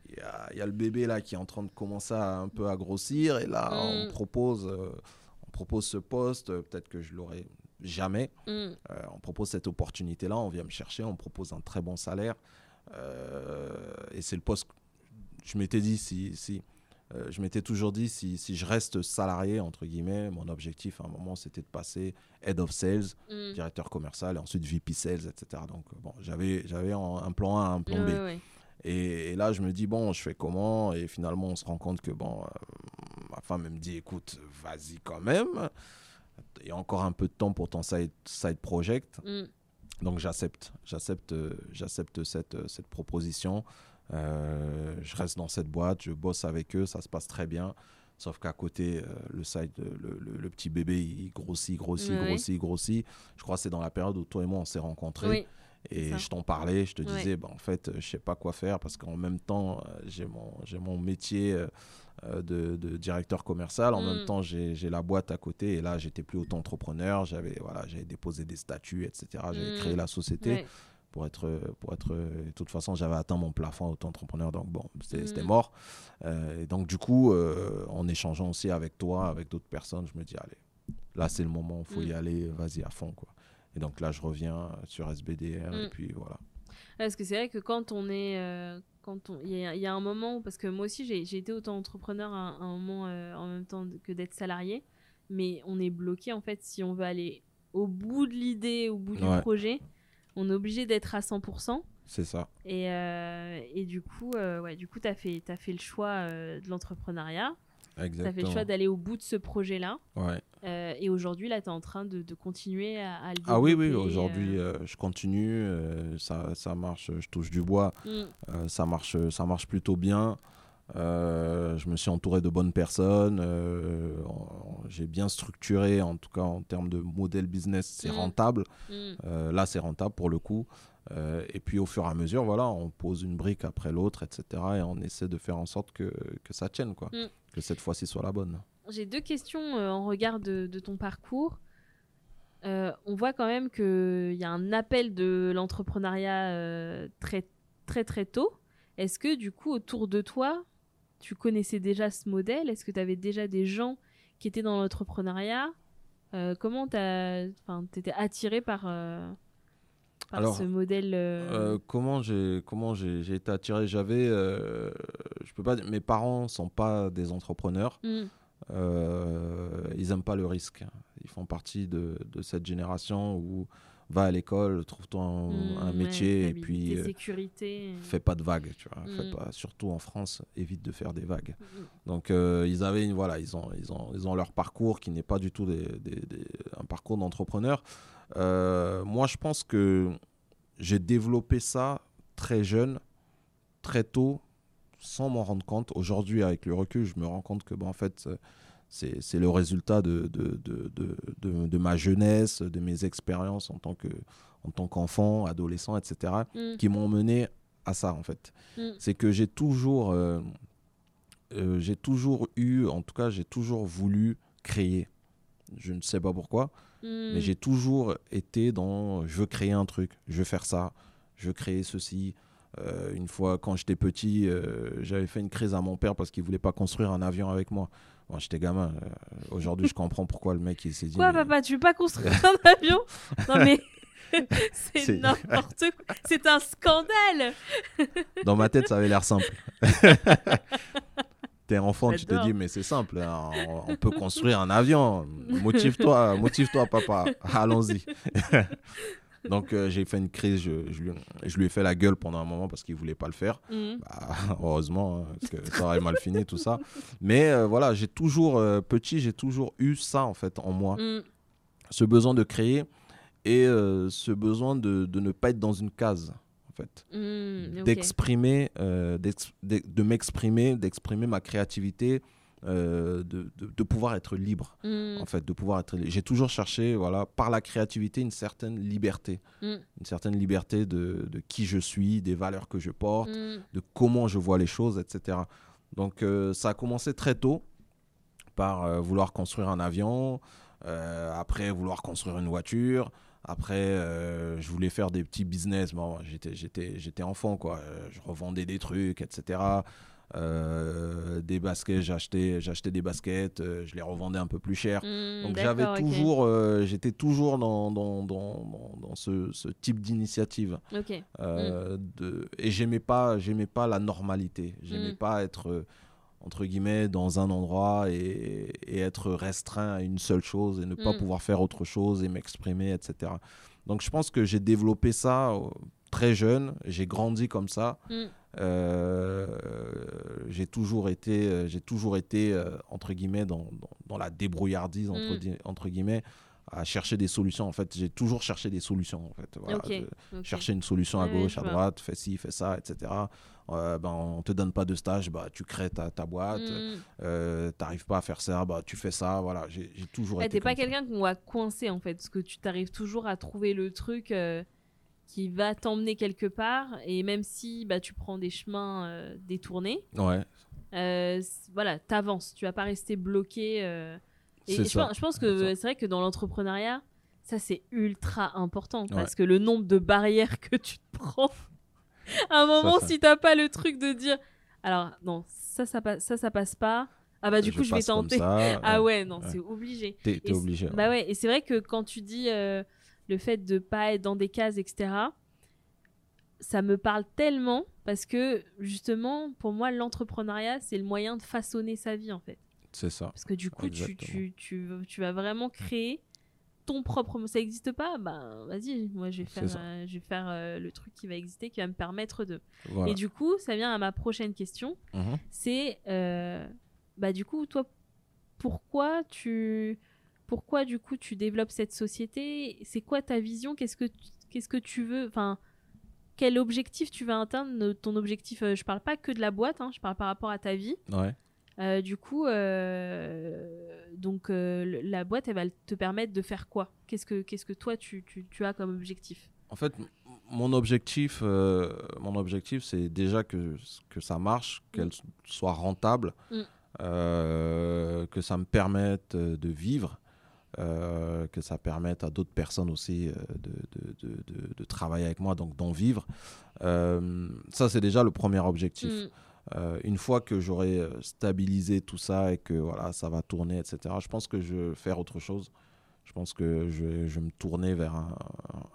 [SPEAKER 1] Il y a, il y a le bébé là qui est en train de commencer à, un peu à grossir. Et là, on
[SPEAKER 2] Mm.
[SPEAKER 1] me propose, euh, on propose ce poste. euh, Peut-être que je l'aurai jamais.
[SPEAKER 2] Mm.
[SPEAKER 1] Euh, on propose cette opportunité-là, on vient me chercher, on propose un très bon salaire. Euh, et c'est le poste. Je m'étais dit, si, si euh, je m'étais toujours dit, si, si je reste salarié, entre guillemets, mon objectif à un moment, c'était de passer head of sales,
[SPEAKER 2] Mm.
[SPEAKER 1] directeur commercial, et ensuite VP sales, etc. Donc, euh, bon, j'avais, j'avais un, plan A, un plan B. Et, et là, je me dis, bon, je fais comment? Et finalement, on se rend compte que, bon, euh, ma femme elle me dit, écoute, vas-y quand même. Il y a encore un peu de temps pour ton side, side project.
[SPEAKER 2] Mm.
[SPEAKER 1] Donc j'accepte, j'accepte, euh, j'accepte cette, euh, cette proposition. Euh, je reste dans cette boîte, je bosse avec eux, ça se passe très bien. Sauf qu'à côté, euh, le side, le, le- le petit bébé, il grossit, grossit, grossit, grossit. Je crois que c'est dans la période où toi et moi on s'est rencontrés.
[SPEAKER 2] Oui.
[SPEAKER 1] Et
[SPEAKER 2] ça.
[SPEAKER 1] je t'en parlais, je te disais, bah, en fait, je sais pas quoi faire parce qu'en même temps, j'ai mon, j'ai mon métier euh, de, de directeur commercial, en
[SPEAKER 2] Mm.
[SPEAKER 1] même temps, j'ai la boîte à côté. Et là, j'étais plus auto-entrepreneur, j'avais voilà, j'avais déposé des statuts, etc. J'avais
[SPEAKER 2] Mm.
[SPEAKER 1] créé la société
[SPEAKER 2] Ouais.
[SPEAKER 1] pour être, pour être. De toute façon, j'avais atteint mon plafond auto-entrepreneur, donc bon, c'était
[SPEAKER 2] Mm.
[SPEAKER 1] mort. Euh, et donc, du coup, euh, en échangeant aussi avec toi, avec d'autres personnes, je me dis, allez, là, c'est le moment, il faut y
[SPEAKER 2] Mm.
[SPEAKER 1] aller, vas-y à fond, quoi. Et donc là, je reviens sur SBDR, et
[SPEAKER 2] Mm.
[SPEAKER 1] puis voilà.
[SPEAKER 2] Parce que c'est vrai que quand on est. euh, quand on, il y, a- il y a un moment où, parce que moi aussi j'ai été auto-entrepreneur à, un- à un moment euh, en même temps que d'être salarié, mais on est bloqué en fait si on veut aller au bout de l'idée, au bout du projet, on est obligé d'être à 100%.
[SPEAKER 1] C'est ça.
[SPEAKER 2] Et, euh, et du coup, euh, ouais, du coup, t'as fait, as fait le choix euh, de l'entrepreneuriat. T'as fait
[SPEAKER 1] Exactement.
[SPEAKER 2] le choix d'aller au bout de ce projet-là.
[SPEAKER 1] Ouais.
[SPEAKER 2] Euh, et aujourd'hui, là, t'es en train de, de continuer à, à le
[SPEAKER 1] Ah oui, oui,
[SPEAKER 2] développer,
[SPEAKER 1] aujourd'hui,
[SPEAKER 2] euh,
[SPEAKER 1] euh, je continue, ça, ça marche, je touche du bois,
[SPEAKER 2] mm,
[SPEAKER 1] ça, marche, ça marche plutôt bien. Je me suis entouré de bonnes personnes, j'ai bien structuré, en tout cas en termes de modèle business, c'est
[SPEAKER 2] Mm.
[SPEAKER 1] rentable.
[SPEAKER 2] mm,
[SPEAKER 1] là, c'est rentable pour le coup. Euh, et puis au fur et à mesure, voilà, on pose une brique après l'autre, etc. Et on essaie de faire en sorte que, que ça tienne, quoi.
[SPEAKER 2] Mm.
[SPEAKER 1] Que cette fois-ci soit la bonne.
[SPEAKER 2] J'ai deux questions euh, en regard de, de ton parcours. Euh, on voit quand même qu'il y a un appel de l'entrepreneuriat très, très, très tôt. Est-ce que, du coup, autour de toi, tu connaissais déjà ce modèle? Est-ce que tu avais déjà des gens qui étaient dans l'entrepreneuriat? Comment tu étais attiré par, par
[SPEAKER 1] Alors,
[SPEAKER 2] ce modèle euh,
[SPEAKER 1] Euh, comment j'ai comment j'ai été attiré J'avais, euh, je peux pas mes parents sont pas des entrepreneurs.
[SPEAKER 2] hmm,
[SPEAKER 1] ils aiment pas le risque. Ils font partie de, de cette génération où va à l'école, trouve-toi un, un
[SPEAKER 2] ouais,
[SPEAKER 1] métier et puis euh,
[SPEAKER 2] sécurité.
[SPEAKER 1] fais pas de vagues. Tu vois, Fais
[SPEAKER 2] Mm.
[SPEAKER 1] pas, surtout en France, évite de faire des vagues.
[SPEAKER 2] Mm,
[SPEAKER 1] Donc euh, ils avaient une, voilà, ils ont, ils ont, ils ont leur parcours qui n'est pas du tout des, des- des- un parcours d'entrepreneur. Euh, moi, je pense que j'ai développé ça très jeune, très tôt, sans m'en rendre compte. Aujourd'hui, avec le recul, je me rends compte que bon, en fait, c'est le résultat de, de, de, de, ma jeunesse, de mes expériences en tant que en tant qu'enfant, adolescent, etc.,
[SPEAKER 2] Mm.
[SPEAKER 1] qui m'ont mené à ça, en fait.
[SPEAKER 2] Mm.
[SPEAKER 1] C'est que j'ai toujours, euh, euh, j'ai toujours eu, en tout cas, j'ai toujours voulu créer. Je ne sais pas pourquoi,
[SPEAKER 2] Mm.
[SPEAKER 1] mais j'ai toujours été dans je veux créer un truc, je veux faire ça, je veux créer ceci. Euh, une fois, quand j'étais petit, j'avais fait une crise à mon père parce qu'il voulait pas construire un avion avec moi. J'étais gamin. euh, Aujourd'hui, je comprends pourquoi le mec il s'est dit.
[SPEAKER 2] Quoi,
[SPEAKER 1] mais-
[SPEAKER 2] papa, tu veux pas construire un avion? Non, mais c'est n'importe quoi. C'est un scandale.
[SPEAKER 1] Dans ma tête, ça avait l'air simple. T'es enfant, tu te dis, mais c'est simple, hein, on, on peut construire un avion. Motive-toi, motive-toi, papa. Allons-y. Donc, euh, j'ai fait une crise, je, je lui, je lui ai fait la gueule pendant un moment parce qu'il voulait pas le faire.
[SPEAKER 2] Mm.
[SPEAKER 1] Bah, heureusement, hein, parce que ça aurait mal fini, tout ça. Mais euh, voilà, j'ai toujours, euh, petit, j'ai toujours eu ça, en fait, en moi.
[SPEAKER 2] Mm.
[SPEAKER 1] Ce besoin de créer et ce besoin de, de ne pas être dans une case, en fait
[SPEAKER 2] ok.
[SPEAKER 1] d'exprimer, d'ex- de, de m'exprimer, d'exprimer ma créativité, euh, de, de, de pouvoir être libre,
[SPEAKER 2] Mm,
[SPEAKER 1] en fait, de pouvoir être. J'ai toujours cherché, voilà, par la créativité, une certaine liberté,
[SPEAKER 2] mm,
[SPEAKER 1] une certaine liberté de, de qui je suis, des valeurs que je porte,
[SPEAKER 2] mm.
[SPEAKER 1] de comment je vois les choses, etc. Donc, euh, ça a commencé très tôt par euh, vouloir construire un avion, après vouloir construire une voiture. Après, euh, je voulais faire des petits business. Bon, j'étais, j'étais, j'étais enfant, quoi. Je revendais des trucs, etc. Euh, des baskets, j'achetais, j'achetais des baskets, euh, je les revendais un peu plus cher.
[SPEAKER 2] Mm,
[SPEAKER 1] Donc j'avais toujours, euh, j'étais toujours dans, dans, dans, dans, ce, ce type d'initiative. De, et j'aimais pas, j'aimais pas la normalité. J'aimais
[SPEAKER 2] Mm.
[SPEAKER 1] pas être entre guillemets dans un endroit et, et être restreint à une seule chose et ne pas
[SPEAKER 2] Mm.
[SPEAKER 1] pouvoir faire autre chose et m'exprimer, etc. Donc je pense que j'ai développé ça très jeune. J'ai grandi comme ça. Euh, j'ai toujours été, euh, j'ai toujours été euh, entre guillemets dans, dans, dans la débrouillardise entre,
[SPEAKER 2] Mm.
[SPEAKER 1] entre guillemets à chercher des solutions. En fait, j'ai toujours cherché des solutions. En fait, voilà, chercher une solution à gauche, à droite, fais ci, fais ça, etc. Euh, ben, on te donne pas de stage, bah, tu crées ta, ta boîte.
[SPEAKER 2] Mm.
[SPEAKER 1] Euh, T'arrives pas à faire ça, bah, tu fais ça. Voilà, j'ai toujours été
[SPEAKER 2] T'es pas quelqu'un qu'on va coincer en fait, parce que tu t'arrives toujours à trouver le truc euh, qui va t'emmener quelque part, et même si bah, tu prends des chemins euh, détournés,
[SPEAKER 1] Ouais,
[SPEAKER 2] euh, voilà, t'avances, tu vas pas rester bloqué. euh, et je,
[SPEAKER 1] ça.
[SPEAKER 2] pense, je pense
[SPEAKER 1] C'est
[SPEAKER 2] que
[SPEAKER 1] ça.
[SPEAKER 2] c'est vrai que dans l'entrepreneuriat, ça c'est ultra important,
[SPEAKER 1] Ouais.
[SPEAKER 2] parce que le nombre de barrières que tu te prends, à un moment,
[SPEAKER 1] ça.
[SPEAKER 2] si t'as pas le truc de dire, alors non, ça, ça, passe, ça, ça passe pas, ah bah du coup je vais tenter.
[SPEAKER 1] ça,
[SPEAKER 2] Ah
[SPEAKER 1] ouais.
[SPEAKER 2] non,
[SPEAKER 1] Ouais.
[SPEAKER 2] c'est obligé.
[SPEAKER 1] T'es obligé.
[SPEAKER 2] Bah ouais, et c'est vrai que quand tu dis euh, le fait de pas être dans des cases, etc., ça me parle tellement parce que justement, pour moi, l'entrepreneuriat, c'est le moyen de façonner sa vie en fait.
[SPEAKER 1] C'est ça.
[SPEAKER 2] Parce que du coup, tu, tu, tu, tu vas vraiment créer ton propre. Ça n'existe pas? Bah vas-y, moi je vais faire, euh, je vais faire euh, le truc qui va exister, qui va me permettre de.
[SPEAKER 1] Voilà.
[SPEAKER 2] Et du coup, ça vient à ma prochaine question
[SPEAKER 1] Mhm.
[SPEAKER 2] c'est euh, bah du coup toi pourquoi tu pourquoi du coup tu développes cette société? C'est quoi ta vision? Qu'est-ce que tu- qu'est-ce que tu veux enfin quel objectif tu veux atteindre? Ton objectif euh, je parle pas que de la boîte hein, je parle par rapport à ta vie.
[SPEAKER 1] Ouais.
[SPEAKER 2] Euh, du coup euh, donc euh, la boîte elle va te permettre de faire quoi? Qu'est-ce que qu'est-ce que toi tu, tu, tu as comme objectif?
[SPEAKER 1] En fait, mon objectif, mon objectif, c'est déjà que, que ça marche, qu'elle s- soit rentable,
[SPEAKER 2] Mm.
[SPEAKER 1] que ça me permette de vivre, euh, que ça permette à d'autres personnes aussi euh, de, de- de- de- travailler avec moi, donc d'en vivre. Euh, ça, c'est déjà le premier objectif.
[SPEAKER 2] Mm.
[SPEAKER 1] Euh, une fois que j'aurai stabilisé tout ça et que voilà, ça va tourner, etc., je pense que je vais faire autre chose. Je pense que je vais, je vais me tourner vers un,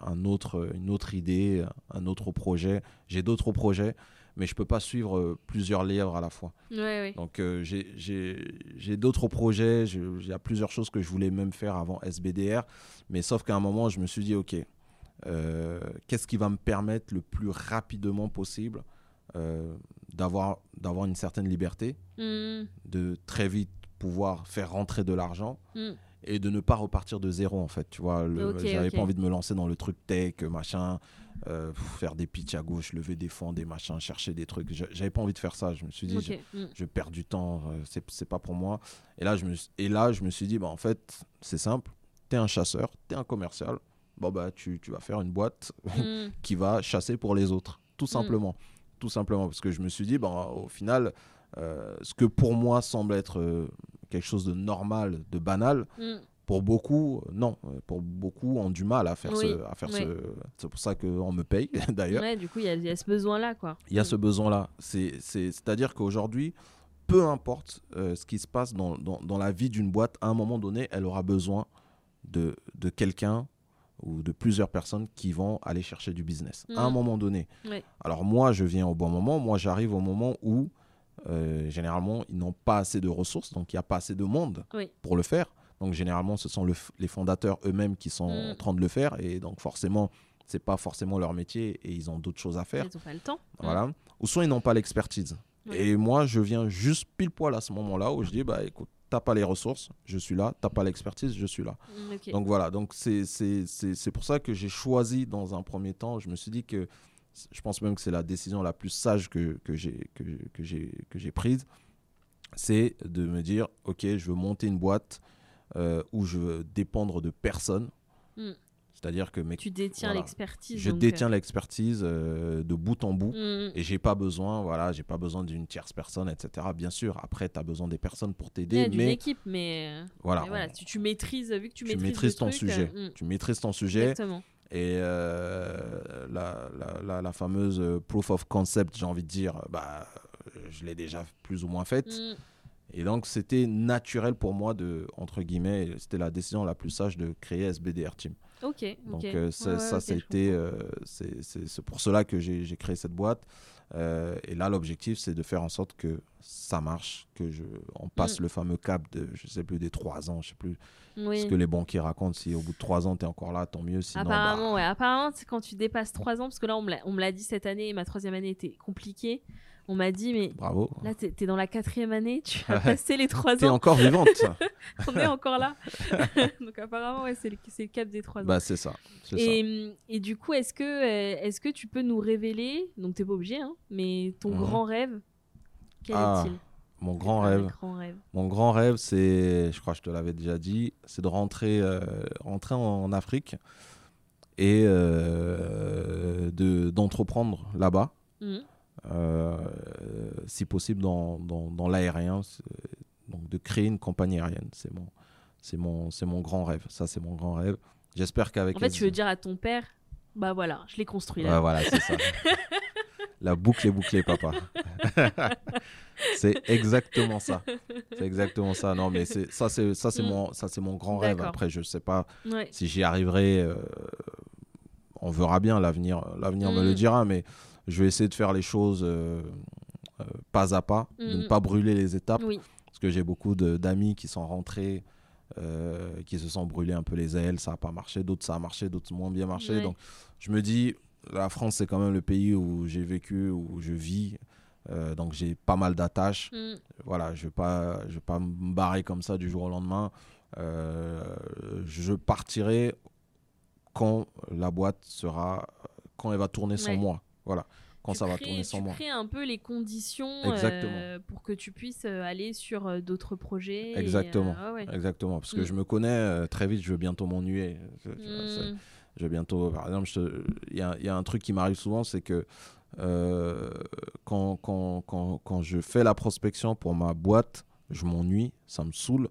[SPEAKER 1] un autre, une autre idée, un autre projet. J'ai d'autres projets, mais je ne peux pas suivre euh, plusieurs livres à la fois.
[SPEAKER 2] ouais
[SPEAKER 1] Donc euh, j'ai- d'autres projets, je- il y a plusieurs choses que je voulais même faire avant SBDR, mais sauf qu'à un moment, je me suis dit, OK, euh, qu'est-ce qui va me permettre le plus rapidement possible euh, d'avoir une certaine liberté,
[SPEAKER 2] Mm.
[SPEAKER 1] de très vite pouvoir faire rentrer de l'argent
[SPEAKER 2] Mm.
[SPEAKER 1] et de ne pas repartir de zéro en fait tu vois le-
[SPEAKER 2] Ok,
[SPEAKER 1] j'avais pas envie de me lancer dans le truc tech machin euh, faire des pitchs à gauche lever des fonds des machins chercher des trucs J'a- j'avais pas envie de faire ça je me suis dit je,
[SPEAKER 2] Ok. Mm.
[SPEAKER 1] je perds du temps euh, c'est pas pour moi et là je me et là je me suis dit bah en fait c'est simple t'es un chasseur t'es un commercial bon, bah, tu, tu vas faire une boîte
[SPEAKER 2] Mm.
[SPEAKER 1] qui va chasser pour les autres, tout simplement. Tout simplement, parce que je me suis dit, ben, au final, euh, ce que pour moi semble être euh, quelque chose de normal, de banal,
[SPEAKER 2] Mm.
[SPEAKER 1] Pour beaucoup, euh, non. Euh, Pour beaucoup, ont du mal à faire
[SPEAKER 2] Oui,
[SPEAKER 1] ce. à faire
[SPEAKER 2] ouais.
[SPEAKER 1] ce... C'est pour ça qu'on me paye, d'ailleurs.
[SPEAKER 2] Ouais, du coup, il y, a- il y a ce besoin-là, quoi.
[SPEAKER 1] Il y a
[SPEAKER 2] Mm.
[SPEAKER 1] ce besoin-là. C'est- c'est- C'est-à-dire qu'aujourd'hui, peu importe euh, ce qui se passe dans, dans- dans la vie d'une boîte, à un moment donné, elle aura besoin de, de quelqu'un ou de plusieurs personnes qui vont aller chercher du business. À un
[SPEAKER 2] Mhm.
[SPEAKER 1] moment donné. Alors moi, je viens au bon moment. Moi, j'arrive au moment où, euh, généralement, ils n'ont pas assez de ressources, donc il n'y a pas assez de monde
[SPEAKER 2] Oui.
[SPEAKER 1] pour le faire. Donc généralement, ce sont le les fondateurs eux-mêmes qui sont
[SPEAKER 2] Mhm.
[SPEAKER 1] en train de le faire. Et donc forcément, c'est pas forcément leur métier et ils ont d'autres choses à faire.
[SPEAKER 2] Ils n'ont pas le temps. Mm.
[SPEAKER 1] Voilà. Ou soit ils n'ont pas l'expertise. Et moi, je viens juste pile poil à ce moment-là où je dis, bah écoute, t'as pas les ressources, je suis là. T'as pas l'expertise, je suis là.
[SPEAKER 2] Mm.
[SPEAKER 1] Donc voilà, donc c'est pour ça que j'ai choisi dans un premier temps, je me suis dit que je pense même que c'est la décision la plus sage que, que j'ai prise, c'est de me dire, ok, je veux monter une boîte euh, où je veux dépendre de personne.
[SPEAKER 2] Mm.
[SPEAKER 1] C'est-à-dire que mes-
[SPEAKER 2] tu détiens
[SPEAKER 1] voilà.
[SPEAKER 2] l'expertise.
[SPEAKER 1] je
[SPEAKER 2] donc,
[SPEAKER 1] détiens l'expertise euh, de bout en bout.
[SPEAKER 2] euh, mm,
[SPEAKER 1] Et j'ai pas besoin, voilà, j'ai pas besoin d'une tierce personne, etc. Bien sûr, après, tu as besoin des personnes pour t'aider,
[SPEAKER 2] a d'une
[SPEAKER 1] mais
[SPEAKER 2] équipe, mais, euh,
[SPEAKER 1] voilà,
[SPEAKER 2] mais voilà,
[SPEAKER 1] on-
[SPEAKER 2] tu, tu maîtrises, vu que tu,
[SPEAKER 1] tu
[SPEAKER 2] maîtrises,
[SPEAKER 1] ton
[SPEAKER 2] truc,
[SPEAKER 1] sujet.
[SPEAKER 2] euh, mm,
[SPEAKER 1] Tu maîtrises ton sujet.
[SPEAKER 2] Exactement.
[SPEAKER 1] Et euh, la, la, la, la fameuse euh, proof of concept, j'ai envie de dire, bah, euh, je l'ai déjà plus ou moins faite.
[SPEAKER 2] Mm,
[SPEAKER 1] Et donc, c'était naturel pour moi de, entre guillemets, c'était la décision la plus sage de créer SBDR Team.
[SPEAKER 2] Ok.
[SPEAKER 1] Donc, euh, ça,
[SPEAKER 2] Ouais, comprends.
[SPEAKER 1] euh, c'est pour cela que j'ai créé cette boîte. Euh, et là, l'objectif, c'est de faire en sorte que ça marche, que je, on passe
[SPEAKER 2] Mm.
[SPEAKER 1] le fameux cap de, je sais plus, des trois ans, je sais plus
[SPEAKER 2] Oui.
[SPEAKER 1] ce que les banquiers racontent. Si au bout de trois ans, tu es encore là, tant mieux. Sinon, bah,
[SPEAKER 2] Apparemment, ouais. Apparemment, quand tu dépasses 3 ans, parce que là, on me l'a dit cette année, ma troisième année était compliquée. On m'a dit, mais
[SPEAKER 1] bravo.
[SPEAKER 2] là, t'es es dans la quatrième année, tu as passé les 3
[SPEAKER 1] Tu es
[SPEAKER 2] ans,
[SPEAKER 1] encore vivante.
[SPEAKER 2] on est encore là. Donc, apparemment, ouais, c'est le, cap des 3 ans.
[SPEAKER 1] bah, c'est ça.
[SPEAKER 2] Et, du coup, est-ce que, euh, est-ce que tu peux nous révéler, donc t'es pas obligé, hein, mais ton
[SPEAKER 1] Mhm.
[SPEAKER 2] grand rêve, quel
[SPEAKER 1] Ah,
[SPEAKER 2] est-il?
[SPEAKER 1] Mon grand rêve.
[SPEAKER 2] grand rêve.
[SPEAKER 1] Mon grand rêve, c'est, je crois que je te l'avais déjà dit, c'est de rentrer, euh, rentrer en Afrique et euh, de, d'entreprendre là-bas,
[SPEAKER 2] Mhm.
[SPEAKER 1] Euh, si possible dans, dans, dans l'aérien, donc de créer une compagnie aérienne. C'est mon, c'est mon, c'est mon grand rêve. Ça, c'est mon grand rêve. J'espère qu'avec
[SPEAKER 2] En fait,
[SPEAKER 1] les-
[SPEAKER 2] tu veux dire à ton père, bah voilà, je l'ai construit là.
[SPEAKER 1] Ouais, voilà, c'est ça. La boucle est bouclée, papa. c'est exactement ça. C'est exactement ça. Non, mais c'est ça, c'est ça, c'est
[SPEAKER 2] Mm.
[SPEAKER 1] mon, ça, c'est mon grand rêve. Après, je sais pas
[SPEAKER 2] Ouais.
[SPEAKER 1] si j'y arriverai. euh, on verra bien. L'avenir, l'avenir me
[SPEAKER 2] Mm.
[SPEAKER 1] le dira. Mais je vais essayer de faire les choses euh, euh, pas à pas, de ne
[SPEAKER 2] Mm.
[SPEAKER 1] pas brûler les étapes,
[SPEAKER 2] Oui.
[SPEAKER 1] parce que j'ai beaucoup d'amis qui sont rentrés. euh, qui se sont brûlés un peu les ailes, ça n'a pas marché, d'autres ça a marché, d'autres moins bien marché.
[SPEAKER 2] Ouais.
[SPEAKER 1] Donc je me dis, la France c'est quand même le pays où j'ai vécu, où je vis, donc j'ai pas mal d'attaches.
[SPEAKER 2] Mm.
[SPEAKER 1] Voilà, je vais pas, je vais pas me barrer comme ça du jour au lendemain. Je partirai quand la boîte sera, quand elle va tourner sans
[SPEAKER 2] Ouais.
[SPEAKER 1] moi. Voilà, quand
[SPEAKER 2] Tu
[SPEAKER 1] ça va tourner sans
[SPEAKER 2] tu
[SPEAKER 1] moi.
[SPEAKER 2] crées un peu les conditions
[SPEAKER 1] Exactement.
[SPEAKER 2] euh, pour que tu puisses euh, aller sur euh, d'autres projets. et, euh,
[SPEAKER 1] Exactement.
[SPEAKER 2] ouais, ouais.
[SPEAKER 1] Exactement, parce que
[SPEAKER 2] Mm.
[SPEAKER 1] je me connais très vite, je vais bientôt m'ennuyer. Je-
[SPEAKER 2] Mm.
[SPEAKER 1] Je vais bientôt. Par exemple, il y a, il y a un truc qui m'arrive souvent, c'est que euh, quand, quand, quand, quand je fais la prospection pour ma boîte, je m'ennuie, ça me saoule.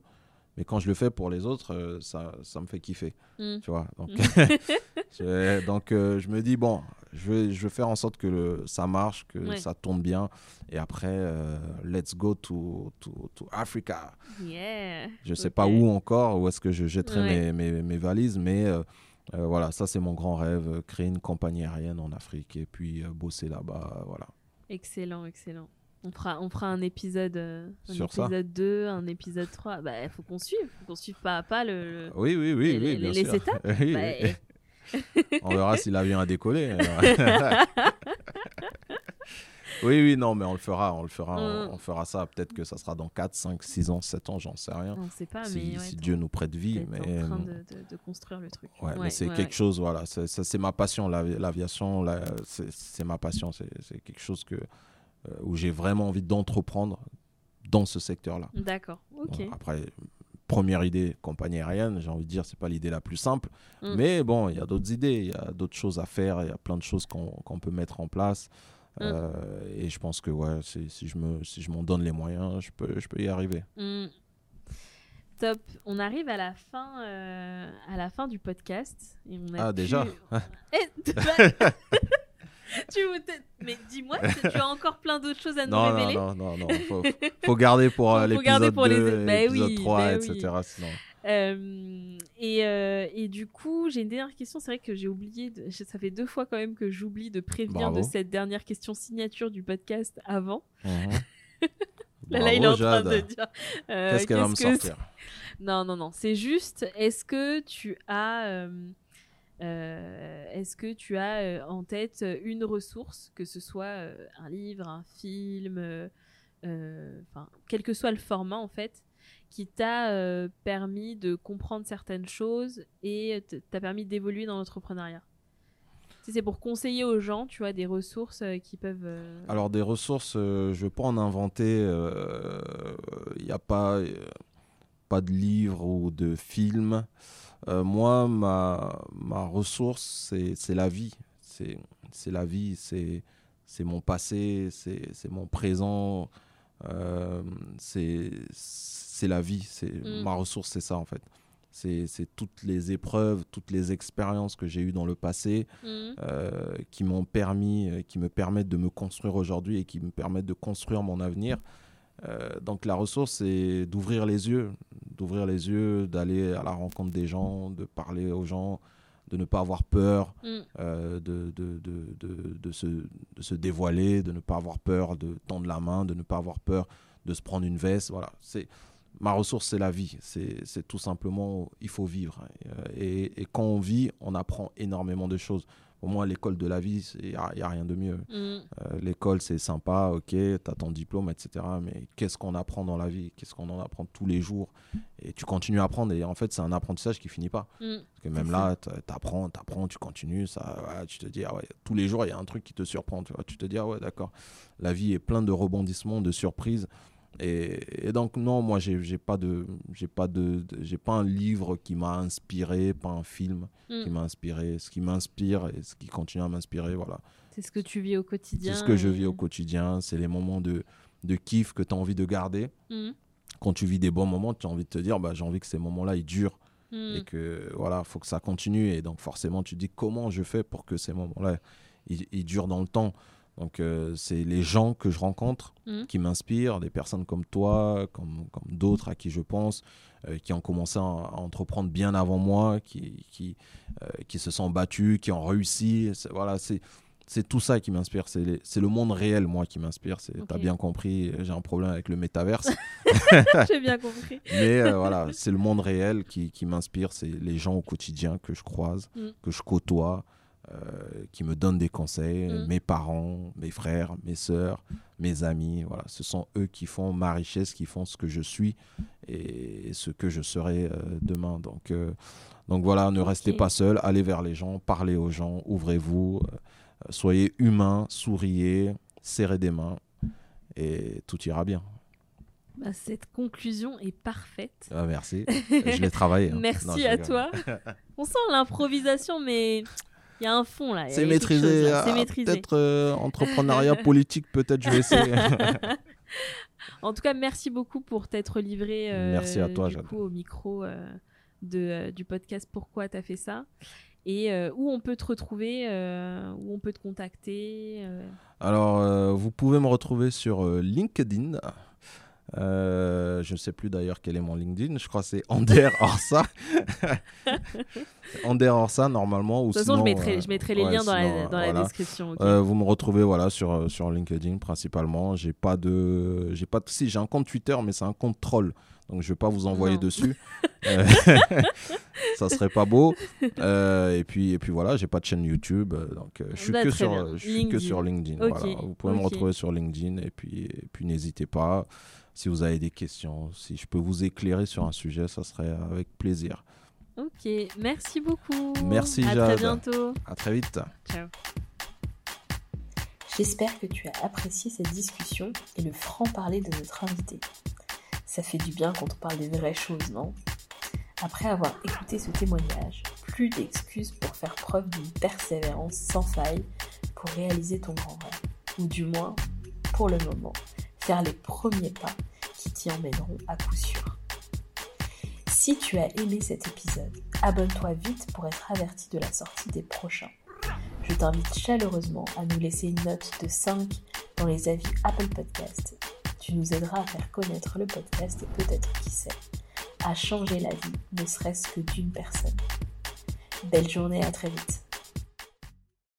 [SPEAKER 1] Mais quand je le fais pour les autres, euh, ça, ça me fait kiffer.
[SPEAKER 2] Mm.
[SPEAKER 1] Tu vois donc, je, donc euh, je me dis, bon, je vais, je vais faire en sorte que le, ça marche, que
[SPEAKER 2] Ouais.
[SPEAKER 1] ça tourne bien. Et après, euh, let's go to, to, to Africa.
[SPEAKER 2] Yeah.
[SPEAKER 1] Je sais
[SPEAKER 2] Ok.
[SPEAKER 1] pas où encore, où est-ce que je jetterai
[SPEAKER 2] Ouais.
[SPEAKER 1] mes, mes, mes valises, mais voilà, ça c'est mon grand rêve, créer une compagnie aérienne en Afrique et puis bosser là-bas, voilà.
[SPEAKER 2] Excellent, excellent. On fera, on fera un épisode, euh, un
[SPEAKER 1] Sur ça.
[SPEAKER 2] épisode 2, un épisode 3. Bah, il faut qu'on suive. faut qu'on suive pas à pas le. le-
[SPEAKER 1] Oui, oui, oui,
[SPEAKER 2] Les-
[SPEAKER 1] oui, bien
[SPEAKER 2] les
[SPEAKER 1] sûr.
[SPEAKER 2] étapes
[SPEAKER 1] Oui,
[SPEAKER 2] Bah,
[SPEAKER 1] oui. On verra si l'avion a décollé. oui, oui, non, mais on le fera, on le fera, on,
[SPEAKER 2] Mm.
[SPEAKER 1] on fera ça. Peut-être que ça sera dans 4, 5, 6 ans, 7 ans, j'en sais rien.
[SPEAKER 2] on sait pas,
[SPEAKER 1] si
[SPEAKER 2] mais. ouais,
[SPEAKER 1] si Dieu nous prête vie, mais...
[SPEAKER 2] en train de, de- de construire le truc.
[SPEAKER 1] Ouais, mais
[SPEAKER 2] Ouais,
[SPEAKER 1] c'est
[SPEAKER 2] ouais,
[SPEAKER 1] quelque chose, voilà, c'est- ça c'est ma passion, l'avi- l'aviation, la- c'est ma passion, c'est c'est quelque chose que, où j'ai vraiment envie d'entreprendre dans ce secteur-là.
[SPEAKER 2] D'accord, ok.
[SPEAKER 1] Bon, après, première idée, compagnie aérienne, j'ai envie de dire, c'est pas l'idée la plus simple.
[SPEAKER 2] Mm.
[SPEAKER 1] Mais bon, il y a d'autres idées, il y a d'autres choses à faire, il y a plein de choses qu'on peut mettre en place.
[SPEAKER 2] Mm.
[SPEAKER 1] Euh, et je pense que ouais, si, si je me, si je m'en donne les moyens, je peux, je peux y arriver.
[SPEAKER 2] Hmm. Top. On arrive à la fin, euh, à la fin du podcast. Et on a
[SPEAKER 1] Ah,
[SPEAKER 2] pu-
[SPEAKER 1] déjà
[SPEAKER 2] Eh, tu, mais dis-moi, tu as encore plein d'autres choses à nous
[SPEAKER 1] Non, non,
[SPEAKER 2] révéler
[SPEAKER 1] non, non, non, faut, faut garder pour euh,
[SPEAKER 2] Faut
[SPEAKER 1] l'épisode
[SPEAKER 2] garder pour les-
[SPEAKER 1] 2,
[SPEAKER 2] Bah
[SPEAKER 1] l'épisode
[SPEAKER 2] oui,
[SPEAKER 1] 3,
[SPEAKER 2] bah
[SPEAKER 1] etc.
[SPEAKER 2] oui.
[SPEAKER 1] Sinon...
[SPEAKER 2] Euh, et, euh, et du coup, j'ai une dernière question. C'est vrai que j'ai oublié, de- ça fait deux fois quand même que j'oublie de prévenir
[SPEAKER 1] Bravo.
[SPEAKER 2] de cette dernière question signature du podcast avant.
[SPEAKER 1] Mhm.
[SPEAKER 2] Là, là, il est en train de dire. euh,
[SPEAKER 1] Qu'est-ce qu'elle va me sortir
[SPEAKER 2] Non, non, non. C'est juste, est-ce que tu as, est-ce que tu as euh, en tête une ressource, que ce soit euh, un livre, un film, euh, euh, quel que soit le format en fait, qui t'a euh, permis de comprendre certaines choses et t'a permis d'évoluer dans l'entrepreneuriat? Sais, C'est pour conseiller aux gens, tu vois, des ressources euh, qui peuvent. euh,
[SPEAKER 1] Alors des ressources, euh, je ne veux pas en inventer. Il n'y a pas, euh, pas de livre ou de film. Euh, moi, ma, ma ressource, c'est la vie. C'est la vie, c'est mon passé, c'est mon présent. Euh, c'est la vie.
[SPEAKER 2] Mm.
[SPEAKER 1] Ma ressource, c'est ça en fait. C'est toutes les épreuves, toutes les expériences que j'ai eues dans le passé
[SPEAKER 2] mhm.
[SPEAKER 1] euh, qui m'ont permis, qui me permettent de me construire aujourd'hui et qui me permettent de construire mon avenir. Euh, donc la ressource, c'est d'ouvrir les yeux, d'ouvrir les yeux, d'aller à la rencontre des gens, de parler aux gens, de ne pas avoir peur,
[SPEAKER 2] Mm.
[SPEAKER 1] euh, de, de, de, de, se, de se dévoiler, de ne pas avoir peur de tendre la main, de ne pas avoir peur de se prendre une veste. Voilà, c'est ma ressource, c'est la vie. C'est tout simplement, il faut vivre. Et quand on vit, on apprend énormément de choses. Pour moi, l'école de la vie, il n'y a, y a rien de mieux.
[SPEAKER 2] Mhm.
[SPEAKER 1] Euh, L'école, c'est sympa, ok, tu as ton diplôme, etc. Mais qu'est-ce qu'on apprend dans la vie? Qu'est-ce qu'on en apprend tous les jours? Et tu continues à apprendre. Et en fait, c'est un apprentissage qui finit pas.
[SPEAKER 2] Mhm.
[SPEAKER 1] Parce que même
[SPEAKER 2] C'est
[SPEAKER 1] là, tu apprends, tu apprends, tu continues. Ça, ouais, tu te dis, ah ouais, tous les jours, il y a un truc qui te surprend. Tu, vois. tu te dis, ah ouais, d'accord. La vie est pleine de rebondissements, de surprises. Et, et donc, non, moi, j'ai j'ai pas, de, j'ai pas, de, pas un livre qui m'a inspiré, pas un film qui m'a inspiré. Ce qui m'inspire et ce qui continue à m'inspirer, voilà.
[SPEAKER 2] C'est ce que tu vis au quotidien.
[SPEAKER 1] C'est ce que je vis au quotidien. C'est les moments de, de kiff que tu as envie de garder.
[SPEAKER 2] Mhm.
[SPEAKER 1] Quand tu vis des bons moments, tu as envie de te dire, bah, j'ai envie que ces moments-là, ils durent
[SPEAKER 2] Mhm.
[SPEAKER 1] et que voilà, faut que ça continue. Et donc forcément, tu te dis comment je fais pour que ces moments-là, ils, ils durent dans le temps. Donc euh, c'est les gens que je rencontre
[SPEAKER 2] Mhm.
[SPEAKER 1] qui m'inspirent, des personnes comme toi, comme, comme d'autres à qui je pense, euh, qui ont commencé à, à entreprendre bien avant moi, qui, qui, euh, qui se sont battus, qui ont réussi. C'est- Voilà, c'est c'est tout ça qui m'inspire. C'est le monde réel, moi, qui m'inspire. C'est- T'as
[SPEAKER 2] Ok.
[SPEAKER 1] bien compris, j'ai un problème avec le métaverse.
[SPEAKER 2] J'ai bien compris.
[SPEAKER 1] Mais voilà, c'est le monde réel qui, qui m'inspire. C'est les gens au quotidien que je croise,
[SPEAKER 2] Mm.
[SPEAKER 1] que je côtoie, qui me donnent des conseils.
[SPEAKER 2] Mm.
[SPEAKER 1] Mes parents, mes frères, mes sœurs, mes amis. Voilà, ce sont eux qui font ma richesse, qui font ce que je suis et ce que je serai euh, demain. Donc, euh, donc voilà, ne restez pas seul. Allez vers les gens, parlez aux gens, ouvrez-vous. euh, soyez humain, souriez, serrez des mains et tout ira bien.
[SPEAKER 2] Bah, cette conclusion est parfaite.
[SPEAKER 1] Ah, merci. je l'ai travaillé. hein.
[SPEAKER 2] Merci
[SPEAKER 1] Non,
[SPEAKER 2] à toi. On sent l'improvisation, mais il y a un fond là. il y a
[SPEAKER 1] C'est maîtrisé. ah,
[SPEAKER 2] maîtrisé.
[SPEAKER 1] Peut-être euh, entrepreneuriat politique, peut-être je vais essayer.
[SPEAKER 2] En tout cas, merci beaucoup pour t'être livré euh,
[SPEAKER 1] Merci à toi,
[SPEAKER 2] du coup, au micro euh, de, du podcast Pourquoi t'as fait ça et où on peut te retrouver, où on peut te contacter.
[SPEAKER 1] Alors, vous pouvez me retrouver sur LinkedIn. Euh, je ne sais plus d'ailleurs quel est mon LinkedIn. Je crois que c'est Ander Orsa. Ander Orsa, normalement. Ou
[SPEAKER 2] De toute façon, je mettrai,
[SPEAKER 1] euh,
[SPEAKER 2] je mettrai les
[SPEAKER 1] ouais,
[SPEAKER 2] liens dans, la, description. ok.
[SPEAKER 1] Euh, vous me retrouvez voilà sur euh, sur LinkedIn principalement. J'ai pas de j'ai pas de si j'ai un compte Twitter mais c'est un compte troll donc je vais pas vous envoyer
[SPEAKER 2] Non.
[SPEAKER 1] dessus. Euh, ça serait pas beau. Euh, et puis et puis voilà j'ai pas de chaîne YouTube euh, donc euh, je suis
[SPEAKER 2] Bah,
[SPEAKER 1] que sur euh, je suis que
[SPEAKER 2] LinkedIn.
[SPEAKER 1] sur LinkedIn. Voilà. Vous pouvez me retrouver sur LinkedIn et puis et puis n'hésitez pas si vous avez des questions si je peux vous éclairer sur un sujet ça serait avec plaisir.
[SPEAKER 2] Ok, merci beaucoup.
[SPEAKER 1] Merci,
[SPEAKER 2] À très
[SPEAKER 1] Jade.
[SPEAKER 2] bientôt.
[SPEAKER 1] À très vite.
[SPEAKER 2] Ciao.
[SPEAKER 3] J'espère que tu as apprécié cette discussion et le franc-parler de notre invité.
[SPEAKER 2] Ça fait du bien quand on parle des vraies choses, non? Après avoir écouté ce témoignage, plus d'excuses pour faire preuve d'une persévérance sans faille pour réaliser ton grand rêve. Ou du moins, pour le moment, faire les premiers pas qui t'y emmèneront à coup sûr. Si tu as aimé cet épisode, abonne-toi vite pour être averti de la sortie des prochains. Je t'invite chaleureusement à nous laisser une note de 5 dans les avis Apple Podcast. Tu nous aideras à faire connaître le podcast et peut-être, qui sait, à changer la vie, ne serait-ce que d'une personne. Belle journée, à très vite.